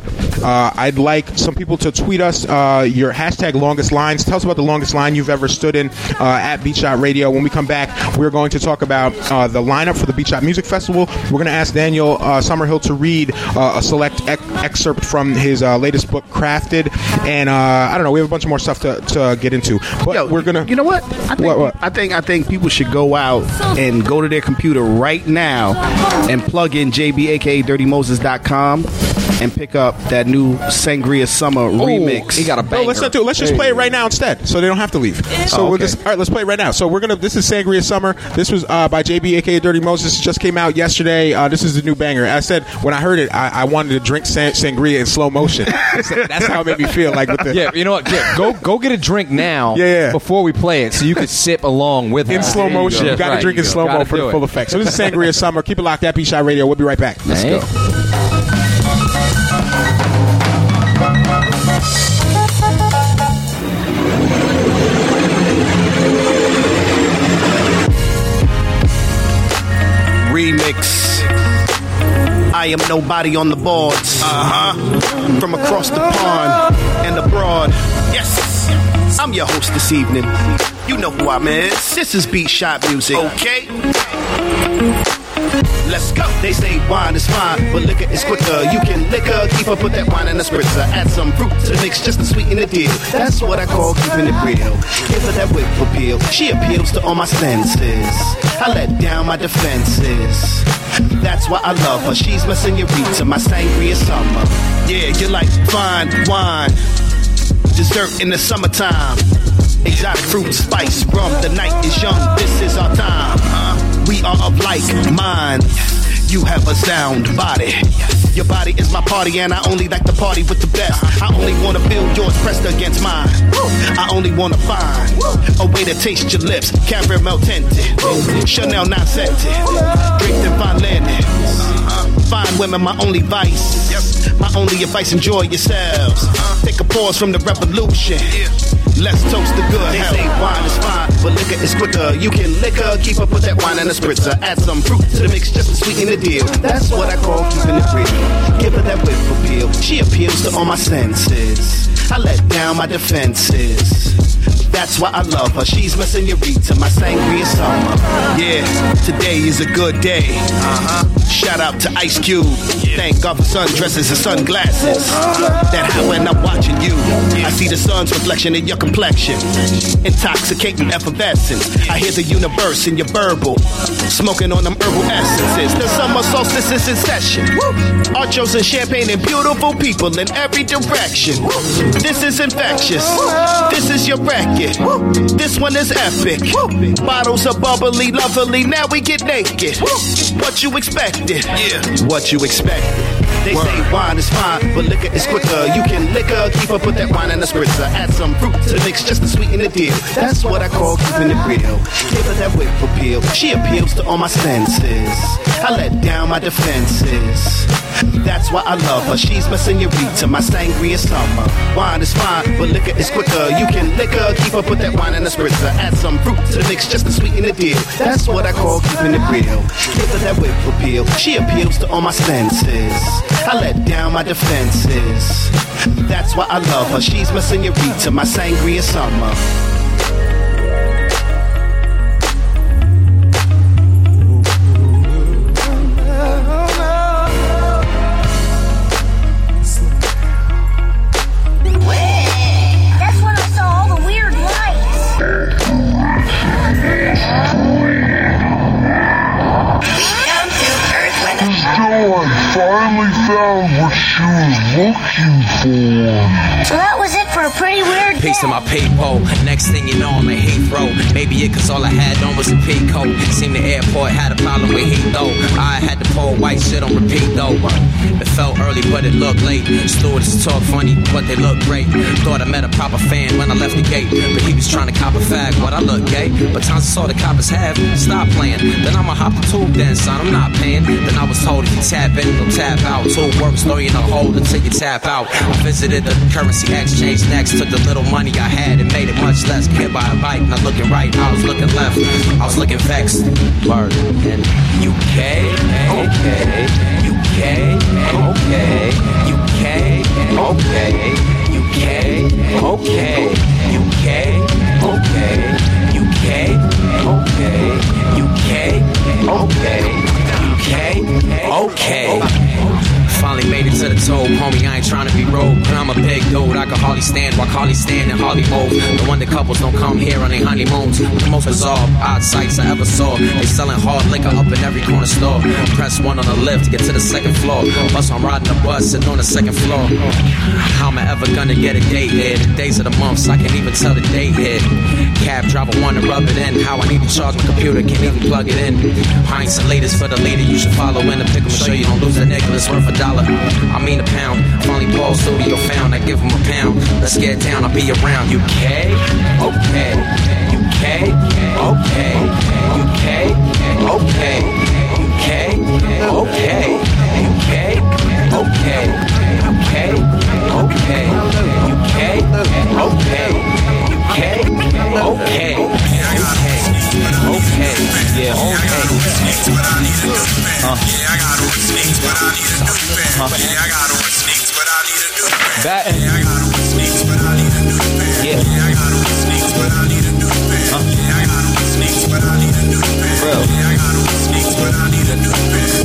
Uh, I'd like some people to tweet us uh, your hashtag longest lines. Tell us about the longest line you've ever stood in uh, at Beat Shot Radio. When we come back, we're going to talk about uh, the lineup for the Beat Shot Music Festival. We're going to ask Daniel uh, Summerhill to read uh, a select ec- excerpt from his uh, latest book, Crafted, and uh, I don't know. We have a bunch of more stuff to, to get into, but Yo, we're gonna. You know what? I think, What, what? I think I think people should go out and go to their computer right now and plug in JB aka DirtyMoses.com and pick up that new Sangria Summer remix. He got a No, banger. let's not do it. Let's just play it right now instead, so they don't have to leave. So Oh, we'll okay. just all right. Let's play it right now. So we're gonna. This is Sangria Summer. This was uh, by JB, aka Dirty Moses. It just came out yesterday. Uh, this is the new banger. I said when I heard it, I, I wanted to drink sang- sangria in slow motion. That's how it made me feel. Like with the Yeah, you know what? Yeah, go go get a drink now. Yeah, yeah. Before we play it, so you can sip along with it. in us. slow motion. You, Yeah, got to right. drink in You slow mo gotta for the full it. effect. So this is Sangria Summer. Keep it locked at B Shot Radio. We'll be right back. Let's go. Remix. I am nobody on the boards. Uh huh. From across the pond and abroad. Yes. I'm your host this evening. You know who I'm is. This is Beat Shot Music. Okay. Let's go. They say wine is fine, but liquor is quicker. You can liquor, keep up with that wine and a spritzer. Add some fruit to mix just to sweeten the deal. That's what I call keeping it real. Give her that whip appeal. She appeals to all my senses. I let down my defenses. That's why I love her. She's my senorita, my sangria summer. Yeah, you're like fine wine dessert in the summertime. Exotic fruit, spice, rum. The night is young. This is our time. We are of like mind. You have a sound body. Your body is my party, and I only like to party with the best. I only wanna feel yours pressed against mine. I only wanna find a way to taste your lips. Caramel tinted, Chanel non scented, draped in fine linen. Fine women, my only vice. My only advice, enjoy yourselves. Take a pause from the revolution. Let's toast the good. They say wine is fine, but liquor is quicker. You can liquor, keep up with that wine and a spritzer. Add some fruit to the mix just to sweeten the deal. That's what I call keeping it real. Give her that whip appeal. She appeals to all my senses. I let down my defenses. That's why I love her. She's my senorita, my sangria summer. Yeah, today is a good day. Uh-huh. Shout out to Ice Cube. Thank God for sundresses and sunglasses. That how when I'm watching you, I see the sun's reflection in your complexion. Intoxicating effervescence. I hear the universe in your burble. Smoking on them herbal essences. The summer solstice is in session. Archos and champagne and beautiful people in every direction. This is infectious. This is your bracket. This one is epic. Bottles are bubbly, lovely. Now we get naked. What you expected? Yeah. What you expected? They say wine is fine, but liquor is quicker. You can liquor, keep up with that wine and a spritzer. Add some fruit to the mix just to sweeten the deal. That's what I call keeping it real. Give her that whip appeal. She appeals to all my senses. I let down my defenses. That's why I love her. She's my senorita, my sangria summer. Wine is fine, but liquor is quicker. You can liquor, keep her, put that wine in a spritzer. Add some fruit to the mix just to sweeten the deal. That's what I call keeping it real. Give her that whip appeal. She appeals to all my senses. I let down my defenses. That's why I love her. She's my senorita, my sangria summer. So that was it for a pretty weird Pacing my paypal. Next thing you know, I'm in Heathrow. Maybe it cause all I had on was a coat. Seemed the airport had a problem with heat though. I had to pull white shit on repeat though. It felt early, but it looked late. Stewardess talk funny, but they look great. Thought I met a proper fan when I left the gate. But he was trying to cop a fag. What I look gay. But times I saw the coppers have, stop playing. Then I'ma hop the tube then, son. I'm not paying. Then I was told if you tap in, you'll tap out. Two works, throw you in a hole until you tap out. I visited the currency exchange next. Took the little money I had it made it much less. Bit by a bite, not looking right, I was looking left. I was looking vexed. Word in UK, okay, UK, okay, UK, okay, UK, okay, UK, okay, UK, okay, UK, okay, UK, okay. Finally made it to the toe, homie. I ain't trying to be rogue, but I'm a big dude. I can hardly stand while Carly stand and Harley move. No wonder couples don't come here on their honeymoons. The most bizarre, odd sights I ever saw. They selling hard liquor up in every corner store. Press one on the lift to get to the second floor. Bus, I'm riding the bus sitting on the second floor. How am I ever gonna get a date here? The days of the months, I can't even tell the date here. Cab driver wanna rub it in. How I need to charge my computer, can't even plug it in. And latest for the leader, you should follow in the pick 'em, show you don't lose a necklace worth a dollar. I mean a pound. Finally, Paul Studio found. I give him a pound. Let's get down. I'll be around. UK, okay. UK, okay. UK, okay. UK, okay. UK, okay. UK, okay. UK, okay. UK, okay. Okay. Yeah, okay. Yeah, I got on sneaks, but I need a new pair. Yeah, I got on sneaks, but I need a new pair. Yeah, I got on sneaks, but I need a new pair. Yeah, I got on sneaks, but I need a new pair. Yeah, I got on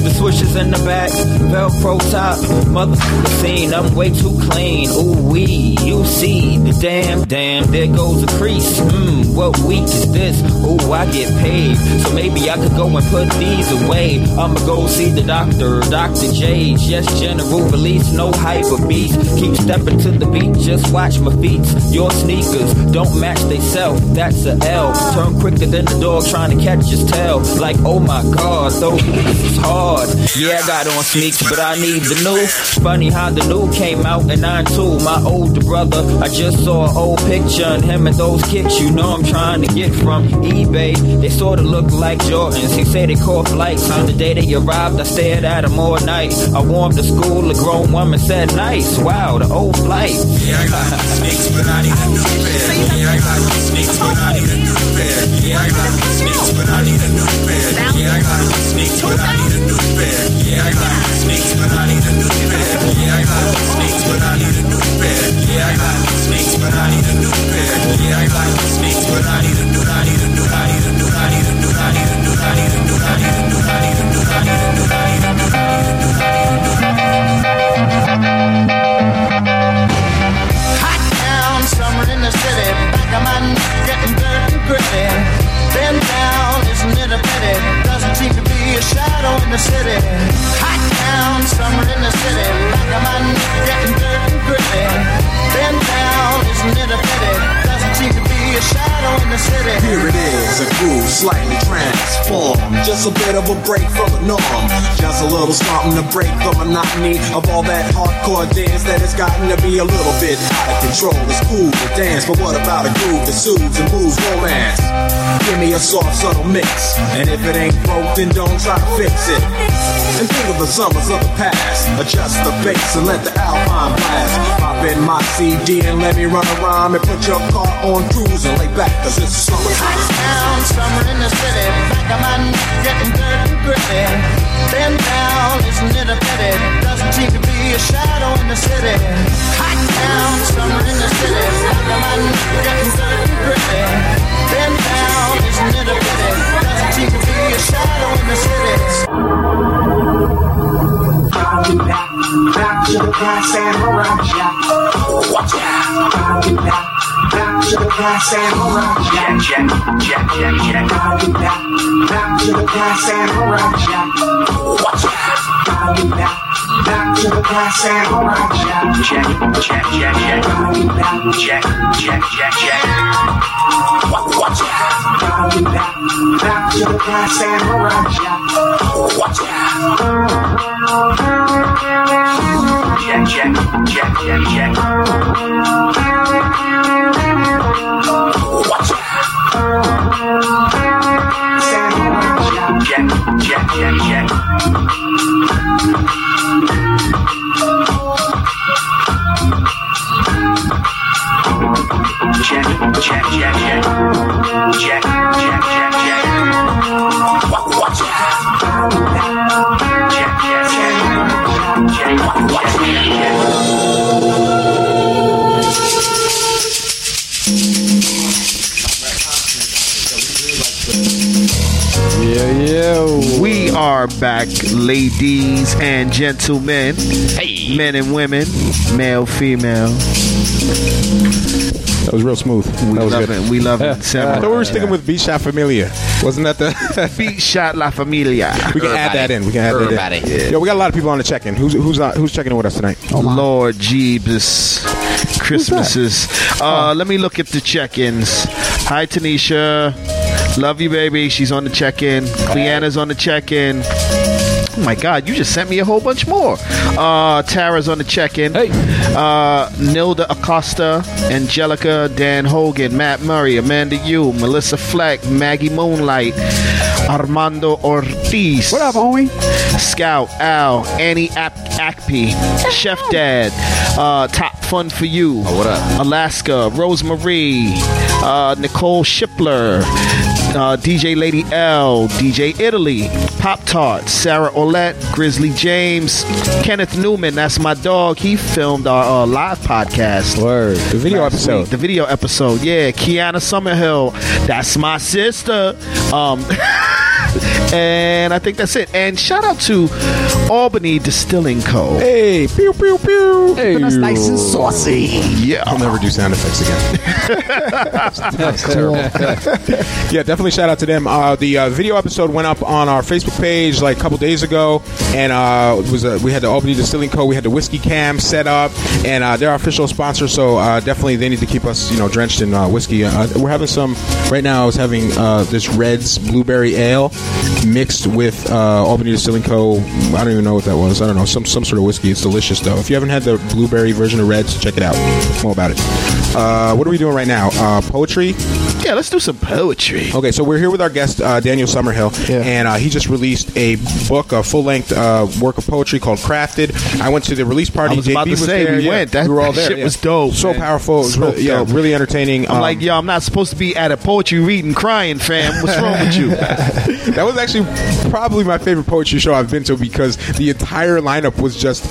the switches in the back, Velcro top, mother scene. I'm way too clean. Ooh wee, you see the damn, damn. There goes a crease. Hmm, what week is this? Ooh, I get paid, so maybe I could go and put these away. I'ma go see the doctor, Dr. J. Just general release, no hyper beats. Keep stepping to the beat, just watch my feet. Your sneakers don't match they self. That's a L. Turn quicker than the dog trying to catch his tail. Like oh my god, though this is hard. Yeah, I got on sneaks, but I need the new. Funny how the new came out in 9-2. My older brother, I just saw an old picture and him and those kicks you know I'm trying to get from eBay. They sorta look like Jordans. He say they call flights. On the day they arrived, I stared at them all night. I warmed the school, a grown woman said, nice. Wow, the old flight. Yeah, I got sneaks, but I need a new pair. Yeah, I got sneaks, but I need a new pair. Yeah, I sneaks, but I need a new pair. Yeah, I got sneaks, but I need a new pair. Yeah, I got sneaks, but I need a new pair. Yeah, I got sneaks, but I need a new pair. Yeah, I got sneaks, but I need a new pair. Yeah, I got some sneaks, but I need a new, I need a new, I need a new, I need a new, I need a new, I need a new, I need a new, I need a new, I in the city. Hot town, summer in the city. Back of my neck getting dirt and gritty. Been down, isn't it a pity? A shadow in the city. Here it is, a groove slightly transformed. Just a bit of a break from the norm. Just a little something to break the monotony of all that hardcore dance that has gotten to be a little bit out of control. It's cool to dance, but what about a groove that soothes and moves romance? Give me a soft, subtle mix, and if it ain't broke, then don't try to fix it. And think of the summers of the past. Adjust the bass and let the alpine blast. Pop in my CD and let me run around and put your car on cruise and lay back, cause it's summertime. down, summer in the city. Back of my neck getting dirty and gritty. Bend down, isn't it a pity? Doesn't seem to be a shadow in the city. Hot down, summer in the city. Back of my neck getting dirty and gritty. Bend down, isn't it a pity? Doesn't seem to be a shadow in the city. Back, to the past and around ya. Watch out. To the past and around ya. Be back, back to the past and around ya. Watch out. Back, to the past and around ya. Check, check, check, check. I'll be back, check, check, check, check. Watch out. I'll be back, back to the past and around ya. Watch out. Check, check, check, check, check. Watch out. Check, check, check, check. Check, check, check, check. Check, check, check, check. Wa- Watch out. Check, check, check. Check, wa- watch out. Yeah, yeah. We are back, ladies and gentlemen. Hey. Men and women, male, female. That was real smooth. We that was love good. it. We love it. I thought we were sticking with Beat Shot Familia. Wasn't that the Beat Shot La Familia? We can add that in. We can add that in. Yeah. Yo, we got a lot of people on the check-in. Who's who's uh, who's checking in with us tonight? Lord Jeebus. Christmases. Uh, Let me look at the check-ins. Hi, Tanisha. Love you, baby. She's on the check-in. Cleanna's on the check-in. Oh my God! You just sent me a whole bunch more. Uh, Tara's on the check-in. Hey. Uh, Nilda Acosta, Angelica, Dan Hogan, Matt Murray, Amanda Yu, Melissa Fleck, Maggie Moonlight, Armando Ortiz. What up, homie? Scout, Al, Annie Ap- Acpe, Chef Dad, uh, Top Fun for You. what up? Alaska, Rosemarie, uh, Nicole Shipler, uh, DJ Lady L, DJ Italy, Pop Tart, Sarah Olette, Grizzly James, Kenneth Newman. That's my dog. He filmed our uh, live podcast. Word. The video episode. week. The video episode. Yeah. Kiana Summerhill. That's my sister. Um, and I think that's it. And shout out to Albany Distilling Co. Hey, pew pew pew. Hey, That's nice and saucy. Yeah. I'll never do sound effects again. That's terrible. yeah, definitely shout out to them. Uh, the uh, video episode went up on our Facebook page like a couple days ago, and uh, it was uh, we had the Albany Distilling Co. We had the whiskey cam set up, and uh, they're our official sponsor. So uh, definitely they need to keep us you know drenched in uh, whiskey. Uh, we're having some right now. I was having uh, this Reds Blueberry Ale mixed with uh, Albany Distilling Co. I don't even know what that was. I don't know some some sort of whiskey. It's delicious though. If you haven't had the blueberry version of Reds, check it out. More about it. Uh, what are we doing right now? Uh, poetry. Yeah, let's do some poetry. Okay, so we're here with our guest uh, Daniel Summerhill, and uh, he just released a book, a full length uh, work of poetry called Crafted. I went to the release party. I was JB about to was say, there. we yeah. went. That- we were all there. shit yeah. was dope, So man. powerful. It was So really, yeah, dope. really entertaining. I'm Um, like, yo, I'm not supposed to be at a poetry reading crying, fam. What's wrong with you? that was actually probably my favorite poetry show I've been to because the entire lineup was just,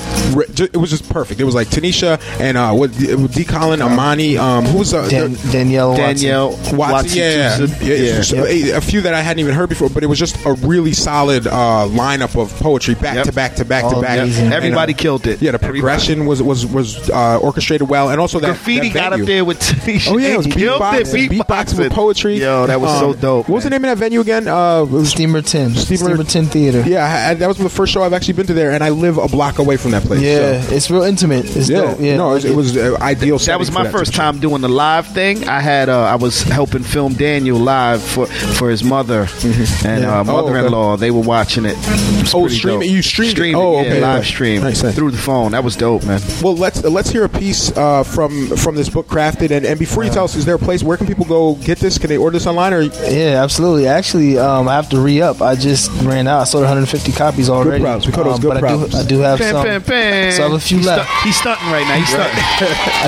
it was just perfect. It was like Tanisha and uh, what D. Colin, Amani, um, who was uh, Dan- Danielle Danielle Watson, Watson yeah, yeah, yeah, Yeah. a, a few that I hadn't even heard before, but it was just a really solid uh, lineup of poetry, back Yep. to back to back to All back. amazing. And, uh, Everybody killed it. Yeah, the progression was was was uh, orchestrated well, and also that Graffiti that got up there with Tanisha. Oh yeah, it was He beatbox, it, beatboxing with poetry. Yo, that was so Um, dope. What was the name of that venue again? Uh, it was Steamer Ten. Steamer, Ten Theater. Yeah, I, I- that was the first show I've actually been to there, and I live a block away from that place. Yeah, so. it's real intimate. It's yeah, dope. Yeah, no, it was, it was uh, ideal. That was my first time doing the live thing. I had uh, I was helping dope and filmed Daniel live for for his mother and Yeah. uh, Oh, mother-in-law. They were watching it. It Oh, pretty stream dope. You streamed it? streamed Oh, yeah, okay, live stream Nice, nice. through the phone. That was dope, man. Well, let's let's hear a piece uh, from from this book crafted. And, and before you tell us, is there a place where can people go get this? Can they order this online or? Yeah, absolutely. Actually, um, I have to re up. I just ran out. I sold 150 copies already. props. We call those Um, good but props. I do, I do have Bam, some. bam, bam. So I have a few he's left. stu- he's stunting right now. He's stunting.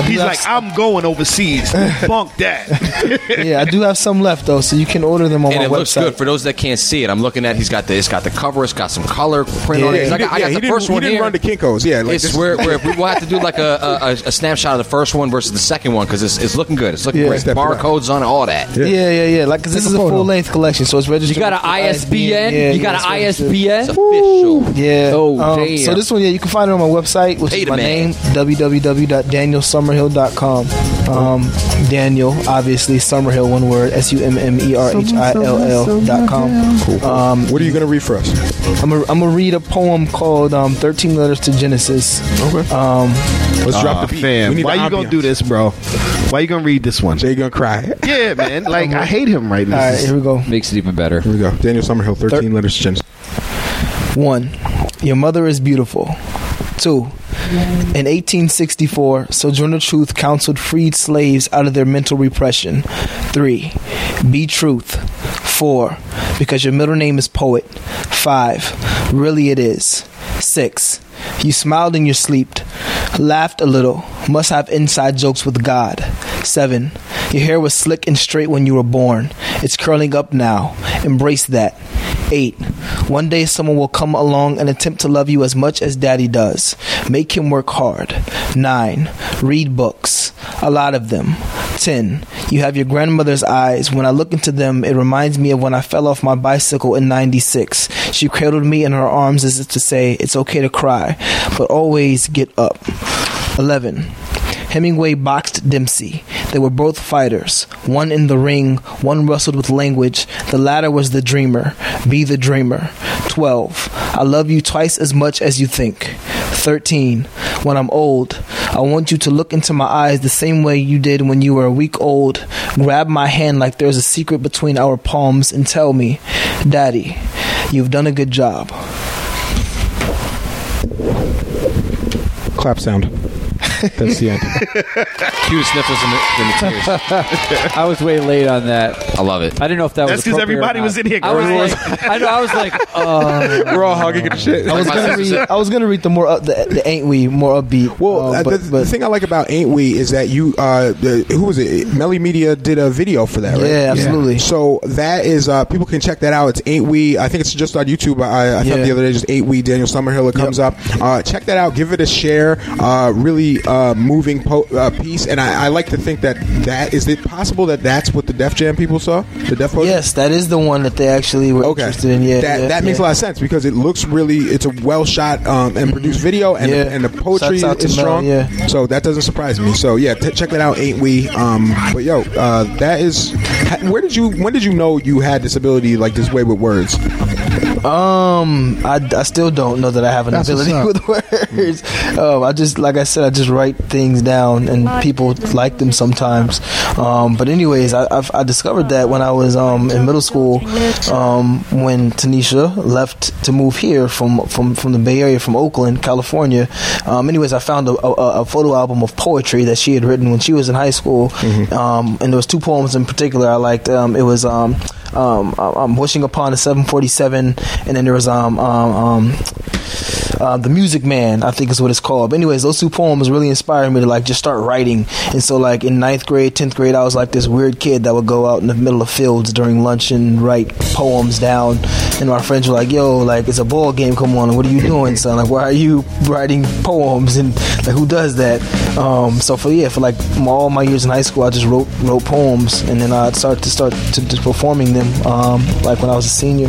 He's have like, I'm going overseas. Bunk that. yeah, I do have some left though, so you can order them on my website. and my it looks website. good for those that can't see it. I'm looking at. He's got the. It's got the cover. It's got some color print on it. Yeah, 'Cause he I got, did- I yeah, got he the didn't- first he one didn't here. run the Kinko's. Yeah, like it's this- where, where we will have to do like a, a, a snapshot of the first one versus the second one because it's, it's looking good. It's looking Yeah. great. Step it up. Barcodes on it, all that. Yeah, yeah, yeah. Like, cause this is a a photo. full length collection, so it's registered. You got an with the ISBN? Yeah, you yeah, got it's an registered. ISBN? Official. Yeah. Oh, um, damn. So this one, yeah, you can find it on my website, which Pay is the my man. name, www.danielsummerhill.com. Um, Daniel, obviously, Summerhill, one word, S U M M E R H I L L dot com. Cool. Um, what are you going to read for us? I'm gonna I'm read a poem called um, 13 Letters to Genesis. Okay. Um, Let's drop Aw, the beat. fam. Why the you gonna do this, bro? Why you gonna read this one? Jay gonna cry. Yeah, man. Like I hate him right now. right, here we go. Makes it even better. Here we go. Daniel Summerhill, 13 letters to Genesis. One, your mother is beautiful. Two, in 1864, Sojourner Truth counseled freed slaves out of their mental repression. Three, be truth. Four, because your middle name is poet. Five, really it is. Six, you smiled in your sleep, laughed a little, must have inside jokes with God. Seven, your hair was slick and straight when you were born. It's curling up now. Embrace that. 8. One day someone will come along and attempt to love you as much as daddy does. Make him work hard. 9. Read books. A lot of them. 10. You have your grandmother's eyes. When I look into them, it reminds me of when I fell off my bicycle in 96. She cradled me in her arms as if to say, It's okay to cry, but always get up. 11. Hemingway boxed Dempsey. They were both fighters. One in the ring, one wrestled with language. The latter was the dreamer. Be the dreamer. 12. I love you twice as much as you think. 13. When I'm old, I want you to look into my eyes the same way you did when you were a week old. Grab my hand like there's a secret between our palms and tell me, Daddy, you've done a good job. Clap sound. That's the end. Cue sniffles and the, and the tears. I was way late on that. I love it. I didn't know if that That's was 'cause appropriate or everybody not. was in here I was crying. like, I know. I was like, uh, We're all hugging and shit. I was gonna sister read. I was gonna read the more up, the, the ain't we more upbeat. Well, uh, uh, but, the, the but thing I like about Ain't We is that you, uh, the, who was it? Melly Media did a video for that, right? Yeah, absolutely. So that is, uh, people can check that out. It's Ain't We. I think it's just on YouTube. I, I Yeah. thought the other day just Ain't We Daniel Summerhill. It comes up. Uh, check that out. Give it a share. Uh, really uh, moving po- uh, piece. And I, I like to think that that is it possible that that's what the Def Jam people saw. The Def Poetry? yes, that is the one that they actually were Okay, interested in. Yeah, that yeah, that makes yeah. a lot of sense because it looks really it's a well shot um, and produced video and Yeah. the, and the poetry out to is Mel, strong. yeah. So that doesn't surprise me. So yeah, t- check that out. Ain't we? Um, but yo, uh, that is where did you when did you know you had this ability like this way with words? Um, I, I still don't know that I have an That's ability with words. Um, I just like I said, I just write things down, and people like them sometimes. Um, but anyways, I, I've, I discovered that when I was um in middle school, um, when Tanisha left to move here from from from the Bay Area, from Oakland, California. Um, anyways, I found a, a, a photo album of poetry that she had written when she was in high school, um, and there was two poems in particular I liked. Um, it was um, um, wishing upon a 747, and then there was um, um, um, uh, the Music Man, I think is what it's called. But anyways, those two poems really inspired me to like just start writing. And so like in ninth grade, tenth grade, I was like this weird kid that would go out in the middle of fields during lunch and write poems down. And my friends were like, "Yo, like it's a ball game. Come on, what are you doing, son? Like why are you writing poems? And like who does that?" Um, so for yeah, for like all my years in high school, I just wrote wrote poems, and then I'd start to start to, to performing them. Um, like when I was a senior,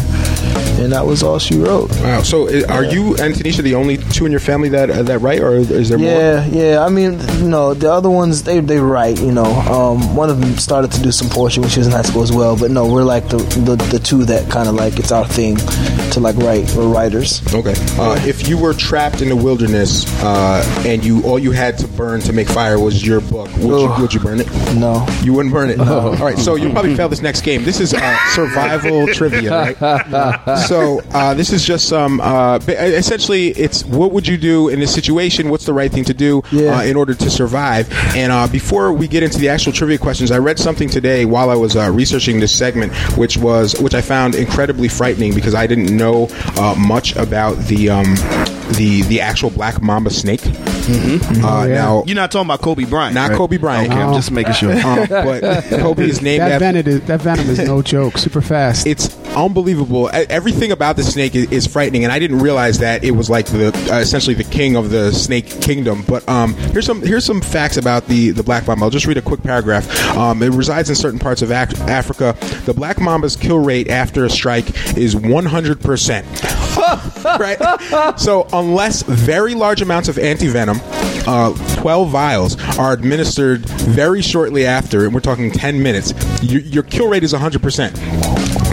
and that was all she wrote. Wow. So are you and Tanisha the only two in your family that uh, that write, or is there more? Yeah, yeah. I mean, you know, the other ones they they write. You know, um, one of them started to do some poetry when she was in high school as well. But no, we're like the the, the two that kind of like it's our thing to like write. We're writers. Okay. Uh, if you were trapped in the wilderness uh, and you all you had to burn to make fire was your book, would, you, would you burn it? No. You wouldn't burn it. No. All right. So you probably fail this next game. This is uh, survival trivia, right? so uh, this is just some. Uh, essentially, it's what would you do in this situation? What's the right thing to do Yeah. uh, in order to survive? And uh, before we get into the actual trivia questions, I read something today while I was uh, researching this segment, which was which I found incredibly frightening because I didn't know uh, much about the um, the the actual black mamba snake. Mm-hmm. Uh, Now, You're not talking about Kobe Bryant, not right? Kobe Bryant. Okay, I'm just making sure. Um, but Kobe is named that after. venom is that venom is no joke. Super fast. It's unbelievable. Everything about the snake is, is frightening, and I didn't realize that it was like the uh, essentially the king of the snake kingdom. But um, here's some here's some facts about the the black mamba. I'll just read a quick paragraph. Um, it resides in certain parts of Ac- Africa. The black mamba's kill rate after a strike is 100 percent. right. So unless very large amounts of antivenom, uh, 12 vials, are administered very shortly after, and we're talking 10 minutes, your, your kill rate is 100 percent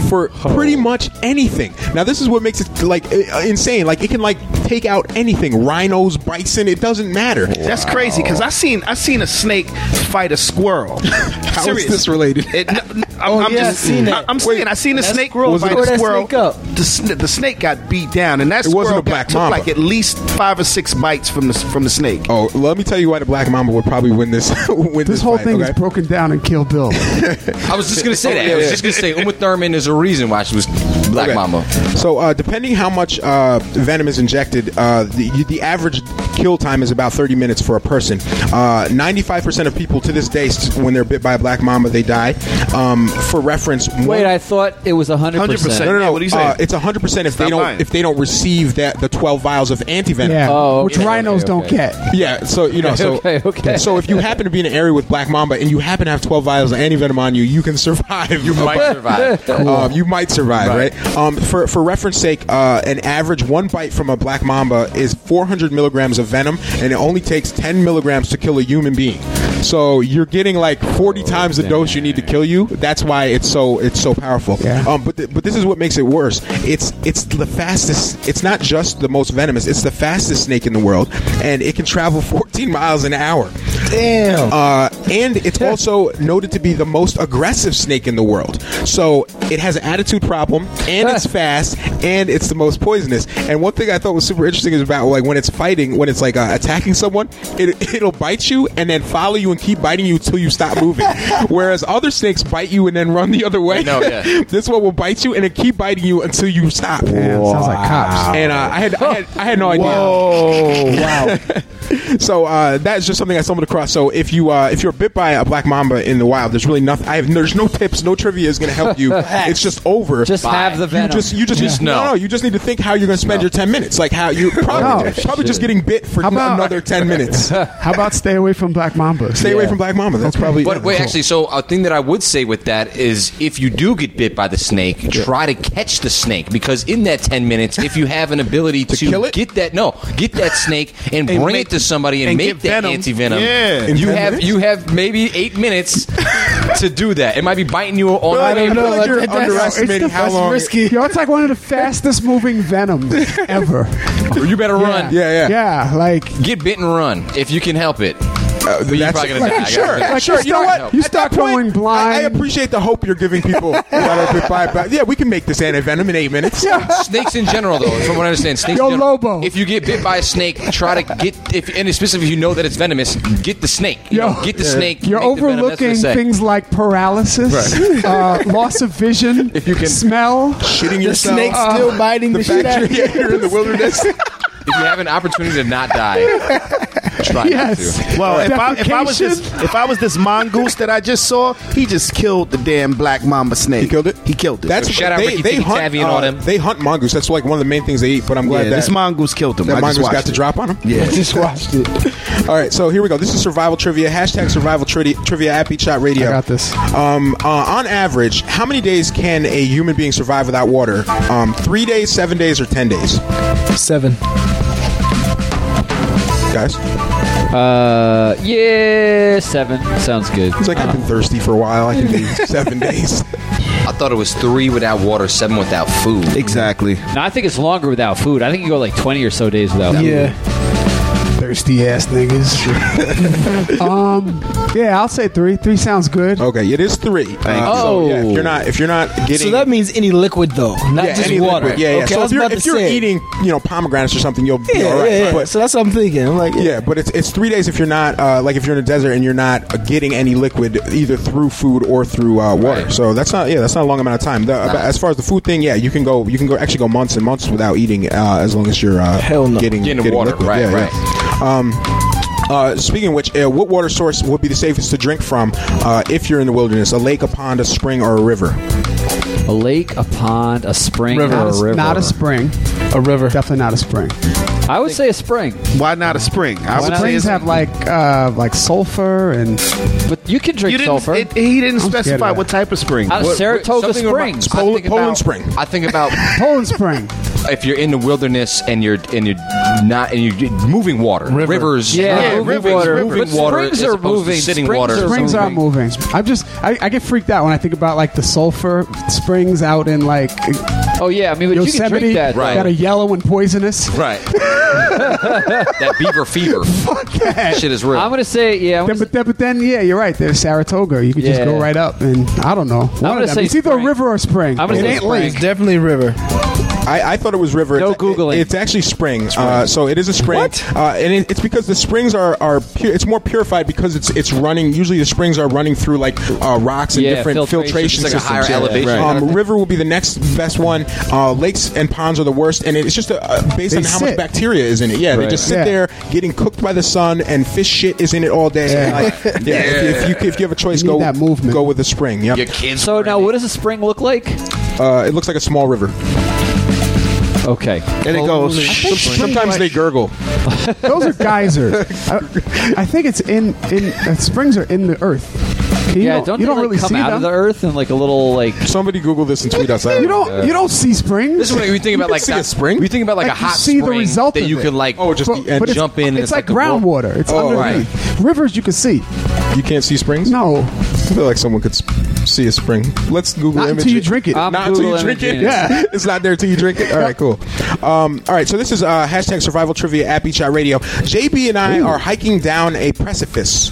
for pretty much anything. Now, this is what makes it like insane. Like it can like take out anything, rhinos, bison. It doesn't matter. That's crazy because I seen I seen a snake fight a squirrel. How is Serious. this related? It, n- n- I'm, Oh, I'm yeah, just I seen that. I- I'm saying I seen a That snake squirrel fight tore a that squirrel. snake up. The, the snake got beat down, and that It wasn't squirrel a black got, took mamba. like at least five or six bites from the from the snake. Oh, let me tell you why the black mamba would probably win this. win this, this whole fight, thing okay? is broken down in Kill Bill. I was just gonna say that. Yeah, I was yeah. just gonna say Uma Thurman is a reason why she was Black Okay. Mamba. So, uh, depending how much uh, venom is injected, uh, the, the average kill time is about 30 minutes for a person. Uh, 95% of people to this day, when they're bit by a black mamba, they die. Um, for reference, Wait, one- I thought it was 100%. 100%. no, no, no. What are you saying? Uh, it's 100 percent if they don't lying. if they don't receive that the 12 vials of antivenom. yeah, Oh, which rhinos okay, don't get. Yeah, so you know, so Okay, okay. so if you happen to be in an area with black mamba and you happen to have 12 vials of anti venom on you, you can survive. You Might survive. Um, you might survive, right? Um, for for reference sake, uh, an average one bite from a black mamba is 400 milligrams of venom, and it only takes 10 milligrams to kill a human being. So you're getting like 40 times the dose you need to kill you. That's why it's so it's so powerful. Yeah. Um, but but this is what makes it worse. It's it's the fastest. It's not just the most venomous. It's the fastest snake in the world, and it can travel 14 miles an hour. Damn. Uh, and it's also noted to be the most aggressive snake in the world. So it has an attitude problem, and it's fast, and it's the most poisonous. And one thing I thought was super interesting is about like when it's fighting, when it's like uh, attacking someone, it, it'll bite you and then follow you and keep biting you until you stop moving. Whereas other snakes bite you and then run the other way. No, yeah. this one will bite you and then keep biting you until you stop. Damn, sounds like cops. And uh, I had I had I had no idea. Whoa! Wow. So uh, that's just something I stumbled across. So if you uh, if you're bit by a black mamba in the wild, there's really nothing. I have there's no tips, no trivia is going to help you. it's just over. Just have the you venom. just you just, Just no, know. no, you just need to think how you're going to spend your ten minutes. Like how you probably No, probably just getting bit for about- another ten minutes. How about stay away from black mamba? Stay away from black mamba. That's probably. But wait, actually, so a thing that I would say with that is if you do get bit by the snake, try to catch the snake because in that ten minutes, if you have an ability to, kill it? get that no, get that snake and, And bring it to somebody and, and make get that venom. anti venom. Yeah. You have minutes? you have maybe eight minutes to do that. It might be biting you on I the way. know. like you're That's- underestimating how long- risky. Yo, it's like one of the fastest moving venoms ever. You better run. Yeah, yeah. Yeah, like Get bit and run if you can help it. Uh, But you're that's- probably gonna like, die. I Sure, like, Like, sure. you You know start- what? you start that point, going blind. I, I appreciate the hope you're giving people that are bit by. Yeah, we can make this antivenom in eight minutes. Snakes in general, though, from what I understand, snakes. Yo, in general, Lobo. If you get bit by a snake, try to get if and especially if you know that it's venomous, get the snake. You Yo, know, get the snake. You're make venom. Overlooking things like paralysis, uh, loss of vision, If you can- smell. Shitting the yourself. snake's still biting the, the shit out of you're, you. yeah, you're in the wilderness. If you have an opportunity to not die, try Yes. not to. Well, if I, if I was this if I was this mongoose that I just saw, he just killed the damn black mamba snake. He killed it. He killed it. That's So shout out they, Ricky they Tikki hunt. Tavi and uh, all them. They hunt mongoose. That's like one of the main things they eat. But I'm glad yeah, that this mongoose killed him. that I mongoose watched got to it. drop on him. Yeah. Just watched it. All right, so here we go. This is survival trivia. Hashtag survival trivia, trivia at Beat Shot Radio. I got this. Um, uh, on average, how many days can a human being survive without water? Um, three days, seven days, or ten days? Seven. Guys? Uh, yeah, seven sounds good. It's like I've been thirsty for a while. I can do seven days. I thought it was three without water, seven without food. Exactly. No, I think it's longer without food. I think you go like twenty or so days without food. Yeah. Thirsty ass niggas. um, yeah, I'll say three. Three sounds good. Okay, it is three. Uh, you. so, yeah, if you're not if you're not getting So that means any liquid though, not yeah, just any water. liquid. Yeah, yeah. Okay, so if you're, if you're eating, you know, pomegranates or something, you'll be all right. yeah, yeah. But so that's what I'm thinking. I'm like, yeah, but it's it's three days if you're not uh, like if you're in a desert and you're not uh, getting any liquid either through food or through uh, water. So that's not yeah that's not a long amount of time. The, Nah. As far as the food thing, yeah, you can go you can go actually go months and months without eating uh, as long as you're uh, Hell no. getting Getting water, liquid. right, Yeah, right. yeah. Um, uh, speaking of which, uh, what water source would be the safest to drink from uh, if you're in the wilderness? A lake, a pond, a spring, or a river? A lake, a pond, a spring, Not or a, a river. not a spring. A river. Definitely not a spring. I would say a spring. Why not a spring? I would say Springs it's- have like uh, like sulfur and But you can drink You didn't, sulfur. it, he didn't I'm scared of specify that. what type of spring. Out of What- Saratoga something about- Springs. I Poland, think Poland about- Spring. I think about Poland Spring. if you're in the wilderness and you're and you're not and you're moving water, rivers, Yeah, moving rivers, water. moving But water springs as are opposed to moving. sitting Springs water. are Springs are moving. moving. I'm just I, I get freaked out when I think about like the sulfur springs out in like Oh yeah, I mean, but you can Yosemite drink that. Right. that a yellow and poisonous. Right. that beaver fever. Fuck yeah. Shit is real. I'm gonna say yeah. I'm Then, gonna but, then, but then, yeah, you're right. There's Saratoga. You could just Yeah. go right up, and I don't know. One gonna of them. say It's either spring. a river or spring. I'm gonna it say ain't spring. lake. It's definitely a river. I, I thought it was river. No it's, Googling. It's actually spring. Uh, so it is a spring. Uh, and it, it's because the springs are are pu- it's more purified because it's it's running. Usually the springs are running through like uh, rocks and Yeah, different filtration. filtration, It's like a systems. higher elevation Um, kind of river will be the next best one. Uh, lakes and ponds are the worst, and it's just uh, based They on how much bacteria is in it. Yeah, they just sit Yeah. there getting cooked by the sun, and fish shit is in it all day. Yeah. Like, yeah, If, if you if you have a choice, go that movement. Go with the spring. Yep. Your kids. So now, what does a spring look like? Uh, it looks like a small river. Okay. and it goes. Sometimes they gurgle. Those are geysers. I, I think it's in in uh, springs are in the earth. You Yeah, don't, don't you they, don't like, really come see out them. of the earth and like a little like Somebody Google this and tweet us. you don't you don't see springs. This is what you think about, like see that a spring? You think about like, Like, a you hot see the spring result that of you it. can like Oh, just But- the edge. but it's- jump in. and It's, like, a wa- groundwater. It's Oh, underneath. Rivers you can see. You can't see springs? No, I feel like someone could s- see a spring. Let's Google not image until you it. drink it. I'm Not until you drink it. imaging it. Yeah. it's not there until you drink it. All right, cool. Um, all right, so this is uh, hashtag Survival Trivia at Beach Out Radio. JB and I are hiking down a precipice,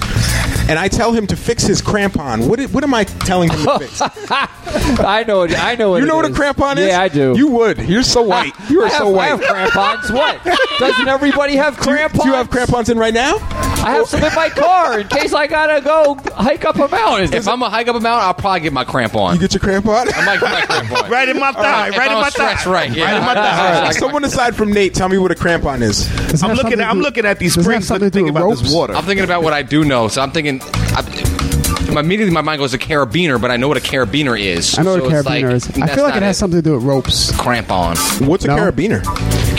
and I tell him to fix his crampon. What, i- what am I telling him to fix? I know. It, I know. What you it know what a is. crampon is? Yeah, I do. You would. You're so white. You are I have, so I have white. crampons. What? Doesn't everybody have crampons? Do you have crampons in right now? I have some in my car in case I gotta go hike up a mountain. If I'm gonna hike up a mountain, I'll probably get my cramp on. You get your crampon? I might get my cramp on. Right in my thigh. If Right in I'm my thigh. stretched right, yeah. Right in my thigh. right, someone aside from Nate, tell me what a crampon is. Does I'm looking. At, I'm looking at these does it have springs, I'm thinking with about this water. I'm thinking about what I do know, so I'm thinking. I, immediately, my mind goes to carabiner, but I know what a carabiner is. I know what a it's carabiner like, is. I feel like it has something to do with ropes. Cramp on. What's a No. carabiner?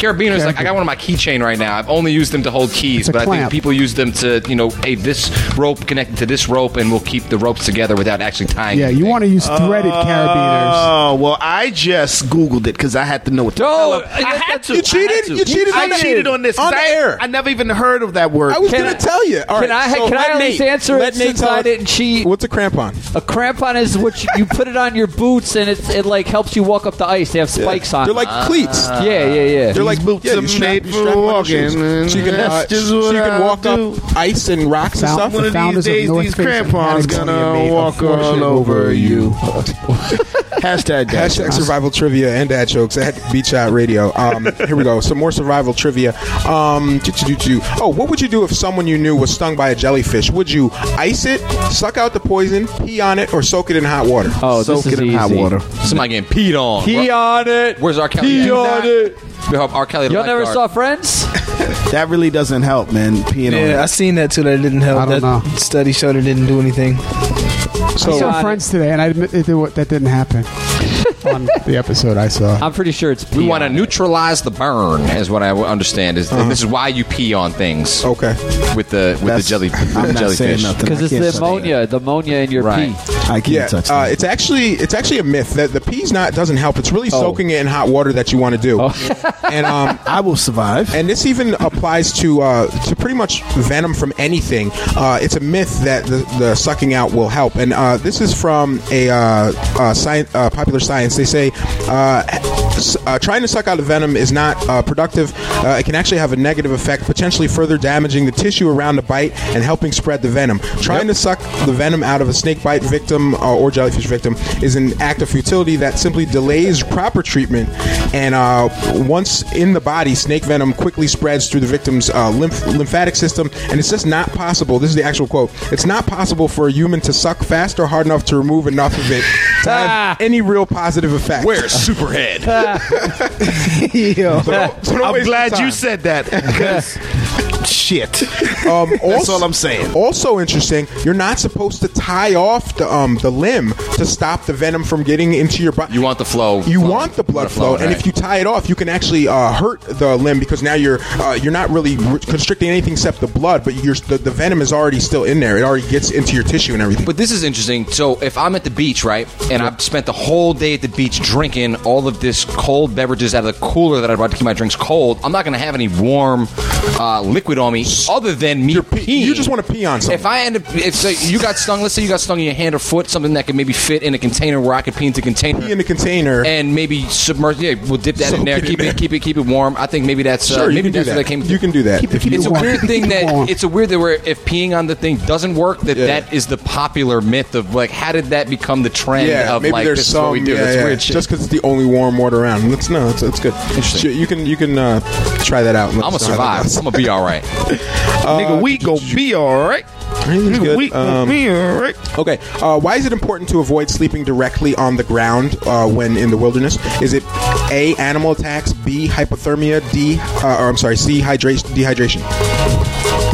Carabiner is like I got one on my keychain right now. I've only used them to hold keys, It's a but I think clamp. people use them to, you know, hey, this rope connected to this rope, and we'll keep the ropes together without actually tying. Yeah, you want to use threaded oh, carabiners. Oh well, I just googled it because I had to know what. The No, I had to. You cheated? I had to. You cheated I on that? cheated on this 'cause On I, air. I never even heard of that word. I was Can going I- to tell you. All can I- so can I let at Nate- least answer it Nate since tell I us- didn't cheat? What's a crampon? A crampon is what you, you put it on your boots and it's, it like helps you walk up the ice. They have spikes on. They're them. like cleats. yeah, yeah, yeah. They're like boots yeah, are you strap- made you for strap on walking, shoes. So you can, uh, that's just so you can walk do. up ice and rocks and stuff. One of these days, North these crampons gonna walk fortune all over you. Hashtag dad Hashtag jokes. survival trivia and dad jokes at Beach Out Radio. Um, here we go. Some more survival trivia. Um, oh, what would you do if someone you knew was stung by a jellyfish? Would you ice it, suck out the poison, pee on it, or soak it in hot water? Oh, Soak this is it in hot easy. water. Somebody getting peed on. Pee on it. Where's R. Kelly? Pee on it. We hope R. Kelly. Y'all never saw Friends? That really doesn't help, man. Peeing on Yeah, I seen that too. That it didn't help. I don't that know. study showed it didn't do anything. I So saw Got Friends today, and I admit it, it- that didn't happen on the episode I saw. I'm pretty sure it's pee We want to neutralize the burn, is what I understand. Is this is why you pee on things okay. with the with That's- the jelly I'm the not saying jellyfish? nothing. Because it's the say ammonia, the ammonia in your Right. pee. I can't Yeah, touch uh, it's actually it's actually a myth that the pee's not doesn't help. It's really Oh. soaking it in hot water that you want to do, and um, I will survive. And this even applies to uh, to pretty much venom from anything. Uh, it's a myth that the, the sucking out will help, and uh, this is from a uh, uh, sci- uh, popular science. They say uh, uh, trying to suck out the venom is not uh, productive. Uh, it can actually have a negative effect, potentially further damaging the tissue around the bite and helping spread the venom. Trying to suck the venom out of a snake bite victim uh, or jellyfish victim is an act of futility that simply delays proper treatment. And uh, once in the body, snake venom quickly spreads through the victim's uh, lymph- lymphatic system, and it's just not possible. This is the actual quote. It's not possible for a human to suck fast or hard enough to remove enough of it to have any real positive effect. Where's Superhead? Yo. So don't- so don't I'm glad you said that. 'cause Shit. Um, That's all I'm saying. Also interesting, you're not supposed to tie off the um the limb to stop the venom from getting into your body. You want the flow. You flow. want the blood Want flow, and right. if you tie it off, you can actually uh, hurt the limb because now you're uh, you're not really re- constricting anything except the blood, but you're, the, the venom is already still in there. It already gets into your tissue and everything. But this is interesting. So if I'm at the beach, right, and I've spent the whole day at the beach drinking all of this cold beverages out of the cooler that I brought to keep my drinks cold, I'm not going to have any warm uh, liquid on me other than me peeing. You just want to pee on something. If I end up, if say you got stung, let's say you got stung in your hand or foot, something that could maybe fit in a container where I could pee into a container, Pee in the container. and maybe submerge. Yeah, we'll dip that in Soak there, it keep there. it, keep it, keep it warm. I think maybe that's Sure, uh, you maybe can do that's that. where that came. You can do that. Keep it- If you- keep It's a warm. weird thing that it's a weird that where if peeing on the thing doesn't work, that Yeah. that is the popular myth of like how did that become the trend yeah, of maybe like there's this some. is what we do. Yeah, That's yeah. weird shit. Just because it's the only warm water around. That's no, it's, it's good. Interesting. You can you can uh, try that out. I'm gonna us know how that survive. I'm gonna be all right. Nigga, we gon' be alright. Everything's good. We gon' Um, be alright. Okay. Uh, why is it important to avoid sleeping directly on the ground uh, when in the wilderness? Is it A, animal attacks, B, hypothermia, D, uh, or I'm sorry, C, hydration, dehydration?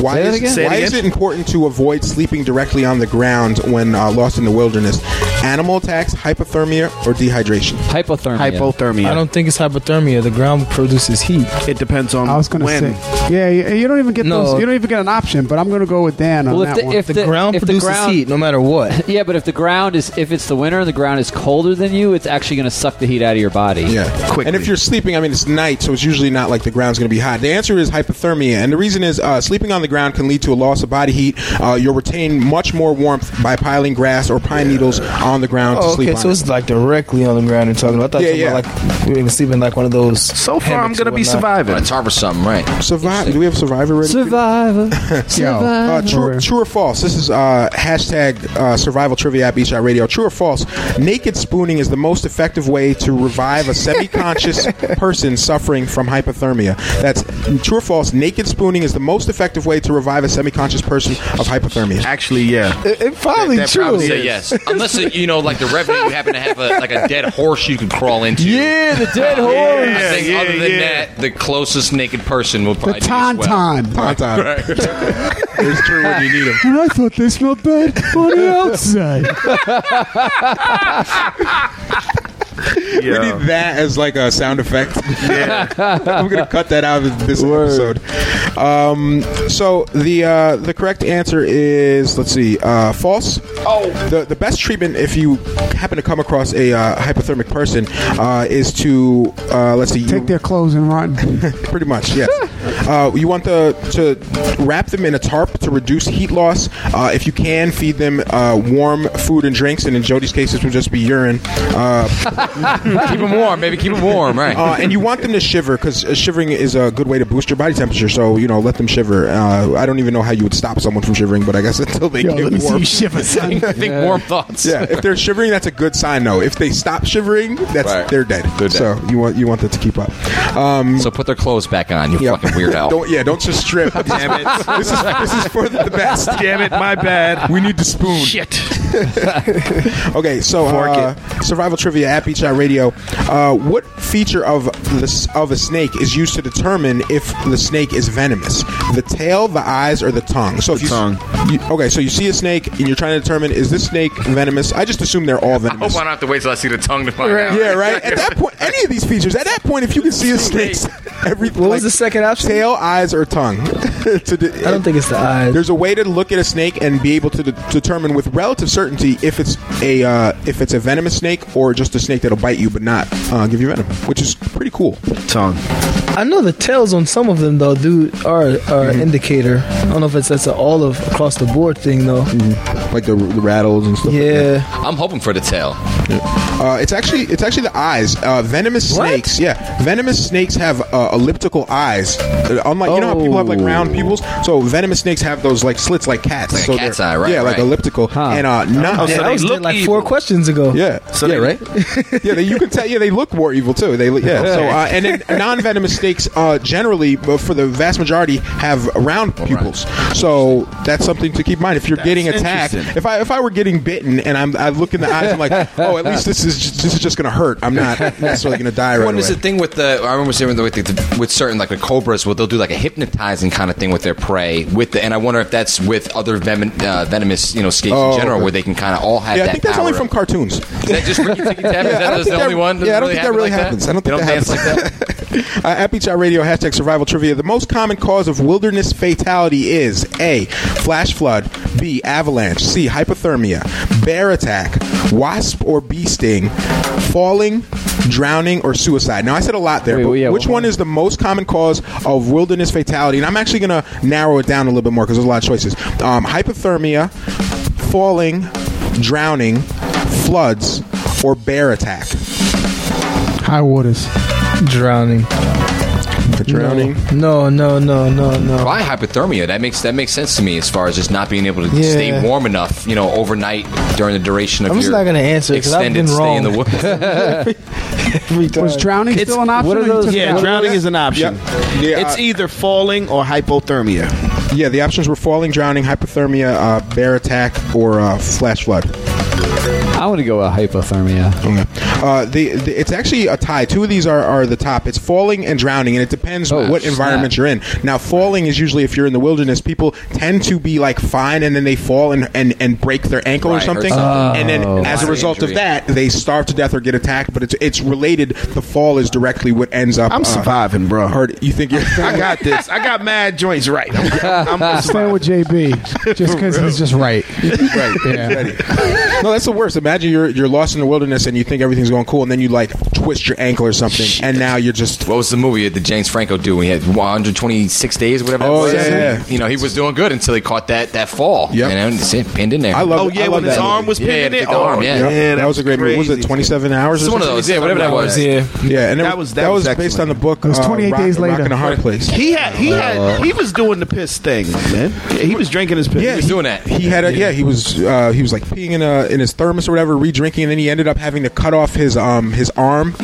Why, Say that is, again? Say it why is it important to avoid sleeping directly on the ground when uh, lost in the wilderness? Animal attacks, hypothermia, or dehydration? Hypothermia. Hypothermia. I don't think it's hypothermia. The ground produces heat. It depends on I was gonna when. say, yeah, yeah, you don't even get No. those. You don't even get an option. But I'm gonna go with Dan on Well, if that the, one. If The, the, ground if the produces ground, heat no matter what. Yeah, but if the ground is if it's the winter and the ground is colder than you, it's actually going to suck the heat out of your body. Yeah, Quickly. And if you're sleeping, I mean, it's night, so it's usually not like the ground's going to be hot. The answer is hypothermia, and the reason is uh, sleeping on the ground can lead to a loss of body heat. Uh, you'll retain much more warmth by piling grass or pine needles on the ground to Oh, sleep okay, on. so it. it's like directly on the ground. You're talking about. I thought Yeah, you were talking about like we were sleeping like one of those. so far, I'm gonna be whatnot. surviving. It's hard for something, right? Survive. Do we have Survivor ready? Survivor. Uh, Survivor. true, true or false? This is uh, hashtag uh, survival trivia at Beach Radio. True or false? Naked spooning is the most effective way to revive a semi-conscious person suffering from hypothermia. That's true or false? Naked spooning is the most effective way to revive a semi-conscious person of hypothermia. Actually, yeah. It, it probably That true. probably Say yes, unless it, you know, like the Revenant, you happen to have a, like a dead horse you can crawl into. Yeah, the dead horse. I think Yeah, other than yeah. that, the closest naked person will the probably do as well. tauntaun. Tauntaun. It's true when you need them. And I thought they smelled bad on the outside. We need that as like a sound effect. Yeah. I'm gonna cut that out of this episode. Um, so the uh, the correct answer is let's see, uh, false. Oh, the the best treatment if you happen to come across a uh, hypothermic person uh, is to uh, let's see, you, Take their clothes and run. pretty much yes. Uh, you want the to wrap them in a tarp to reduce heat loss. Uh, if you can, feed them uh, warm food and drinks, and in Jody's case, this would just be urine. Uh, keep them warm, maybe keep them warm, right? uh, and you want them to shiver because uh, shivering is a good way to boost your body temperature. So you know, let them shiver. Uh, I don't even know how you would stop someone from shivering, but I guess until they Yo, let me get see warm. you shiver, son. I think warm thoughts. Yeah, if they're shivering, that's a good sign. though. if they stop shivering, that's Right. they're dead. They're dead. So you want you want them to keep up. Um, So put their clothes back on, you yeah. fucking weirdo. don't yeah, don't just strip. Damn it! This is this is for the best. Damn it, my bad. We need the spoon. Shit. Okay, so uh, survival trivia at Beach Radio. Uh, what feature of the of a snake is used to determine if the snake is venomous? The tail, the eyes, or the tongue? So if you, tongue. you okay, so you see a snake and you're trying to determine is this snake venomous? I just assume they're all venomous. I hope venomous. I don't have to wait till I see the tongue to find out. Yeah, right. At that point, any of these features. At that point, if you can see a snake, Every, What was the second option? Tail, eyes, or tongue. to de- I don't think it's the eyes. There's a way to look at a snake and be able to de- determine with relative certainty if it's a uh, if it's a venomous snake or just a snake that'll bite you but not uh, give you venom, which is pretty cool. Tongue. I know the tails on some of them though do are are an indicator. I don't know if it's that's an all of across the board thing though. Like the, the rattles and stuff. Yeah. I'm hoping for the tail. Uh, it's actually it's actually the eyes. Uh, venomous snakes, yeah, venomous snakes have uh, elliptical eyes. Uh, unlike you know how people have like round pupils, so venomous snakes have those like slits like cats. Like a so cat's they're- eye, right, Yeah, like right. elliptical, and uh, not. Oh, so that was look like evil. four questions ago. Yeah, So yeah, they- right. yeah, they, you can tell. Yeah, they look more evil too. They, yeah. So, uh, and then non-venomous snakes uh, generally, uh, for the vast majority, have round pupils. So that's something to keep in mind. If you're getting attacked, if I if I were getting bitten and I'm I look in the eyes, I'm like, oh, at least this is just, this is just going to hurt. I'm not necessarily going to die right What is away. the thing with the? I remember seeing with the, with certain like the cobras, where they'll do like a hypnotizing kind of thing with their prey. With the, and I wonder if that's with other venom, uh, venomous, you know, snakes Oh, in general, okay. where they can kind of all have Yeah, that. I think that's power. only from cartoons. Is that just Rikki Tikki Tavi? Yeah, Is I that don't the think only that- one? Yeah, I don't think that happen really like happens. I don't They think that dance happens. like that. Uh, Happy Chat Radio, hashtag survival trivia. The most common cause of wilderness fatality is A. Flash flood, B. Avalanche, C. Hypothermia, bear attack, wasp or bee sting, falling, drowning, or suicide. Now, I said a lot there, Wait, but well, yeah, which one one is the most common cause of wilderness fatality? And I'm actually going to narrow it down a little bit more because there's a lot of choices. Um, hypothermia, falling, drowning, floods, or bear attack. High waters. Drowning. Drowning. No, no, no, no, no. Why hypothermia? That makes that makes sense to me as far as just not being able to Yeah. stay warm enough, you know, overnight during the duration of I'm just your not gonna answer it 'cause I've extended been stay in the wrong. woods. Was drowning still an option? what are or you those- took it Yeah, out? drowning is an option. Yeah, it's uh, either falling or hypothermia. Yeah, the options were falling, drowning, hypothermia, uh, bear attack, or uh, flash flood. I want to go with hypothermia. Uh, the, the it's actually a tie. Two of these are, are the top. It's falling and drowning, and it depends Oh, what snap. environment you're in. Now, falling is usually if you're in the wilderness, people tend to be like fine, and then they fall and and, and break their ankle or Right, hurt something, something. and then Oh. as a result injury. of that, they starve to death or get attacked. But it's it's related. The fall is directly what ends up. I'm uh, surviving, bro. Hurt. You think you're? I got this. I got mad joints right. I'm, I'm, I'm Staying with JB just because he's just right. right. Yeah. Ready. No, that's the worst. Imagine you're you're lost in the wilderness and you think everything's going cool, and then you like twist your ankle or something, and now you're just. What was the movie that James Franco do? He had 126 days, or whatever. that Oh, was. yeah, yeah. You know, he was doing good until he caught that that fall. Yep. and then it's it pinned in there. I love. Oh yeah, when his that arm movie. was Yeah, pinning yeah, it. the arm, Oh, yeah. Yeah, that was a great movie. Was it 27 hours? It's or one of something? those, yeah, whatever that was. Yeah. Yeah, and That was- that, that was, was based on the book. It was 28 uh, days later. Rock and a Hard Place. He had he had he was doing the piss thing, man. He was drinking his piss. Yeah, He was doing that. He had a yeah. He was uh, he was like peeing in a in his thermos or whatever, re-drinking, and then he ended up having to cut off his um his arm.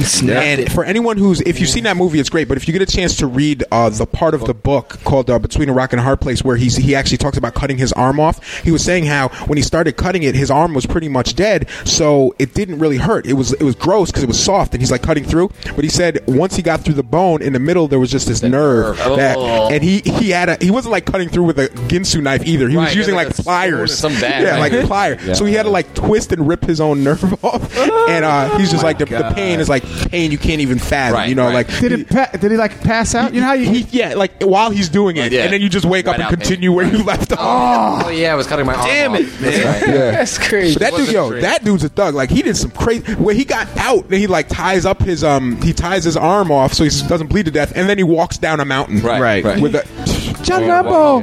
And for anyone who's if you've seen that movie, it's great. But if you get a chance to read uh, the part of the book called uh, Between a Rock and a Hard Place, where he's he actually talks about cutting his arm off, he was saying how when he started cutting it, his arm was pretty much dead, so it didn't really hurt. It was it was gross because it was soft, and he's like cutting through. But he said once he got through the bone in the middle, there was just this nerve, that, Oh. and he he had a he wasn't like cutting through with a Ginsu knife either. He was Right, using like like a pliers, some bad, yeah, like plier. So he had to like twist and rip his own nerve off, and uh, he's just like the, the pain is like pain you can't even fathom. Right, you know, right. like Did it? Pa- did he like pass out? You know how you? he, yeah, like while he's doing it, Yeah. and then you just wake Right up and out continue where you left off. Oh yeah, I was cutting my arm. Damn off. it, man. That's right. Yeah. That's crazy. But that dude, yo, true. that dude's a thug. Like he did some crazy. When he got out, then he like ties up his um, he ties his arm off so he doesn't bleed to death, and then he walks down a mountain. Right, Right. right. With a, John Rambo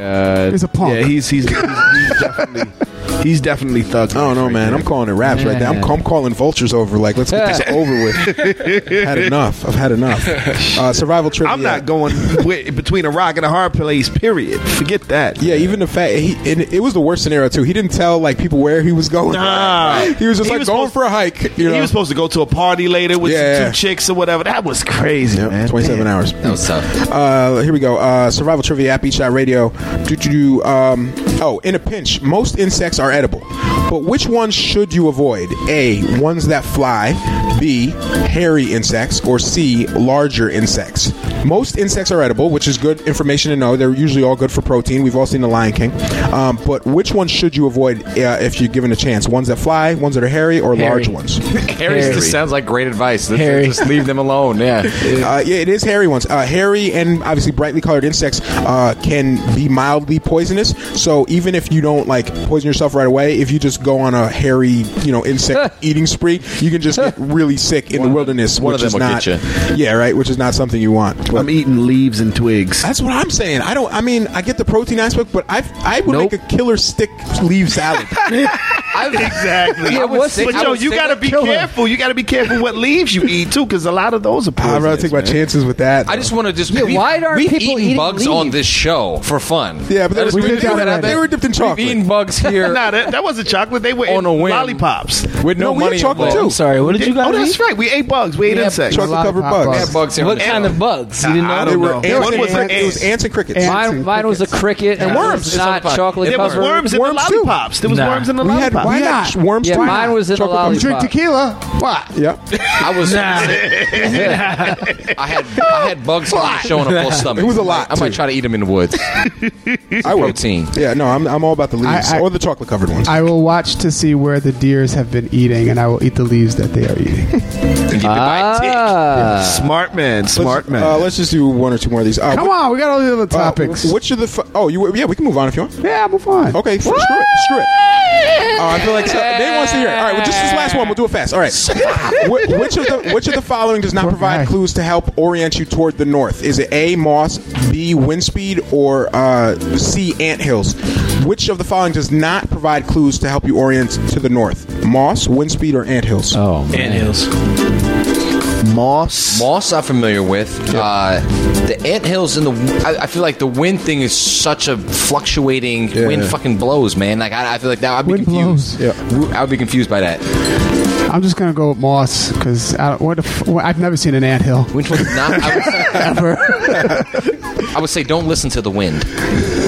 is a punk. Yeah, he's he's, he's, he's definitely he's definitely thug. I don't know, man. I'm calling it raps right there. I'm, I'm calling vultures over. Like, let's get this over with. had enough. I've had enough. Uh, survival trivia. I'm not going with, between a rock and a hard place. Period. Forget that. Yeah, even the fact he and it was the worst scenario too. He didn't tell like people where he was going. Nah. he was just He like was going for a hike. You know, He was supposed to go to a party later with Yeah. two chicks or whatever. That was crazy, Yep, man. 27 hours. That was tough. Uh, here we go. Uh, survival trivia at Beach Shot Radio. Do, do, do, um, oh, in a pinch, most insects are edible. But which ones should you avoid? A. Ones that fly. B. Hairy insects. Or C. Larger insects. Most insects are edible, which is good information to know. They're usually all good for protein. We've all seen The Lion King. Um, but which ones should you avoid uh, if you're given a chance? Ones that fly, ones that are hairy, or Hairy. large ones? Harry just sounds like great advice. Just- Hairy. Just leave them alone. Yeah. Uh, yeah, it is hairy ones. Uh, hairy and obviously brightly colored insects uh, can be mildly poisonous. So even if you don't like poison yourself right away, if you just go on a hairy, you know, insect eating spree, you can just get really sick in the wilderness, one which of is will not. get Yeah, right. Which is not something you want. I'm eating leaves and twigs. That's what I'm saying. I don't. I mean, I get the protein aspect, but I I would make a killer stick leaf salad. exactly. Yeah, what's- but I yo, would you say gotta that be killer. careful. You gotta be careful what leaves you eat too, because a lot of those are poisonous. I'd rather take my man. chances with that. I just want to just. Yeah, we've, why aren't we've people eaten eating bugs leaves? on this show for fun? Yeah, but that I was- just- we we've did that eaten- already. They were dipped in chocolate. We've eaten bugs here nah, that, that wasn't chocolate. They were On a whim. lollipops with no, No, we had money chocolate, involved. too. I'm sorry, what did you guys Oh, eat? that's right. We ate bugs. We ate Yeah, insects. chocolate covered Lollipop bugs. We had bugs here. What kind of bugs? You didn't know? I They don't were know. ants. One was ants. an It was ants and crickets. Mine, mine was a cricket And worms. was Not chocolate There was covered. worms in the Worms, too. lollipops. There was worms in the We lollipops. why not worms Yeah, mine was in a Chocolate covered- You drink tequila? What? Yep. I was. I had I had bugs on the show on a full stomach. It was a lot, I might try to eat them in the woods. I would. Protein. Yeah, no, I'm, I'm all about the leaves I- I- or the chocolate covered ones. I will watch to see where the deers have been eating, and I will eat the leaves that they are eating. Ah. Smart man. Smart let's, man. Uh, let's just do one or two more of these. Uh, Come what- on, we got all the other uh, topics. which of the? F- oh, you yeah, we can move on if you want. yeah, move on. Okay, f- screw it, screw it. Oh, I feel like so, Dave wants to hear. it. All right, well, just this last one. We'll do it fast. All right. Wh- which of the which of the following does not Poor provide guy. clues to help orient you toward the north? Is it A. Moss, B. Wind speed, or uh, C. Ant hills? Which of the following does not provide clues to help you orient to the north? Moss, wind speed, or ant hills? Oh, man. Anthills. Moss. Moss, I'm familiar with. Uh, the ant hills and the. I, I feel like the wind thing is such a fluctuating. Yeah. Wind fucking blows, man. Like I, I feel like that. I'd be Wind confused. blows. I would be confused by that. I'm just gonna go with moss because what the f- well, I've never seen an anthill Which one's not? I would, ever. I would say don't listen to the wind.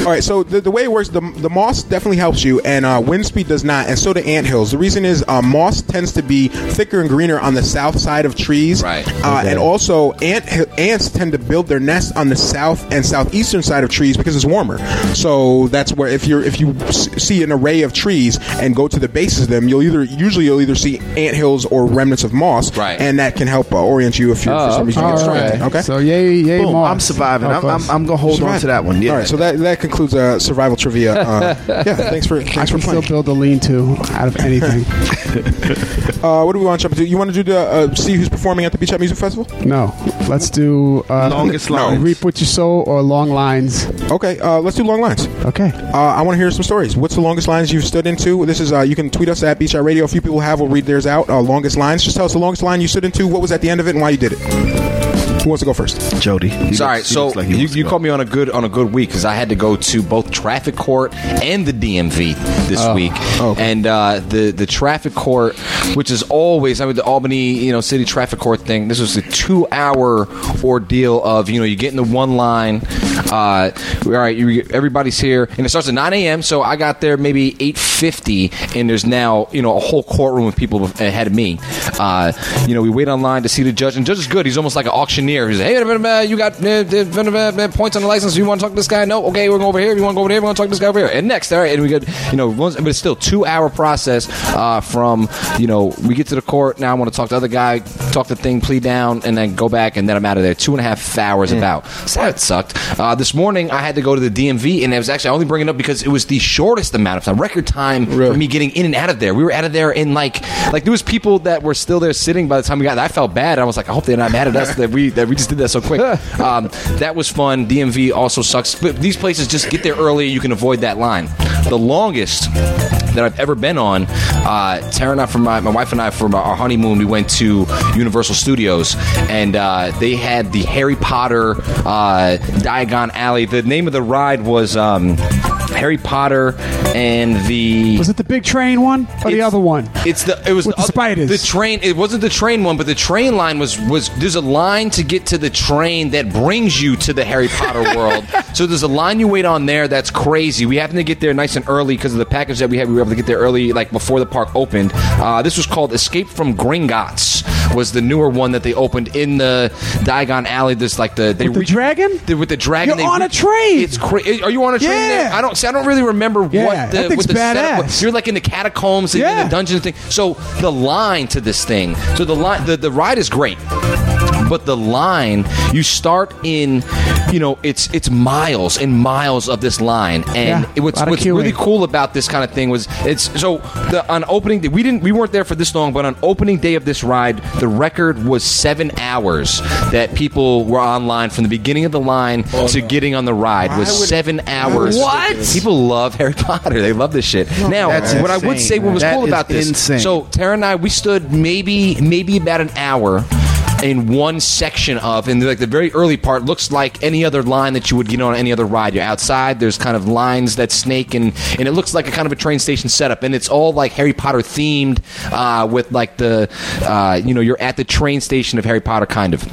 All right, so the, the way it works, the, the moss definitely helps you, and uh, wind speed does not, and so do ant hills. The reason is uh, moss tends to be thicker and greener on the south side of trees, Right. Uh, And also, ant ants tend to build their nests on the south and southeastern side of trees because it's warmer. So that's where if you're if you see an array of trees and go to the bases of them, you'll either usually you'll either see ant hills or remnants of moss, Right. and that can help uh, orient you if you're for Oh, some reason All get right. Okay. So yay, yay, Boom, moss. I'm surviving. I'm, I'm. I'm gonna hold on to that one. Yeah. All right, so that that concludes uh, survival trivia. Uh, yeah, thanks for I thanks for can still playing. build a lean-to out of anything. Uh, what do we want to jump into? You want to do the uh, see who's performing at the Beach Out Music Festival? no, let's do uh, Longest No. lines. Reap what you sow or long lines. Okay, uh, let's do long lines. Okay. Uh, I want to hear some stories. What's the longest lines you've stood into? This is uh, you can tweet us at Beach Out Radio. A few people have. We'll read theirs out. Uh, longest lines. Just tell us the longest line you stood into. What was at the end of it and why you did it. Who wants to go first? Jody. He Sorry, looks- so like you, you go. called me on a good on a good week because I had to go to both traffic court and the DMV this week, Okay, and uh, the the traffic court, which is always I mean the Albany you know city traffic court thing. This was a two hour ordeal of you know you get in the one line, uh, all right, you, everybody's here, and it starts at nine a.m. So I got there maybe eight fifty, and there's now you know a whole courtroom of people ahead of me. Uh, you know we wait online to see the judge, and the judge is good. He's almost like an auctioneer. He's like, hey, blah, you got uh, uh, points on the license. You want to talk to this guy? No, okay, we're going over here. You want to go over there? We're going to talk to this guy over here. And next, all right, and we get you know, once, but it's still two hour process uh, from you know we get to the court. Now I want to talk to the other guy, talk the thing, plead down, and then go back, and then I'm out of there. Two and a half hours about. So that sucked. Uh, this morning I had to go to the DMV, and it was actually I only bringing it up because it was the shortest amount of time, record time for me getting in and out of there. We were out of there in like like there was people that were still there sitting by the time we got. there. I felt bad. I was like, I hope they're not mad at us that we that we just did that so quick. um, that was fun. DMV also sucks, but these places just get there early. You can avoid that line. The longest that I've ever been on. Uh, Tara and I, from my, my wife and I, for our honeymoon, we went to Universal Studios, and uh, they had the Harry Potter uh, Diagon Alley. The name of the ride was um, Harry Potter and the. Was it the big train one or the other one? It's the it was the other- spiders. The train. It wasn't the train one, but the train line was was. There's a line to get to the train that brings you to the Harry Potter world. so there's a line you wait on there. That's crazy. We happened to get there nice and early because of the package that we had. We were able to get there early, like before the park opened. Uh, this was called Escape from Gringotts. Was the newer one that they opened in the Diagon Alley? This like the they With the dragon? the, with the dragon. You're on a train. It's crazy. Are you on a train? Yeah. There? I don't. See, I don't really remember Yeah, what the what the setup was. You're like in the catacombs and in the dungeon thing. So the line to this thing. So the line. The, the ride is great. But the line, you start in, you know, it's it's miles and miles of this line, and Yeah, it, what's what's queuing. really cool about this kind of thing was it's so the, on opening day we didn't we weren't there for this long, but on opening day of this ride, the record was seven hours that people were online from the beginning of the line oh, to getting on the ride was would- seven hours. What? People love Harry Potter. They love this shit. Now, That's what I would insane. say what was That cool is about this. insane. So Tara and I, we stood maybe maybe about an hour in one section of, and like the very early part looks like any other line that you would get on any other ride. You're outside. There's kind of lines that snake, and and it looks like a kind of a train station setup, and it's all like Harry Potter themed, uh, with like the, uh, you know, you're at the train station of Harry Potter, kind of.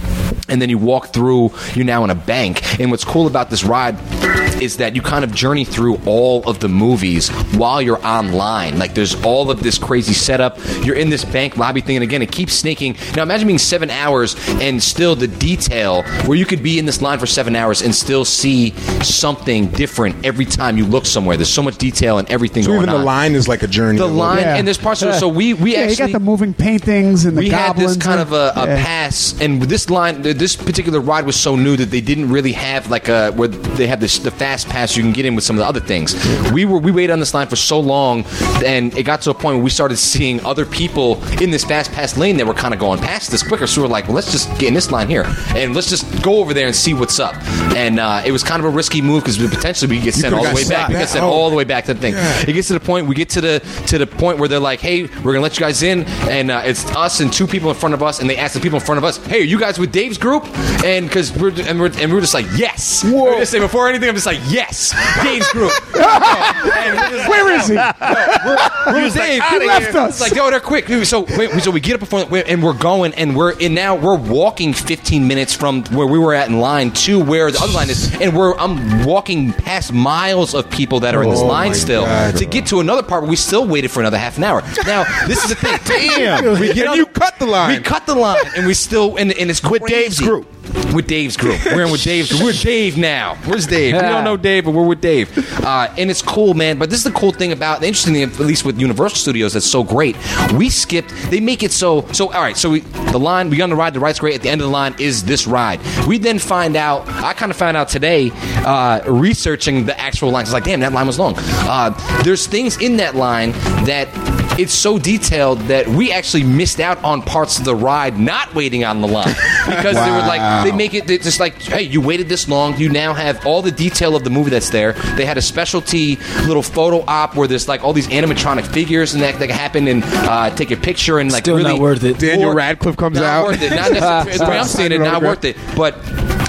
And then you walk through. You're now in a bank, and what's cool about this ride is that you kind of journey through all of the movies while you're online. Like there's all of this crazy setup. You're in this bank lobby thing, and again, it keeps snaking. Now imagine being seven hours and still the detail where you could be in this line for seven hours and still see something different every time you look somewhere. There's so much detail and everything So going even on. the line is like a journey. The a line bit. Yeah. and there's parts of it. So we we yeah, actually you got the moving paintings and the we had this kind of a, a yeah. pass, and this line, this particular ride was so new that they didn't really have like a where they have this the fast pass you can get in with some of the other things. We were we waited on this line for so long, and it got to a point where we started seeing other people in this fast pass lane that were kind of going past this quicker. So we're like, well, let's just get in this line here, and let's just go over there and see what's up. And uh, it was kind of a risky move because potentially we get sent all the way back. We get sent Oh. all the way back to the thing. It gets to the point we get to the to the point where they're like, "Hey, we're gonna let you guys in," and uh, it's us and two people in front of us, and they ask the people in front of us, "Hey, are you guys with Dave's group?" And because we're and we're and we're just like, "Yes." We're just saying before anything, I'm just like, "Yes, Dave's group." Where is he? We're with Dave. "Outta He here." It's like, "Yo, they're quick." So wait, so we get up before and we're going, and we're and now. We're walking 15 minutes from where we were at in line to where the other line is, and we're I'm walking past miles of people that are in this Oh line still God. to get to another part where we still waited for another half an hour. Now this is the thing. Damn. we get And on- you cut the line. We cut the line, and we still and, and it's with Dave's group. With Dave's group, we're in with Dave's group. We're Dave now. Where's Dave? We don't know Dave, but we're with Dave, uh, and it's cool, man. But this is the cool thing about the interesting thing, at least with Universal Studios, that's so great. We skipped. They make it so. So all right. So we, the line we on the ride. The ride's great. At the end of the line is this ride. We then find out. I kind of found out today, uh, researching the actual line. It's like, damn, that line was long. Uh, there's things in that line that it's so detailed that we actually missed out on parts of the ride not waiting on the line because they were like they make it it's just like hey you waited this long you now have all the detail of the movie that's there they had a specialty little photo op where there's like all these animatronic figures and that that happen and uh, take a picture and like Still really not worth it. Daniel Or- Radcliffe comes not out. worth it not necessarily I'm saying it not worth it but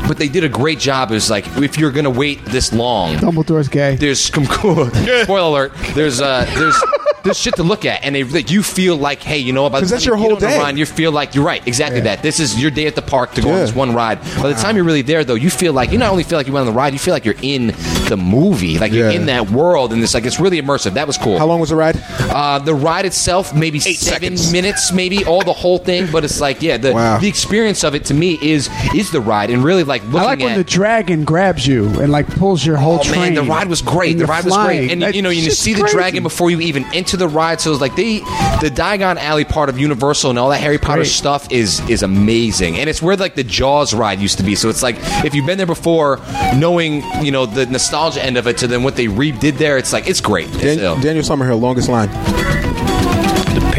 but they did a great job is like if you're gonna wait this long Dumbledore's gay. there's. Spoiler alert. There's uh, there's there's shit to look at, and they, like, you feel like, hey, you know, about 'Cause the that's your whole get day. ride, you feel like you're right, exactly that. This is your day at the park to go on this one ride. By the time you're really there, though, you feel like you not only feel like you went on the ride, you feel like you're in the movie, like you're in that world, and it's like it's really immersive. That was cool. How long was the ride? Uh, the ride itself, maybe seven seconds. minutes, maybe all the whole thing. But it's like, yeah, the Wow. the experience of it to me is is the ride, and really like looking I like at when the dragon grabs you and like pulls your whole Oh train. man, the ride was great. and The you're ride was great, and That you know you shit's see the dragon before you even enter the ride. So it's like they, the Diagon Alley part of Universal and all that Harry Potter Great. stuff is is amazing, and it's where like the Jaws ride used to be. So it's like if you've been there before, knowing you know the nostalgia end of it to then what they redid there, it's like it's great. It's, Dan- uh, Daniel Summerhill, longest line.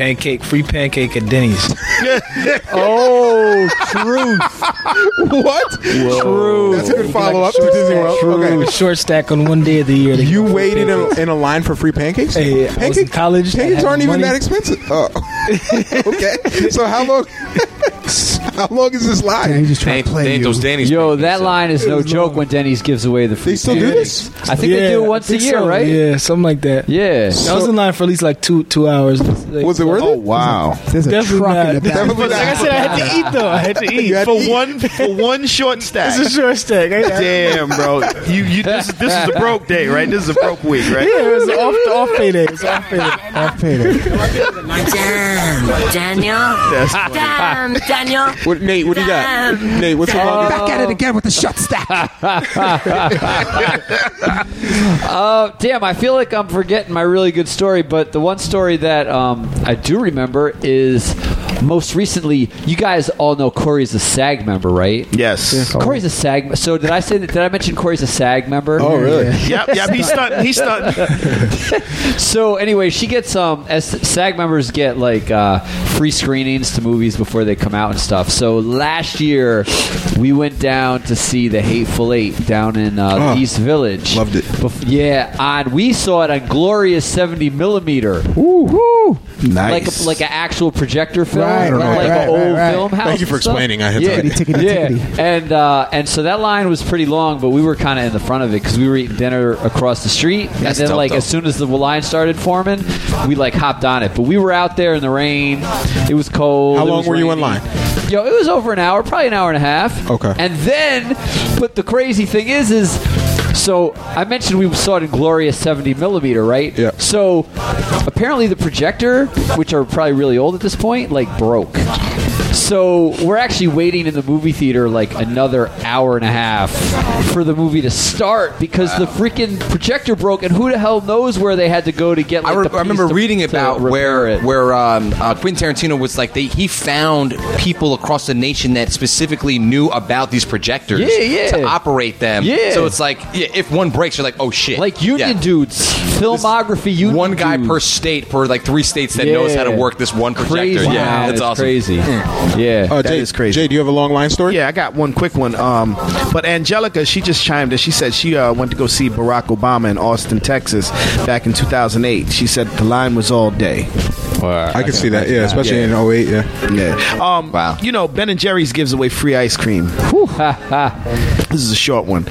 Pancake, free pancake at Denny's. Oh, truth. what? True. That's a good follow up to Disney World. True. Okay. Short stack on one day of the year. You waited in, in a line for free pancakes? Hey, I was in college. Pancakes aren't even money. that expensive. Oh. okay. So how long? weeks. How long is this line? Danny just trying to play you. Yo, that line is no joke when Denny's gives away the free. They still do this? I think they do it once a year, so. right? Yeah, something like that. Yeah. I was in line for at least like two two hours. Was it worth it? Oh it? wow! There's a Definitely truck not. in the back. Definitely Like I said, I had to eat though. I had to eat. Had for to eat. one for one short stack. It's a short stack. I- Damn, bro. You you this is this is a broke day, right? This is a broke week, right? Yeah, it was off off payday. It's off payday. Off payday. Damn, Daniel. That's Damn, Daniel. What, Nate, what do you got? Damn. Nate, what's the longest? Back at it again with the shut stack. Uh, damn, I feel like I'm forgetting my really good story, but the one story that um, I do remember is most recently. You guys all know Corey's a SAG member, right? Yes. Corey's a SAG. So did I say that? Did I mention Corey's a SAG member? Oh, really? Yep, yep. He's stunting. He's stunting. So anyway, she gets um as SAG members get like uh, free screenings to movies before they come out and stuff. So last year we went down to see The Hateful Eight down in uh, Oh, the East Village. loved it. Bef- yeah, on we saw it on glorious seventy millimeter. Woo, woo. Nice. Like a, like an actual projector film, Right, like right, an right, old right, right. film house. Thank you for and stuff. explaining. I had yeah. to- Tickety, tickety, yeah. tickety. And uh, and so that line was pretty long, but we were kind of in the front of it because we were eating dinner across the street, and then dope, like though. as soon as the line started forming, we like hopped on it. But we were out there in the rain. It was cold. How long was were you in line? Yo, it was over an hour, probably an hour and a half. Okay. And then, but the crazy thing is, is so I mentioned we saw it in glorious 70 millimeter, right? Yeah. So apparently the projector, which are probably really old at this point, like broke. So we're actually waiting in the movie theater like another hour and a half for the movie to start because the freaking projector broke, and who the hell knows where they had to go to get. Like, I, re- the I remember to- reading about where it. where um, uh, Quentin Tarantino was like they, he found people across the nation that specifically knew about these projectors Yeah, yeah. to operate them. Yeah. So it's like yeah, if one breaks, you're like oh shit. like union Yeah. dudes, filmography. Union One guy dudes. per state per like three states that knows how to work this one projector. Crazy, Yeah, man. that's It's awesome. Crazy. Yeah. Uh, That Jay, is crazy. Jay, do you have a long line story? Yeah, I got one quick one. Um, but Angelica, she just chimed in. She said she uh, went to go see Barack Obama in Austin, Texas, back in 2008. She said the line was all day. I can see that. Yeah, especially Yeah. in 08. Yeah. Yeah. Um, Wow. You know, Ben and Jerry's gives away free ice cream. this is a short one.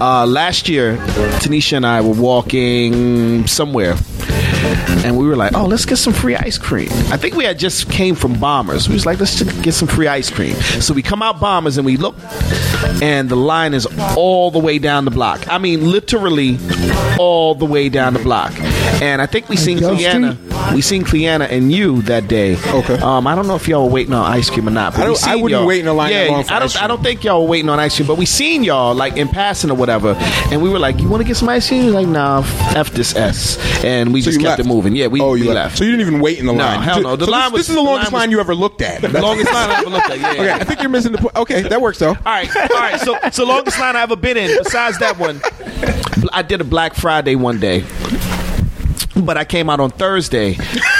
Uh, last year, Tanisha and I were walking somewhere. And we were like, oh, let's get some free ice cream. I think we had just came from Bombers. We was like, let's just get some free ice cream. So we come out Bombers and we look, and the line is all the way down the block. I mean, literally all the way down the block. And I think we seen Gulf Cleanna. We seen Cleanna and you that day. Okay. Um, I don't know if y'all were waiting on ice cream or not. But I don't- I wouldn't y'all. wait in a line that yeah, long for I don't. I don't think y'all were waiting on ice cream, but we seen y'all like in passing or whatever, and we were like, "You want to get some ice cream?" Like, "Nah, f this s," and we So just kept left? it moving. Yeah, we, oh, we you left. So you didn't even wait in the No, line. hell no. The so line this, was- this is the the longest line was- line you ever looked at. The longest line I ever looked at. Yeah. Okay, I think you're missing the point. Okay, that works though. All right, all right. So, so longest line I ever been in. Besides that one, I did a Black Friday one day. But I came out on Thursday.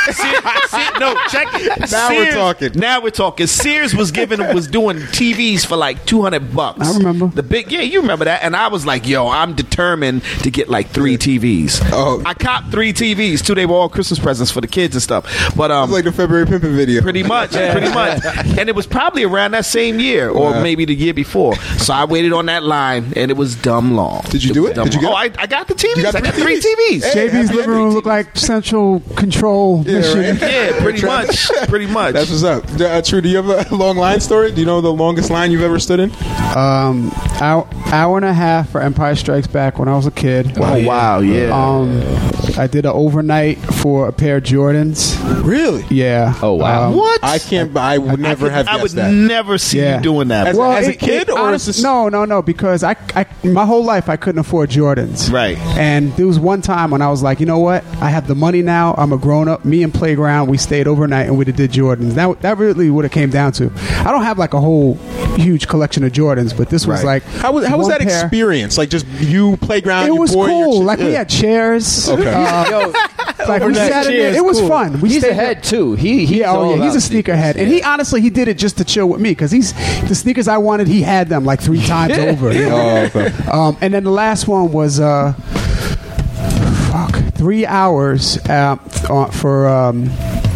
Se- Se- no, check it. Now we're talking. Now we're talking. Sears was giving was doing TVs for like two hundred bucks. I remember. the big. Yeah, you remember that. And I was like, yo, I'm determined to get like three TVs. Oh. I copped three TVs. Two they were all Christmas presents for the kids and stuff. But um, It's like the February pimping video. Pretty much, pretty much. And it was probably around that same year, or Wow. maybe the year before. So I waited on that line, and it was dumb long. Did you do it? Did you get Oh, I, I got the TVs. got I got three three TVs. Hey, JB's living room looked like central control mission. right. Yeah, pretty much, pretty much. That's what's up. Uh, True, do you have a long line story? Do you know the longest line you've ever stood in? Um, hour, hour and a half for Empire Strikes Back when I was a kid. oh wow, yeah. Um, I did an overnight for a pair of Jordans. Really? Yeah. Oh, wow. Um, what? I can't. I would never have I would that. never see Yeah. you doing that. As- Well, a it- kid, it or honest- is no, no, no? Because I, I, my whole life I couldn't afford Jordans. Right. And there was one time when I was like, you know what? I have the money now. I'm a grown up. Me and Playground, we stayed overnight and we did Jordans. That that really what it came down to. I don't have like a whole huge collection of Jordans, but this was Right. like How was, how was one that pair. experience? Like just you playground. It you was boy, your cool. ch- Like we yeah. had chairs. Okay. Uh, Yo, like we sat in there. It was cool. fun. We he's stayed ahead too. He he's yeah, all oh yeah, he's about a sneakerhead, sneakers. and he honestly he did it just to chill with me because he's the sneakers I wanted. He had them like three times over. you know? Oh, okay. Um, and then the last one was uh, fuck three hours uh, uh, for um,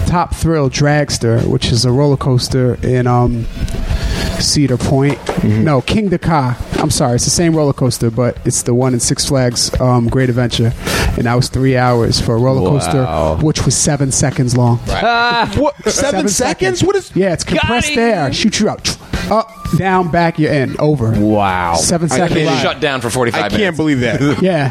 Top Thrill Dragster, which is a roller coaster in um, Cedar Point. Mm-hmm. No, Kingda Ka. I'm sorry, it's the same roller coaster, but it's the one in Six Flags um, Great Adventure, and that was three hours for a roller coaster, Wow. which was seven seconds long. what? Seven, seconds? What is? Yeah, it's compressed air. Shoot you out. Up, down, back, you're in. Over. Wow. Seven I second ride. shut down for 45 I minutes. can't believe that. Yeah.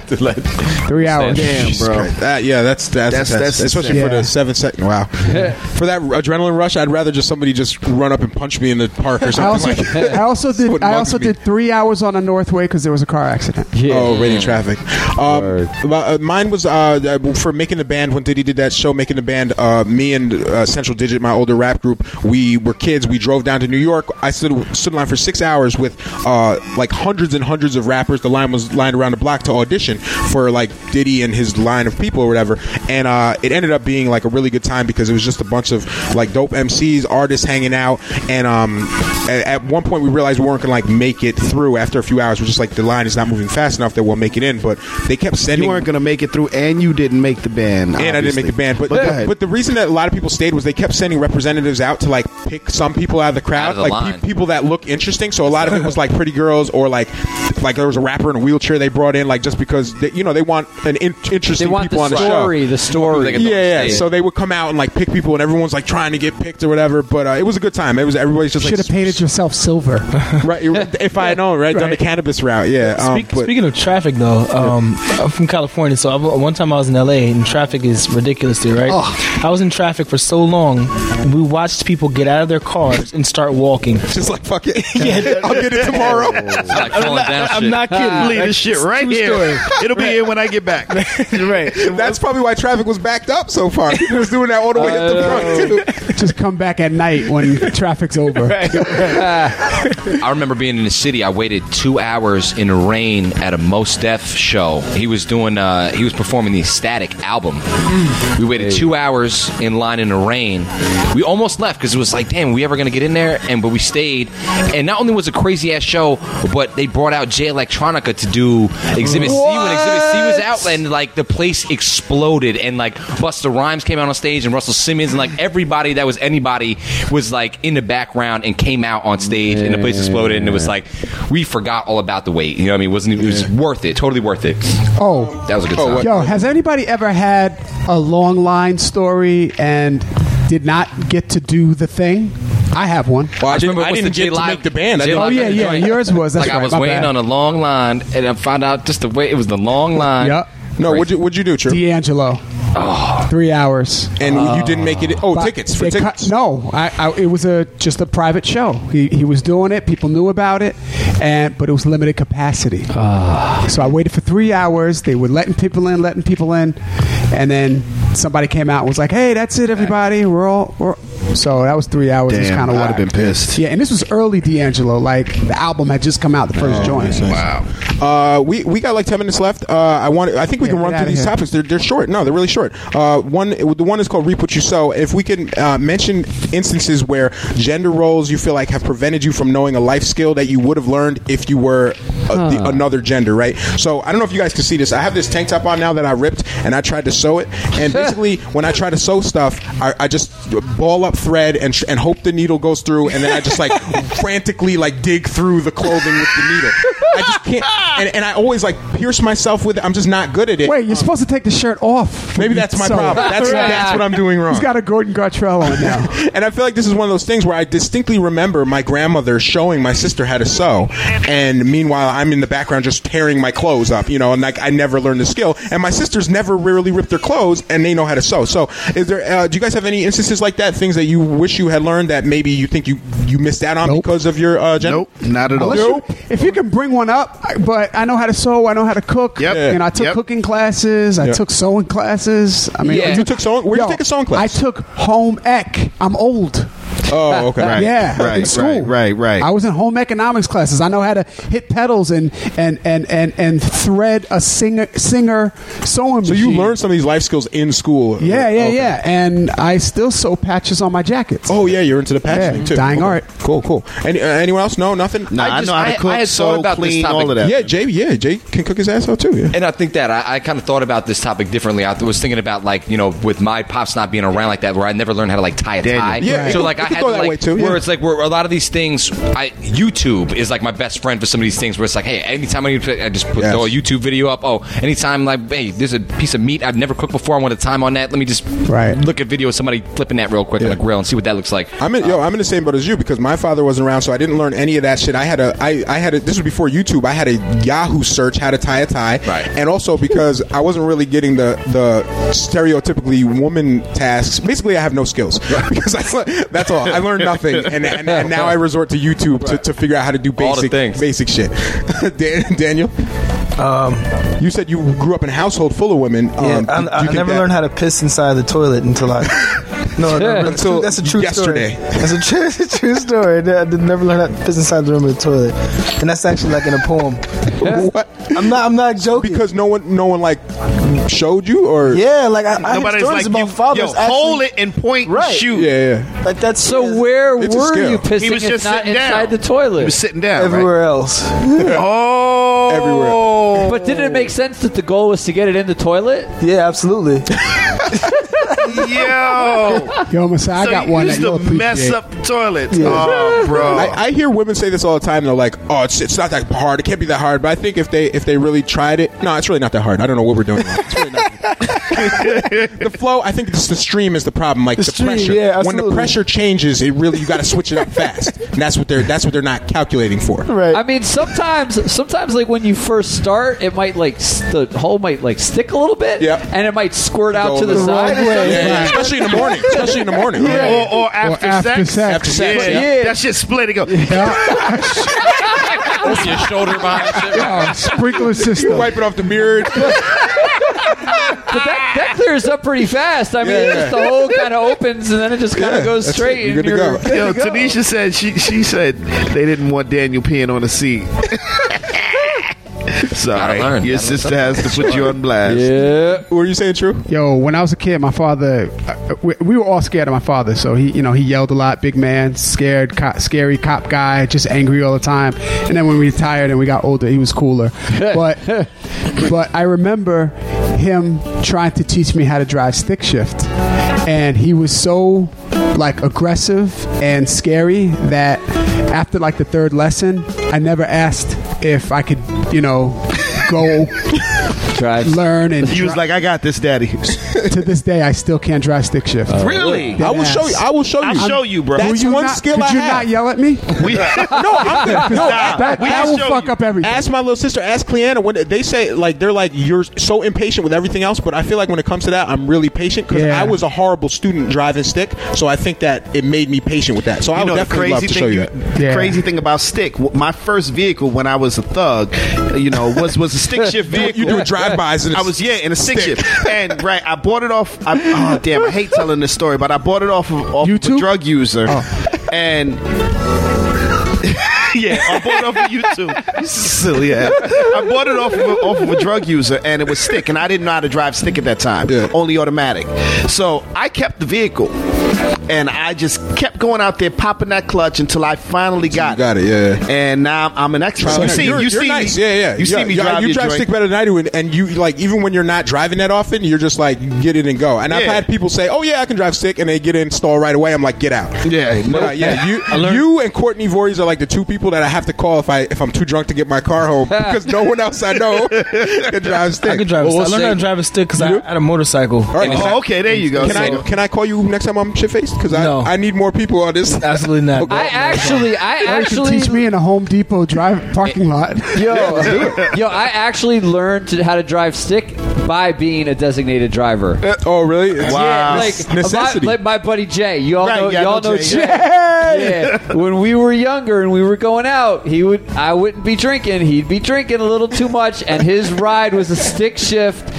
Three hours. Jesus Christ. That- yeah, that's that's, That's- that's, that's especially for insane. the seven second. Wow. for that adrenaline rush, I'd rather just somebody just run up and punch me in the park or I something also, like that. I also did. I also did three hours on a Northway because there was a car accident. Oh, radio traffic. Um, uh, mine was uh, uh, for making the band. When Diddy did that show, making the band, uh, me and uh, Central Digit, my older rap group, we were kids. We drove down to New York. I stood stood in line for six hours with uh, like hundreds and hundreds of rappers. The line was lined around the block to audition for like Diddy and his line of people or whatever. And uh, it ended up being like a really good time because it was just a bunch of like dope MCs, artists hanging out. And um, at, at one point, we realized we weren't gonna like make it through after a few hours. We're just like the line is not moving fast enough that we'll make it in. But they kept sending. You weren't going to make it through, and you didn't make the band. and I didn't make the band, but go ahead. but the reason that a lot of people stayed was they kept sending representatives out to like pick some people out of the crowd, Out of the like line. pe- people that look interesting. So a lot of it was like pretty girls or like like there was a rapper in a wheelchair they brought in, like just because they, you know they want an in- interesting They want people the on the story, show. the story. They get the Yeah, yeah. stage. So they would come out and like pick people, and everyone's like trying to get picked or whatever. But uh, it was a good time. It was everybody's just Should like have painted yourself silver. right. If I had known, right, done the cannabis route. Yeah. Um, Speak, but- speaking of traffic, though, um, I'm from California, so I, one time I was in LA, and traffic is ridiculous there, right? Oh. I was in traffic for so long, we watched people get out of their cars and start walking. just like fuck it. yeah, I'll get it tomorrow. It's like falling down I'm not kidding. Leave this shit right True here. story. It'll be in when I get back. right. That's probably why traffic was backed up so far. People was doing that all the way up the front too. Just come back at night when traffic's over. I remember being in the city. I waited two hours in the rain at a Mos Def show. He was doing. Uh, he was performing the Static album. We waited two hours in line in the rain. We almost left because it was like, damn, we ever gonna get in there? And but we stayed. And not only was it a crazy ass show, but they brought out Jay Electronica to do Exhibit C when Exhibit C was out, and like the place exploded. And like Busta Rhymes came out on stage, and Russell Simmons, and like everybody that was anybody was like in the background and came out on stage, and the place exploded. And it was like we forgot all about the wait. You know what I mean? It wasn't it was worth it? Totally worth it. Oh, That was a good oh, time. yo, has anybody ever had a long line story and did not get to do the thing? I have one. Well, I, didn't, remember I what's didn't the get to J-Live- make the band. I J-Live Oh, yeah, yeah, yours was. That's like I was waiting bad. on a long line, and I found out just the way it was the long line. Yep. no, what'd you, what'd you do, True? D'Angelo. Three hours. and you didn't make it. Oh, tickets for they cut- tickets. no, I, I, it was a just a private show. He, he was doing it. People knew about it, and but it was limited capacity. Ah. So I waited for three hours. They were letting people in, letting people in, and then somebody came out and was like, "Hey, that's it, everybody. We're all." We're, so that was three hours. It's Damn, kind of what I'd have been pissed. Yeah, and this was early D'Angelo. Like the album had just come out, the Oh, first joint. Wow. Uh, we we got like ten minutes left. Uh, I want. I think we Yeah, can run through these here. topics. They're, they're short. No, they're really short. Uh, one the one is called "Reap What You Sow." If we can uh, mention instances where gender roles you feel like have prevented you from knowing a life skill that you would have learned if you were uh, the, another gender, right? So I don't know if you guys can see this. I have this tank top on now that I ripped, and I tried to sew it. And basically, when I try to sew stuff, I, I just ball up thread and and hope the needle goes through, and then I just like frantically like dig through the clothing with the needle. I just can't, and, and I always like pierce myself with it. I'm just not good at it. Wait, you're supposed to take the shirt off. Maybe that's my So- problem. That's that's what I'm doing wrong. He's got a Gordon Gartrell on now. and I feel like this is one of those things where I distinctly remember my grandmother showing my sister how to sew, and meanwhile I'm in the background just tearing my clothes up, you know, and like I never learned the skill. And my sisters never really rip their clothes, and they know how to sew. So, is there? Uh, do you guys have any instances like that? Things that you wish you had learned that maybe you think you you missed out on because of your uh, gender? Nope, not at all. Unless you- if you can bring one up, but I know how to sew, I know how to cook. Yep. And I took Yep. cooking classes, I Yep. took sewing classes. I mean, Yeah. You took sewing. Where would Yo, you take a sewing class? I took home ec. I'm old. Oh, okay. Right, yeah, right, in school. right, right, right. I was in home economics classes. I know how to hit pedals and and and and, and thread a singer singer sewing So machine. you learned some of these life skills in school. Yeah, yeah, Okay. yeah. And I still sew patches on my jackets. Oh yeah, you're into the patching Yeah, too. dying Okay. art. Cool, cool. Any, uh, anyone else? No, nothing. Nah, I, I know how to I- cook, I had sew, thought about this clean, topic. all of that. Yeah, Jay. Yeah, Jay can cook his ass out too. Yeah. And I think that I, I kind of thought about this topic differently. I was thinking about like you know with my pops not being around like that, where I never learned how to like tie a Daniel. tie. Yeah, so like I had could go that like way, too, yeah. where it's like where a lot of these things. I YouTube is like my best friend for some of these things. Where it's like, hey, anytime I need to, I just put Yes. throw a YouTube video up. Oh, anytime like, hey, there's a piece of meat I've never cooked before. I want a time on that. Let me just Right. look at video of somebody flipping that real quick on Yeah. a grill and see what that looks like. I'm in, yo, uh, I'm in the same boat as you because my father wasn't around, so I didn't learn any of that shit. I had a, I, I had a, this was before YouTube. I had a Yahoo search how to tie a tie, Right. And also because I wasn't really getting the the stereotypically woman tasks. Basically, I have no skills because I, that's all. I learned nothing, and, and, and now I resort to YouTube to, to figure out how to do All the basic things. basic shit. Dan, Daniel, Um, you said you grew up in a household full of women. yeah, Um, I, do you I think never that- learned how to piss inside the toilet until I. No, no, really, Until that's a true yesterday. story. That's a true, it's a true story. I did never learn that to piss inside the room of the toilet, and that's actually like in a poem. What? I'm not. I'm not joking. Because no one, no one like showed you, or yeah, like I, I had Nobody's stories like, about you, fathers yo, actually, hold it and point and Right. shoot. yeah, yeah. Like that's So where were skill. you He pissing was just not inside down. the toilet? He was sitting down, everywhere else. right? Oh, Everywhere. But didn't it make sense that the goal was to get it in the toilet? Yeah, absolutely. Yo, Yo, Messiah, I so got you one that used you'll to mess up the toilet. Oh, bro. I, I hear women say this all the time. They're like, "Oh, it's, it's not that hard. It can't be that hard." But I think if they if they really tried it, no, it's really not that hard. I don't know what we're doing. Wrong. It's really not. The flow. I think it's the stream is the problem. Like the, stream, pressure. yeah, when the pressure changes, it really you got to switch it up fast. And that's what they're that's what they're not calculating for. right. I mean, sometimes, sometimes like when you first start, it might like the hole might like stick a little bit, Yeah. and it might squirt out to the, the side. or way. something. Yeah, yeah. especially in the morning. Especially in the morning. Or, or after, after sex. sex. After sex, Yeah, yeah. That shit split It go. Open your shoulder behind shit. Oh, sprinkler system. Wipe it off the beard. But that, that clears up pretty fast. I mean, Yeah, yeah. just the hole kind of opens and then it just kind of Yeah, goes straight. it. You're and good to you're go. good Yo, to go. Tanisha said she she said they didn't want Daniel peeing on the seat. Sorry, learn. your Gotta sister has to put you on blast. Yeah. Were you saying? True. Yo, when I was a kid, my father, uh, we, we were all scared of my father. So he, you know, he yelled a lot, big man, scared, cop, scary cop guy, just angry all the time. And then when we retired and we got older, he was cooler. But, but I remember him trying to teach me how to drive stick shift, and he was so like aggressive and scary that after like the third lesson, I never asked if I could, you know, go Drive. learn and He was like, "I got this, Daddy." to this day, I still can't drive stick shift. Oh. really? I will show you. I will show you. I'll show you, bro. That's Will you one not, skill could I you have. not yell at me? We, no, I'm good. No, Stop. that We that can will show fuck you. up everything. Ask my little sister, ask Cleanna, when they say like they're like you're so impatient with everything else, but I feel like when it comes to that, I'm really patient because Yeah. I was a horrible student driving stick, so I think that it made me patient with that. So I would know definitely love to show you that. Yeah. Crazy thing about stick. w- My first vehicle when I was a thug, you know, was was a stick shift vehicle. You doing drive-bys in a I was yeah in a stick, stick. shift, and right, I bought it off. I, oh damn, I hate telling this story, but I bought it off of, off of a drug user, Oh. and. yeah, I bought it off of YouTube. You silly ass. I bought it off of, a, off of a drug user, and it was stick, and I didn't know how to drive stick at that time. Yeah. Only automatic. So I kept the vehicle, and I just kept going out there popping that clutch until I finally got You got it, yeah. yeah. And now I'm an expert. So you see, you're, you you're see nice. me, yeah, yeah. You see Yeah, me yeah, drive You your drive joint. stick better than I do, and, and you like even when you're not driving that often, you're just like get it and go. And I've had people say, "Oh yeah, I can drive stick," and they get in stall right away. I'm like, "Get out." Yeah, But, uh, yeah. You, you and Courtney Voorhees are like the two people that I have to call if I if I'm too drunk to get my car home because no one else I know can drive stick. I can drive. a Well, stick. I we'll learned how to drive a stick because I had a motorcycle. All right. Oh, okay, there you go. Can I can I call you next time I'm shit faced? Because I No. I need more people on this. Absolutely not. I actually, I you can actually, teach me in a Home Depot drive parking lot. yo, yo, I actually learned to, how to drive stick by being a designated driver. Uh, oh really? It's- Yeah, Wow. like Necessity. My, like my buddy Jay. You all Right, know, yeah, I y'all know know Jay, Jay. Yeah. When we were younger and we were going out, he would I wouldn't be drinking. He'd be drinking a little too much, and his ride was a stick shift.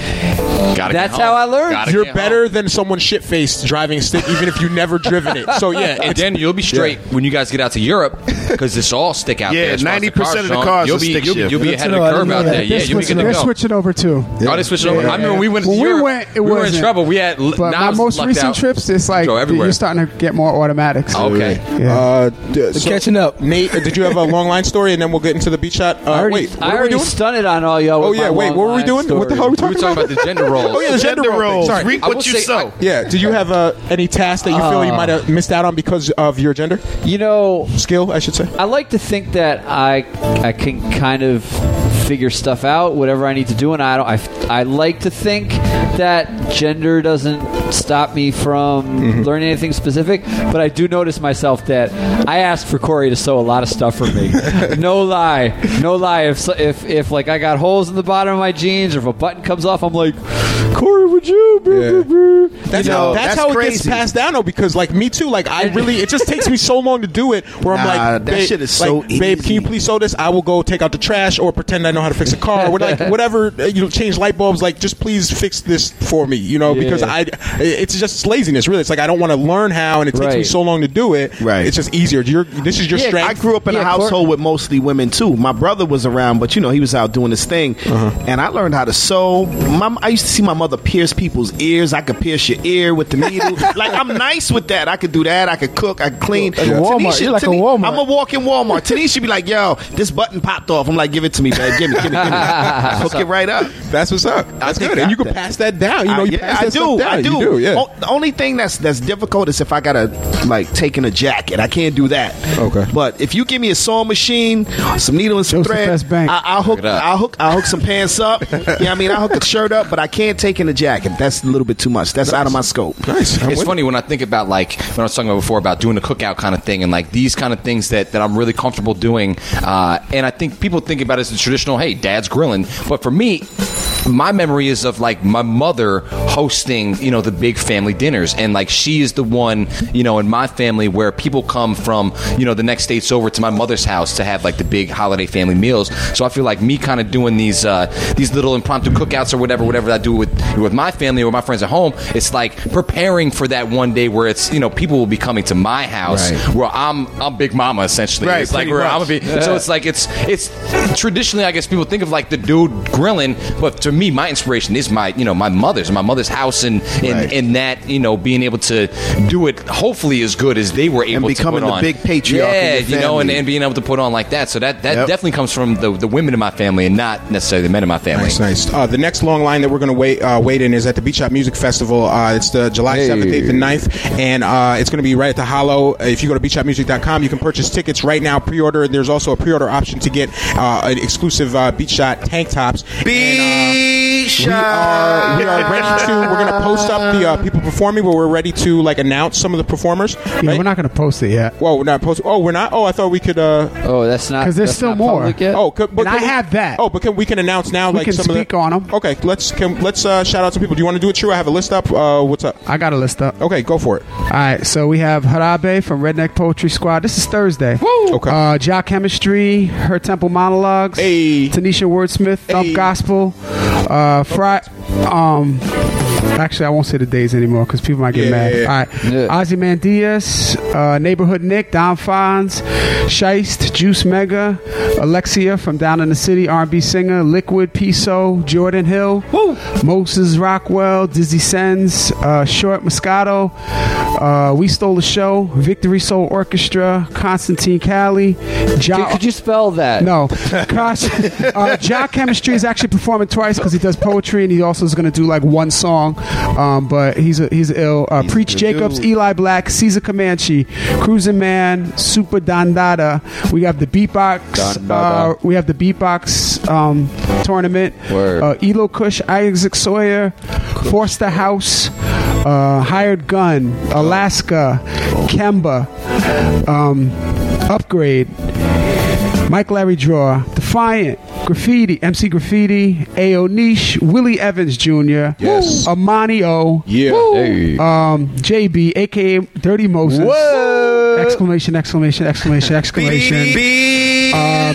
Gotta That's how I learned. Gotta You're get better than someone shit faced driving a stick, even if you've never driven it. So yeah, And it's- then you'll be straight when you guys get out to Europe because it's all stick out Yeah, there. as far as 90% of the Sean. cars you'll be, stick you'll, be- shift. you'll be ahead of the I curve out there. Yeah, They're you'll be good switching, to they're go. switching over too. Oh, they switched over. I remember when we went to we Europe. went, it we were in wasn't. trouble. We had But my Niles most lucked recent out. trips, it's like Go everywhere. you're starting to get more automatics. Okay. Yeah. Uh, d- so- catching up. Nate, uh, did you have a long line story, and then we'll get into the beat shot? Uh, already, wait, what I are we already doing? stunted on all y'all. Oh with yeah, my wait, what were we line doing? What the hell are we We talking were talking about the gender roles. Oh yeah, the gender, Gender role roles. Sorry. Reap I what will you say- sow. Yeah. Do you have uh, any tasks that you feel you Uh, might have missed out on because of your gender You know, skill? I should say. I like to think that I I can kind of figure stuff out, whatever I need to do, and I don't. I, I like to think that gender doesn't stop me from mm-hmm. learning anything specific, but I do notice myself that I ask for Corey to sew a lot of stuff for me. no lie, no lie. If if if like I got holes in the bottom of my jeans, or if a button comes off, I'm like, Corey, would you? Brr." That's You how know, that's, that's how it gets passed down though. Because like me too. Like I really, it just takes me so long to do it. Where I'm like, that shit is like, so Babe, can you please sew this? I will go take out the trash or pretend I know how to fix a car. Or like whatever uh, you know, change light bulbs. Like just please fix this for me. You know, because I, it's just laziness. Really, it's like I don't want to learn how, and it takes me so long to do it. Right. It's just easier. You're, this is your Yeah, strength. I grew up in Yeah, a household with mostly women too. My brother was around, but you know he was out doing his thing, Uh-huh. and I learned how to sew. My, I used to see my mother pierce people's ears. I could pierce your ear with the needle. like I'm nice with that. I could do that. I could cook. I could clean. Like a Walmart. You're like a Walmart. I'm a walking Walmart. Tanisha be like, "Yo, this button popped off." I'm like, "Give it to me, babe. Give me, give me, give me." Hook it right up. That's what's up. That's good, and you can that. pass that down. You know, I, you yeah, pass I that do. stuff down. I do. You do. Yeah. Oh, the only thing that's that's difficult is if I gotta like take in a jacket. I can't do that. Okay. But if you give me a sewing machine, some needle and some Joseph thread, S. Bank. I, I'll hook. it up. I'll hook. I'll hook some pants up. yeah, I mean, I'll hook a shirt up, but I can't take in a jacket. That's a little bit too much. That's out of my scope. Nice. I'm It's with funny when I think about like when I was talking about before about doing the cookout kind of thing and like these kind of things that, that I'm really comfortable doing. Uh, and I think people think about it as the traditional, hey, dad's grilling. But for me, my memory is of like my mother hosting, you know, the big family dinners. And like she is the one, you know, in my family where people come from, you know, the next states over to my mother's house to have like the big holiday family meals. So I feel like me kind of doing these uh, these little impromptu cookouts or whatever, whatever I do with with my family or my friends at home, it's like preparing for that one day where it's, you know, people will be coming to my house Right. where I'm I'm Big Mama essentially. Right, it's like where much. I'm gonna be so it's like it's it's traditionally I guess people think of like the dude grilling, but to me my inspiration is my you know my mother's my mother's house and and, Right. and that you know being able to do it hopefully as good as they were able becoming to the big patriarch in Yeah, your you know, and, and being able to put on like that. So that that Yep. definitely comes from the the women in my family and not necessarily the men in my family. Nice, nice. Uh, the next long line that we're going to wait uh, wait in is at the Beat Shot Music Festival. Uh, it's the July 7th, 8th, and 9th, and uh, it's going to be right at the Hollow. Uh, If you go to beatshotmusic.com, you can purchase tickets right now, pre-order. There's also a pre-order option to get uh, an exclusive uh, Beat Shot tank tops. Beach We are we are ready to. We're going to post up the uh, people performing, but we're ready to like announce some of the performers. Yeah, right? we're not going to post it yet. Well, we're not post. Oh, we're not. Oh, I thought we could. Uh, Oh, that's not because there's still more. public yet? Oh, could, And I we- have that. Oh, but can, we can announce now, We like can some speak of the, on 'em. Okay, let's can, let's uh, shout out some people. Do you want to do it? True, I have a list up. Uh, what's up? I got a list up. Okay, go for it. All right, so we have Harabe from Redneck Poetry Squad. This is Thursday. Okay. Uh, Ja Chemistry, Her Temple Monologues, Hey. Tanisha Wordsmith, Thump Hey. Gospel, uh, Fry. Um, actually, I won't say the days anymore because people might get Yeah, mad. yeah, yeah. All right, Yeah. Ozzy Mandias, uh, Neighborhood Nick, Don Fonz, Shiest, Juice Mega, Alexia from Down in the City, R&B singer, Liquid, Piso, Jordan Hill, Moses Rockwell, Dizzy Sens, uh, Short Moscato, uh, We Stole the Show, Victory Soul Orchestra, Constantine Cali, Ja- Could you spell that? no, Cos- uh, Ja Chemistry is actually performing twice because he does poetry and he also is going to do like one song. Um, but he's a, he's ill. Uh, Preach Jacobs, Eli Black, Caesar Comanche, Cruising Man, Super Dandada. We have the beatbox. Uh, we have the beatbox um, tournament. Uh, Elo Kush, Isaac Sawyer, Forster House, uh, Hired Gun, Alaska, Kemba, um, Upgrade. Mike Larry Draw, Defiant, Graffiti, MC Graffiti, AO Niche, Willie Evans Jr., Yes. Amani O, Yeah. Hey. um, JB, aka Dirty Moses. Whoa. Exclamation, exclamation, exclamation, exclamation. Um,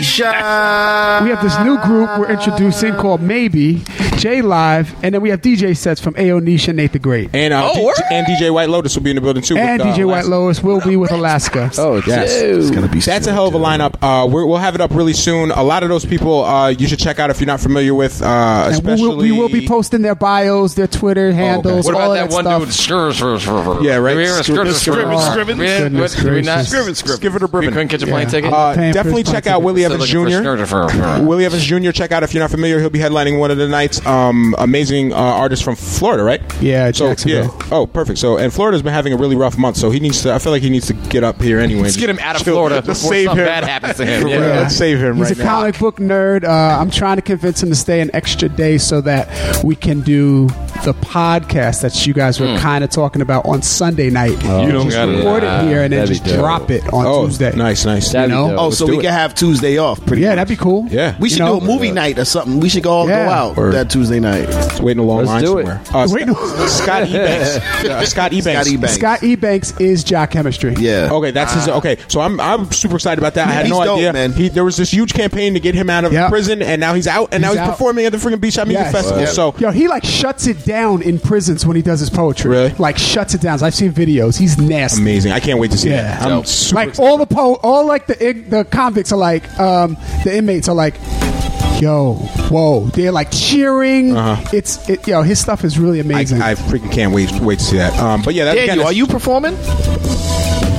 we have this new group we're introducing called Maybe, J Live, and then we have DJ sets from AO Niche and Nate the Great. And, uh, D- and DJ White Lotus will be in the building too. And with, uh, DJ White Alaska. Lois will be with Alaska. Oh, Yes, It's gonna be. That's a hell of a lineup. Uh, we're, we'll have it up really soon. A lot of those people uh, you should check out if you're not familiar with. Uh, And we will, we will be posting their bios, their Twitter handles, What all about that one stuff. dude? Yeah, right. Did we hear a Scriven, skrr, scriven, skrr, scriven. skrr? Yeah, Goodness we. Scriven, scriven. Give it a We bourbon. couldn't catch a Yeah. plane ticket. Uh, definitely check out. Willie Evans Jr. Willie Evans Jr. Check out if you're not familiar. He'll be headlining one of the nights. Um, amazing uh, artist from Florida, right? Yeah, So yeah. Oh, perfect. So and Florida's been having a really rough month, so he needs to. I feel like he needs to get up here anyway. Let's get him out of Florida Let's before save something him. bad happens to him. Yeah. Let's save him He's right a now. Comic book nerd. Uh, I'm trying to convince him to stay an extra day so that we can do the podcast that you guys were kind of talking about on Sunday night. You don't just got it. record it here and then That'd be just dope. drop it on Oh, Tuesday. nice, nice. That'd You know? Oh, Let's so we it. can have Tuesday off. Pretty Yeah, much. that'd be cool. Yeah. We should You know? do a movie night or something. We should go all Yeah. go out Or- that Tuesday night. It's waiting a long Let's line do it. somewhere. Uh, Wait, Scott, Scott Ebanks. Uh, Scott Ebanks. Scott Ebanks. Scott Ebanks is Jock Chemistry. Yeah. Okay, that's his. Okay, so I'm I'm super excited about that. I had no idea. man. He, there was this huge campaign to get him out of Yep. prison, and now he's out, and now He's he's out. performing at the freaking Beat Shot Music Yes. Festival. Yeah. So Yo, he like shuts it down in prisons when he does his poetry. Really? Like shuts it down. I've seen videos. He's nasty. amazing! I can't wait to see Yeah. that. I'm Dope. super like excited. all the po- all like the ig- the convicts are like um the inmates are like yo whoa they're like cheering Uh-huh. it's it yo his stuff is really amazing I freaking can't wait wait to see that. Um, but yeah, that, Daniel, again, are you performing?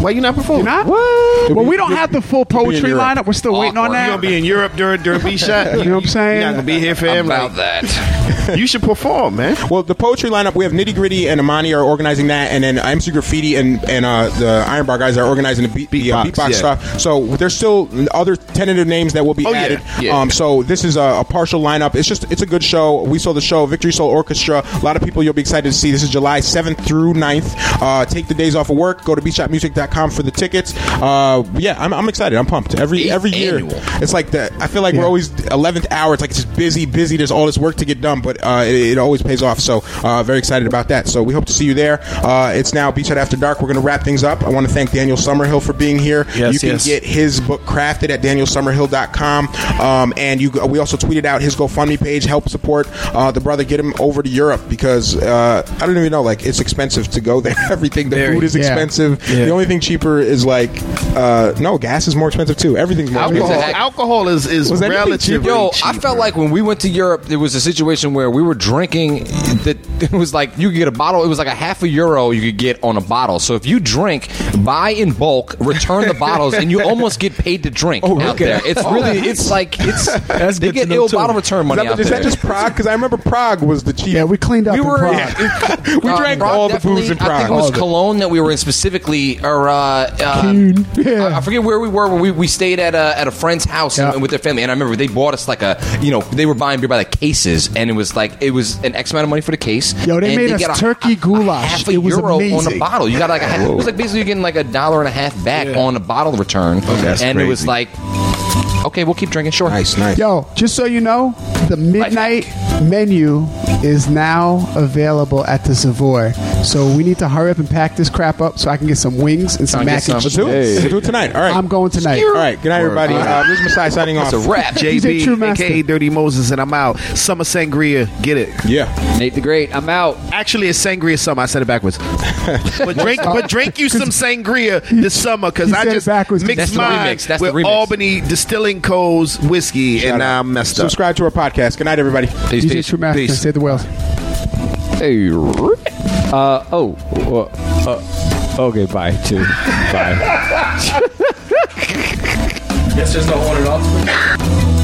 Why you not performing? You're not? well we don't have the full you'll be in poetry Europe. lineup we're still waiting on that. You that gonna be in Europe during during B shot? You know what I'm saying? You're not gonna be here for him. About that. you should perform, man. Well, the poetry lineup we have Nitty Gritty and Amani are organizing that, and then MC Graffiti and and uh, the Iron Bar guys are organizing the beat, the, uh, Beatbox, beatbox yeah. stuff. So there's still other tentative names that will be Oh, yeah, added. yeah. Um, so this is a, a partial lineup. It's just it's a good show. We saw the show Victory Soul Orchestra. A lot of people you'll be excited to see. This is July 7th through 9th. Uh, take the days off of work. Go to beatshotmusic.com for the tickets. Uh, yeah, I'm, I'm excited. I'm pumped. Every every year, Annual. it's like the I feel like Yeah. we're always 11th hour. It's like it's just busy, busy. There's all this work to get done, but uh, it, it always pays off. So uh, very excited about that. So we hope to see you there. Uh, it's now Beachhead After Dark. We're going to wrap things up. I want to thank Daniel Summerhill for being here. Yes, you can yes. get his book crafted at danielsummerhill.com. Um, and you we also tweeted out his GoFundMe page. Help support uh, the brother. Get him over to Europe because uh, I don't even know. Like it's expensive to go there. Everything. The Very. food is Yeah. expensive. Yeah. The only thing cheaper is like uh, no gas is more expensive too. Everything's more Alcohol- expensive. Alcohol is is Was anything relatively Yo, I cheaper. felt like when we went to Europe, there was a situation where we were drinking that it was like you could get a bottle. It was like a half a euro you could get on a bottle. So if you drink, buy in bulk, return the bottles, and you almost get paid to drink Oh, out okay. there. It's really, it's like it's That's they good get to know, ill too. bottle return Is money that, out is there. that just Prague? Because I remember Prague was the cheap. yeah we cleaned up we in were Prague. in, We drank all the booze in definitely. I think Prague. it was All of it. Cologne that we were in specifically, or uh, uh, Köln. Yeah. I, I forget where we were when we, we stayed at a, at a friend's house Yeah. and, with their family. And I remember they bought us like a, you know, they were buying beer by the cases, and it was like it was an X amount of money for the case. Yo, they and made us get a- turkey a- a goulash. half a It was euro on amazing. a bottle. You got like a, half, it was like basically getting like a dollar and a half back on a bottle return, that's and it was like, okay, we'll keep drinking. Sure, Nice, nice. Yo, just so you know, the midnight menu is now available at the Savoy. So we need to hurry up and pack this crap up so I can get some wings and some Trying to mac and cheese. Let's do it. Let's do it tonight. All right. I'm going tonight. All right. Good night, everybody. Word. Uh, this is Masai signing off. it's a wrap. DJ True JB, Master. aka Dirty Moses, and I'm out. Summer Sangria, get it. Yeah. Nate the Great, I'm out. Actually, it's Sangria Summer. I said it backwards. but drink, but drink you some Sangria this summer because I said just backwards. mixed That's the mine remix. That's with remix. Albany Distilling Co.'s whiskey, Shout and out. I'm messed up. Subscribe to our podcast. Good night, everybody. Peace, DJ peace. True Master, Peace. say the wells. Hey, uh, oh, uh, uh, okay, bye, too. Bye. Guess there's no on and off.